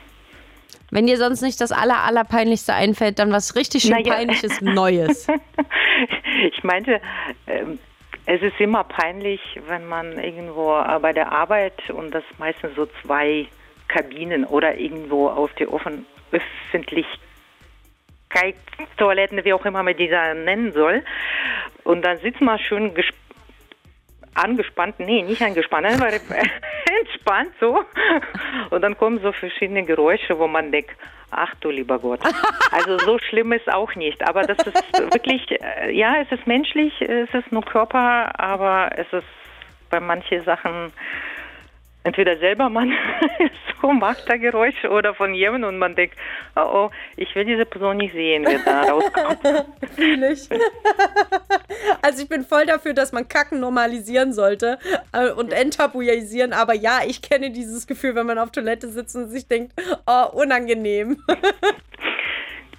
Wenn dir sonst nicht das aller, allerpeinlichste einfällt, dann was richtig schön Naja. peinliches Neues. Ich meinte, ähm, es ist immer peinlich, wenn man irgendwo äh, bei der Arbeit und das meistens so zwei Kabinen oder irgendwo auf die offen Öffentlichkeitstoiletten, wie auch immer man dieser nennen soll. Und dann sitzt man schön gesp angespannt, nee, nicht angespannt, aber entspannt so. Und dann kommen so verschiedene Geräusche, wo man denkt, ach du lieber Gott. Also so schlimm ist auch nicht, aber das ist wirklich, äh, ja, es ist menschlich, es ist nur Körper, aber es ist bei manchen Sachen entweder selber man so macht da Geräusche oder von jemandem und man denkt, oh oh, ich will diese Person nicht sehen, wer da rauskommt. Fühle ich. Also ich bin voll dafür, dass man Kacken normalisieren sollte äh, und enttabuisieren. Aber ja, ich kenne dieses Gefühl, wenn man auf Toilette sitzt und sich denkt, oh, unangenehm.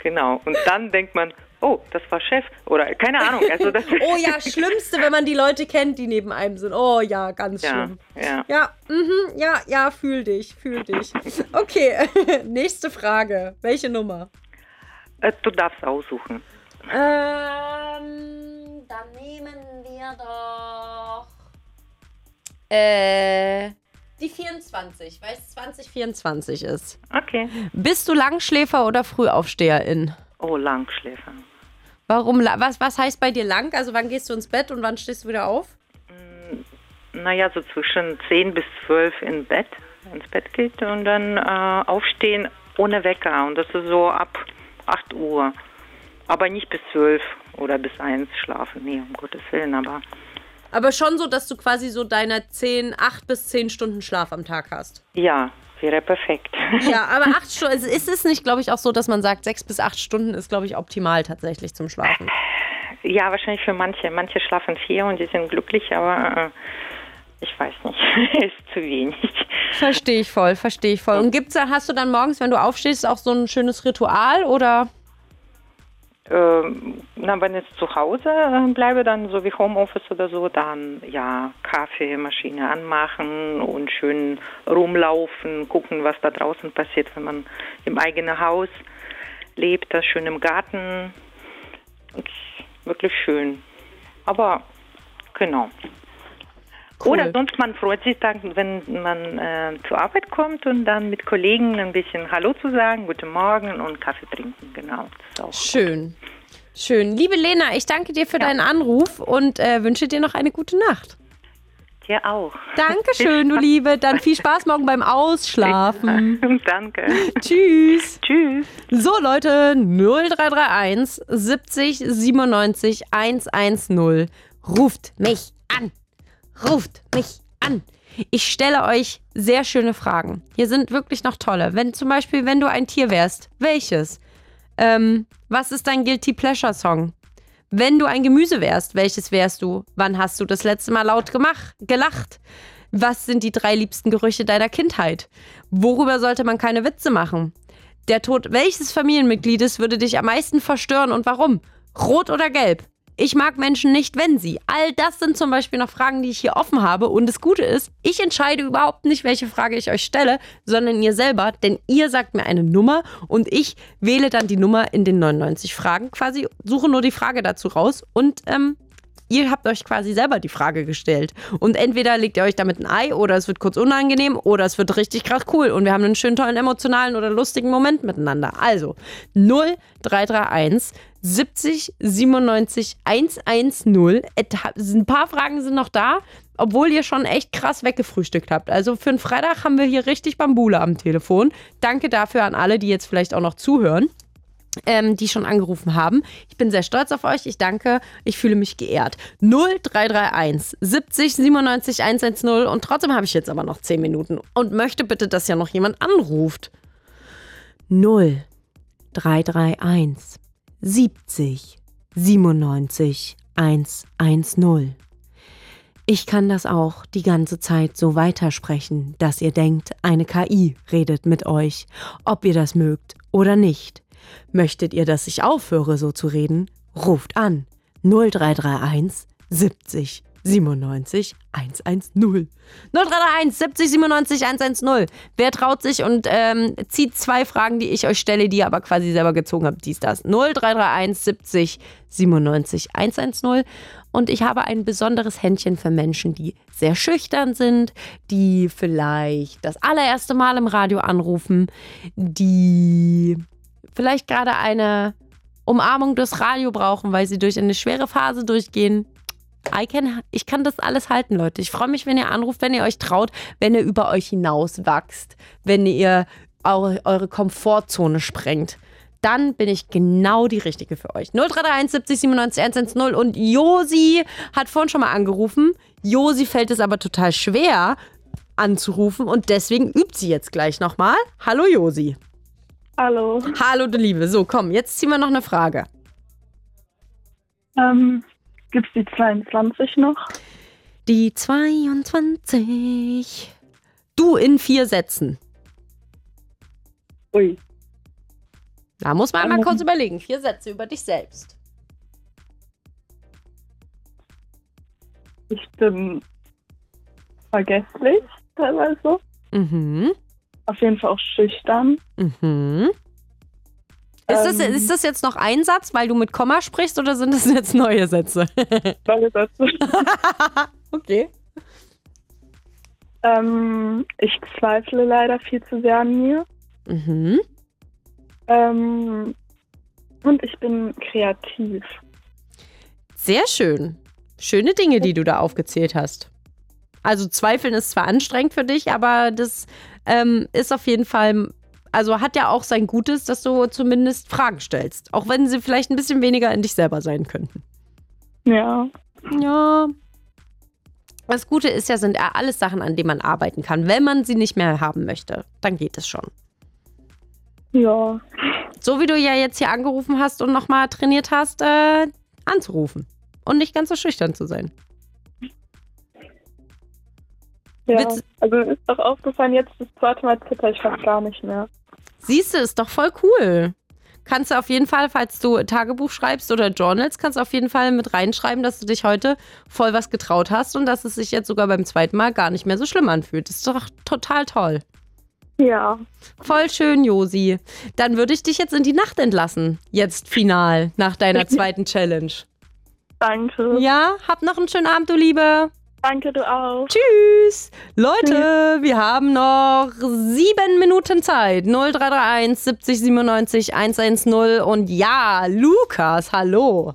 Genau. Und dann denkt man, oh, das war Chef oder keine Ahnung. Also das oh ja, schlimmste, wenn man die Leute kennt, die neben einem sind. Oh ja, ganz Ja, schlimm. ja. Ja, mhm, ja, ja, fühl dich, fühl dich. Okay, nächste Frage. Welche Nummer? Äh, Du darfst aussuchen. Ähm, dann nehmen wir doch. Äh, Die 24, weil es 2024 ist. Okay. Bist du Langschläfer oder Frühaufsteherin? Oh, Langschläfer. Warum? Was, was heißt bei dir lang? Also wann gehst du ins Bett und wann stehst du wieder auf? Naja, so zwischen 10 bis 12 in Bett, ins Bett geht und dann äh, aufstehen ohne Wecker. Und das ist so ab 8 Uhr. Aber nicht bis 12 oder bis 1 schlafen. Nee, um Gottes Willen, aber Aber schon so, dass du quasi so deine 10, 8 bis 10 Stunden Schlaf am Tag hast. ja, wäre perfekt. Ja, aber 8 Stunden, also ist es nicht, glaube ich, auch so, dass man sagt, 6 bis 8 Stunden ist, glaube ich, optimal tatsächlich zum Schlafen. Ja, wahrscheinlich für manche. Manche schlafen vier und die sind glücklich, aber äh, ich weiß nicht. ist zu wenig. Verstehe ich voll, verstehe ich voll. Und gibt's da, hast du dann morgens, wenn du aufstehst, auch so ein schönes Ritual oder? Ähm, na, wenn ich zu Hause äh, bleibe, dann so wie Homeoffice oder so, dann ja, Kaffeemaschine anmachen und schön rumlaufen, gucken, was da draußen passiert, wenn man im eigenen Haus lebt, das schön im Garten. Und wirklich schön. Aber genau. Oder sonst man freut sich dann, wenn man äh, zur Arbeit kommt und dann mit Kollegen ein bisschen Hallo zu sagen, guten Morgen und Kaffee trinken, genau. Ist auch Schön. Schön. Liebe Lena, ich danke dir für deinen Anruf und äh, wünsche dir noch eine gute Nacht. Dir auch. Dankeschön, du Liebe. Dann viel Spaß morgen beim Ausschlafen. Danke. Tschüss. Tschüss. So, Leute, 0331 70 97 110. Ruft mich an. Ruft mich an. Ich stelle euch sehr schöne Fragen. Hier sind wirklich noch tolle. Wenn zum Beispiel, wenn du ein Tier wärst, welches? Ähm, was ist dein Guilty Pleasure Song? Wenn du ein Gemüse wärst, welches wärst du? Wann hast du das letzte Mal laut gemach, gelacht? Was sind die drei liebsten Gerüche deiner Kindheit? Worüber sollte man keine Witze machen? Der Tod welches Familienmitgliedes würde dich am meisten verstören und warum? Rot oder gelb? Ich mag Menschen nicht, wenn sie. All das sind zum Beispiel noch Fragen, die ich hier offen habe. Und das Gute ist, ich entscheide überhaupt nicht, welche Frage ich euch stelle, sondern ihr selber, denn ihr sagt mir eine Nummer und ich wähle dann die Nummer in den 99 Fragen quasi, suche nur die Frage dazu raus und ähm, ihr habt euch quasi selber die Frage gestellt. Und entweder legt ihr euch damit ein Ei oder es wird kurz unangenehm oder es wird richtig krass cool und wir haben einen schönen, tollen, emotionalen oder lustigen Moment miteinander. Also 0331 70 97 110. Et- Ein paar Fragen sind noch da, obwohl ihr schon echt krass weggefrühstückt habt. Also für einen Freitag haben wir hier richtig Bambule am Telefon. Danke dafür an alle, die jetzt vielleicht auch noch zuhören ähm, die schon angerufen haben. Ich bin sehr stolz auf euch. Ich danke. Ich fühle mich geehrt. 0331 70 97 110 und trotzdem habe ich jetzt aber noch 10 Minuten und möchte bitte, dass ja noch jemand anruft. 0331 70 97 110. Ich kann das auch die ganze Zeit so weitersprechen, dass ihr denkt, eine KI redet mit euch, ob ihr das mögt oder nicht. Möchtet ihr, dass ich aufhöre, so zu reden? Ruft an 0331 70 97 110. 0331 70 97 110. Wer traut sich und ähm, zieht zwei Fragen, die ich euch stelle, die ihr aber quasi selber gezogen habt, dies, das. 0331 70 97 110. Und ich habe ein besonderes Händchen für Menschen, die sehr schüchtern sind, die vielleicht das allererste Mal im Radio anrufen, die vielleicht gerade eine Umarmung durchs Radio brauchen, weil sie durch eine schwere Phase durchgehen. I can, ich kann das alles halten, Leute. Ich freue mich, wenn ihr anruft, wenn ihr euch traut, wenn ihr über euch hinaus wachst, wenn ihr eure, eure Komfortzone sprengt. Dann bin ich genau die Richtige für euch. 0331 70 97 110 und Josi hat vorhin schon mal angerufen. Josi fällt es aber total schwer anzurufen und deswegen übt sie jetzt gleich nochmal. Hallo Josi. Hallo. Hallo, du Liebe. So, komm, jetzt ziehen wir noch eine Frage. Ähm, gibt's die 22 noch? Die 22. Du in vier Sätzen. Ui. Da muss man mal Ähm. kurz überlegen. Vier Sätze über dich selbst. Ich bin vergesslich teilweise. Mhm. Auf jeden Fall auch schüchtern. Mhm. Ist, das, Ähm. ist das jetzt noch ein Satz, weil du mit Komma sprichst, oder sind das jetzt neue Sätze? Neue Sätze. okay. Ähm, ich zweifle leider viel zu sehr an mir. Mhm. Ähm, und ich bin kreativ. Sehr schön. Schöne Dinge, die du da aufgezählt hast. Also Zweifeln ist zwar anstrengend für dich, aber das ähm, ist auf jeden Fall, also hat ja auch sein Gutes, dass du zumindest Fragen stellst. Auch wenn sie vielleicht ein bisschen weniger in dich selber sein könnten. Ja. Ja. Das Gute ist ja, sind ja alles Sachen, an denen man arbeiten kann. Wenn man sie nicht mehr haben möchte, dann geht es schon. Ja. So wie du ja jetzt hier angerufen hast und nochmal trainiert hast, äh, anzurufen. Und nicht ganz so schüchtern zu sein. Ja. Witz- Also ist doch aufgefallen, jetzt das zweite Mal zitter ich fast gar nicht mehr. Siehst du, ist doch voll cool. Kannst du auf jeden Fall, falls du Tagebuch schreibst oder Journals, kannst du auf jeden Fall mit reinschreiben, dass du dich heute voll was getraut hast und dass es sich jetzt sogar beim zweiten Mal gar nicht mehr so schlimm anfühlt. Das ist doch total toll. Ja. Voll schön, Josi. Dann würde ich dich jetzt in die Nacht entlassen. Jetzt final, nach deiner zweiten Challenge. Danke. Ja, hab noch einen schönen Abend, du Liebe. Danke, du auch. Tschüss. Leute, wir haben noch sieben Minuten Zeit. 0331 70 97 110. Und ja, Lukas, hallo.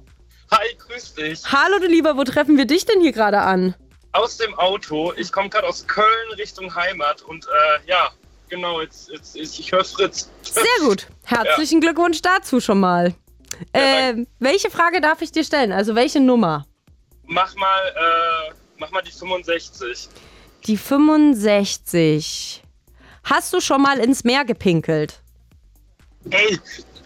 Hi, grüß dich. Hallo, du Lieber, wo treffen wir dich denn hier gerade an? Aus dem Auto. Ich komme gerade aus Köln Richtung Heimat und äh, ja, genau, jetzt, jetzt, ich, ich höre Fritz. Sehr gut. Herzlichen Glückwunsch dazu schon mal. äh, welche Frage darf ich dir stellen? Also welche Nummer? Mach mal, äh, mach mal die 65. Die 65. Hast du schon mal ins Meer gepinkelt? Ey,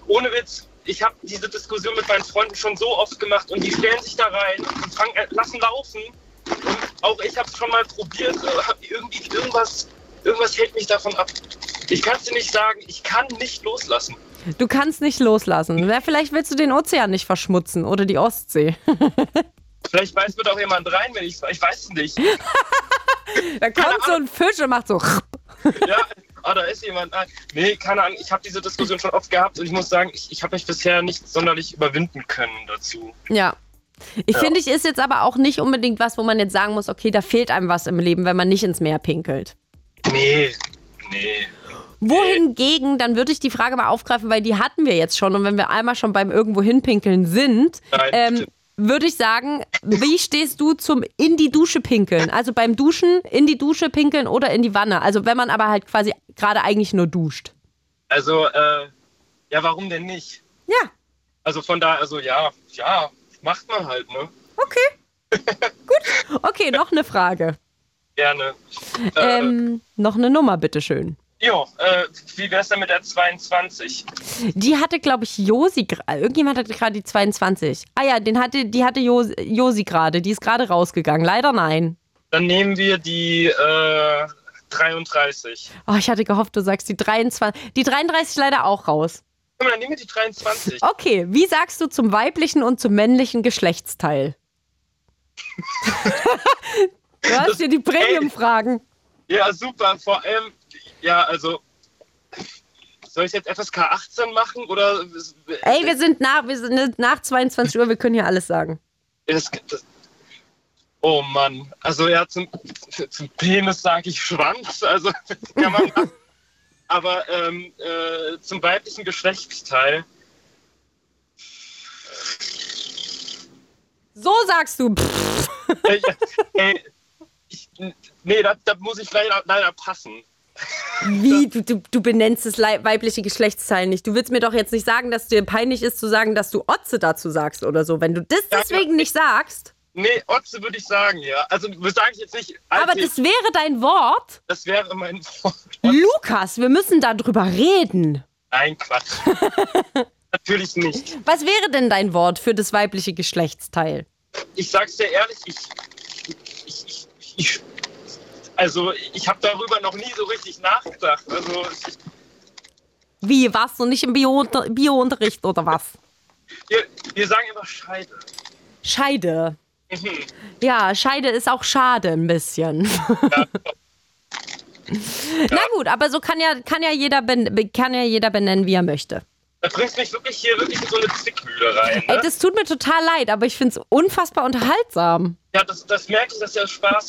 ohne Witz, ich habe diese Diskussion mit meinen Freunden schon so oft gemacht und die stellen sich da rein und fangen, äh, lassen laufen. Und auch ich habe es schon mal probiert, äh, irgendwie irgendwas, irgendwas hält mich davon ab. Ich kann es dir nicht sagen, ich kann nicht loslassen. Du kannst nicht loslassen. Vielleicht willst du den Ozean nicht verschmutzen oder die Ostsee. Vielleicht beißt mir doch jemand rein, wenn ich ich weiß es nicht. da kommt so ein Fisch und macht so. ja, ah, da ist jemand. Ah, nee, keine Ahnung, ich habe diese Diskussion schon oft gehabt und ich muss sagen, ich, ich habe mich bisher nicht sonderlich überwinden können dazu. Ja. Ich Ja. finde, ich ist jetzt aber auch nicht unbedingt was, wo man jetzt sagen muss, okay, da fehlt einem was im Leben, wenn man nicht ins Meer pinkelt. Nee, nee. Wohingegen, dann würde ich die Frage mal aufgreifen, weil die hatten wir jetzt schon und wenn wir einmal schon beim irgendwo hinpinkeln sind, Nein, ähm, würde ich sagen, wie stehst du zum in die Dusche pinkeln? Also beim Duschen in die Dusche pinkeln oder in die Wanne? Also wenn man aber halt quasi gerade eigentlich nur duscht. Also, äh, ja, warum denn nicht? Ja. Also von da, also ja, ja, macht man halt, ne? Okay, noch eine Frage. Gerne. Äh, Ähm, noch eine Nummer, bitteschön. Jo, äh, wie wär's denn mit der 22? Die hatte, glaube ich, Josi. Irgendjemand hatte gerade die 22. Ah ja, den hatte, die hatte Jos- Josi gerade. Die ist gerade rausgegangen. Leider nein. Dann nehmen wir die äh, 33. Oh, ich hatte gehofft, du sagst die 23. Die 33 leider auch raus. Mal, dann nehmen wir die 23. Okay, wie sagst du zum weiblichen und zum männlichen Geschlechtsteil? du hast dir die Premium-Fragen. Ja, super. Vor allem, ja, also. Soll ich jetzt FSK 18 machen oder. Ey, wir sind nach, wir sind nach 22 Uhr, wir können hier alles sagen. Das, das, oh Mann. Also ja, zum, zum Penis sage ich Schwanz. Also kann man machen. Aber ähm, äh, zum weiblichen Geschlechtsteil. So sagst du. Ey, ey, ich, nee, da, da muss ich leider, leider passen. Wie? Du, du, du benennst das weibliche Geschlechtsteil nicht. Du willst mir doch jetzt nicht sagen, dass dir peinlich ist zu sagen, dass du Otze dazu sagst oder so. Wenn du das deswegen nicht sagst. Nee, Otze würde ich sagen, ja. Also sage ich jetzt nicht. Aber das wäre dein Wort. das wäre mein Wort. Lukas, wir müssen darüber reden. Nein, Quatsch. Natürlich nicht. Was wäre denn dein Wort für das weibliche Geschlechtsteil? Ich sag's dir ehrlich, ich, ich, ich, ich also ich habe darüber noch nie so richtig nachgedacht. Also Wie, warst du nicht im Bio- Bio-Unterricht oder was? wir, wir sagen immer Scheide. Scheide. Mhm. Ja, Scheide ist auch schade ein bisschen. Na gut, aber so kann ja, kann ja, jeder, kann ja jeder benennen, wie er möchte. Da bringst mich wirklich hier wirklich in so eine Zwickmühle rein. Ey, Ne? das tut mir total leid, aber ich finde es unfassbar unterhaltsam. ja, das, das merke ich, dass ja Spaß.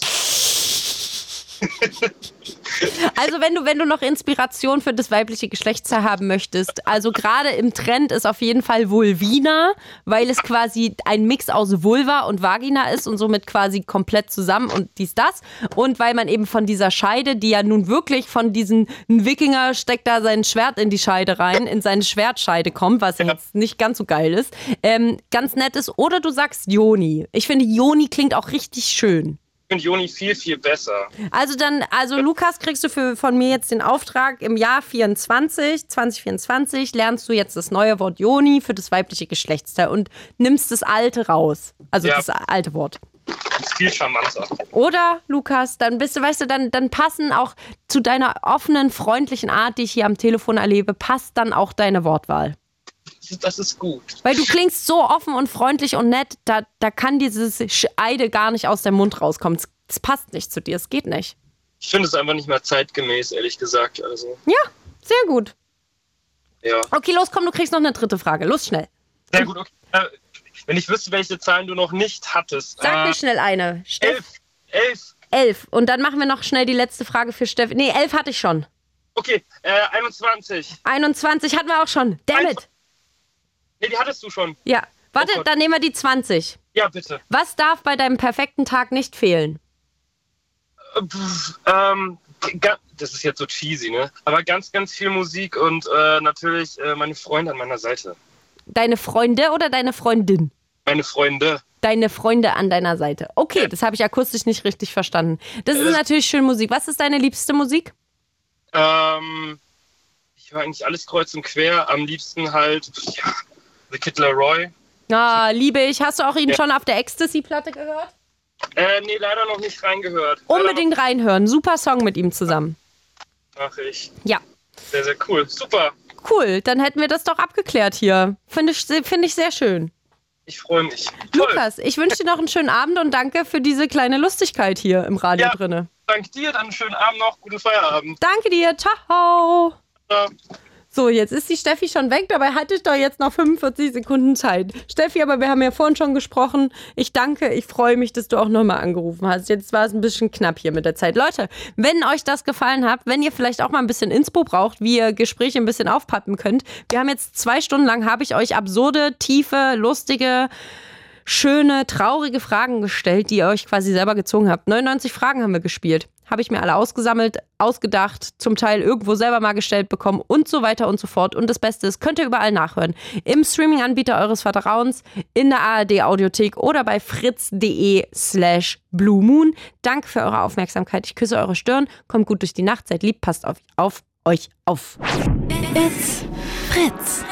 Also wenn du, wenn du noch Inspiration für das weibliche Geschlechtsteil haben möchtest, also gerade im Trend ist auf jeden Fall Vulvina, weil es quasi ein Mix aus Vulva und Vagina ist und somit quasi komplett zusammen und dies, das. Und weil man eben von dieser Scheide, die ja nun wirklich von diesen ein Wikinger steckt da sein Schwert in die Scheide rein, in seine Schwertscheide kommt, was jetzt nicht ganz so geil ist, ähm, ganz nett ist. Oder du sagst Joni. Ich finde, Joni klingt auch richtig schön. Ich finde Joni viel, viel besser. Also dann, also Lukas, kriegst du für, von mir jetzt den Auftrag, im Jahr 24, 2024 lernst du jetzt das neue Wort Joni für das weibliche Geschlechtsteil und nimmst das alte raus. Also Ja. das alte Wort. Ist viel charmanter. Oder, Lukas, dann bist du, weißt du, dann, dann passen auch zu deiner offenen, freundlichen Art, die ich hier am Telefon erlebe, passt dann auch deine Wortwahl. Das ist, gut. Weil du klingst so offen und freundlich und nett, da, da kann dieses Eide gar nicht aus dem Mund rauskommen. Es, passt nicht zu dir, es geht nicht. Ich finde es einfach nicht mehr zeitgemäß, ehrlich gesagt. Also, Ja, sehr gut. ja. Okay, los, komm, du kriegst noch eine dritte Frage. Los, schnell. Sehr gut, okay. Äh, wenn ich wüsste, welche Zahlen du noch nicht hattest. Sag äh, mir schnell eine. Steff Elf. Elf. elf. Und dann machen wir noch schnell die letzte Frage für Steff. Nee, elf hatte ich schon. Okay, äh, 21. 21 hatten wir auch schon. Damn it. Nee, die hattest du schon. Ja. Warte, Oh dann nehmen wir die 20. Ja, bitte. Was darf bei deinem perfekten Tag nicht fehlen? Äh, pff, ähm, das ist jetzt so cheesy, ne? Aber ganz, ganz viel Musik und äh, natürlich äh, meine Freunde an meiner Seite. Deine Freunde oder deine Freundin? Meine Freunde. Deine Freunde an deiner Seite. Okay, das habe ich akustisch nicht richtig verstanden. Das ist Äh, natürlich schön Musik. Was ist deine liebste Musik? Ähm, ich höre eigentlich alles kreuz und quer. Am liebsten halt, ja, The Kid Laroi. Ah, liebe ich. Hast du auch ihn Ja. schon auf der Ecstasy-Platte gehört? Äh, nee, leider noch nicht reingehört. Unbedingt reinhören. Super Song mit ihm zusammen. Mach ich. Ja. Sehr, sehr cool. Super. Cool, dann hätten wir das doch abgeklärt hier. Finde ich, finde ich sehr schön. Ich freue mich. Lukas, ich wünsche dir noch einen schönen Abend und danke für diese kleine Lustigkeit hier im Radio Ja. drinne. Dank dir, dann einen schönen Abend noch. Guten Feierabend. Danke dir, ciao. So, jetzt ist die Steffi schon weg, dabei hatte ich doch jetzt noch 45 Sekunden Zeit. Steffi, aber wir haben ja vorhin schon gesprochen. Ich danke, ich freue mich, dass du auch nochmal angerufen hast. Jetzt war es ein bisschen knapp hier mit der Zeit. Leute, wenn euch das gefallen hat, wenn ihr vielleicht auch mal ein bisschen Inspo braucht, wie ihr Gespräche ein bisschen aufpappen könnt. Wir haben jetzt zwei Stunden lang, habe ich euch absurde, tiefe, lustige, schöne, traurige Fragen gestellt, die ihr euch quasi selber gezogen habt. 99 Fragen haben wir gespielt. Habe ich mir alle ausgesammelt, ausgedacht, zum Teil irgendwo selber mal gestellt bekommen und so weiter und so fort. Und das Beste ist, könnt ihr überall nachhören. Im Streaming-Anbieter eures Vertrauens, in der ARD-Audiothek oder bei fritz.de slash Blue Moon. Danke für eure Aufmerksamkeit. Ich küsse eure Stirn. Kommt gut durch die Nacht. Seid lieb. Passt auf, auf euch auf. It's Fritz.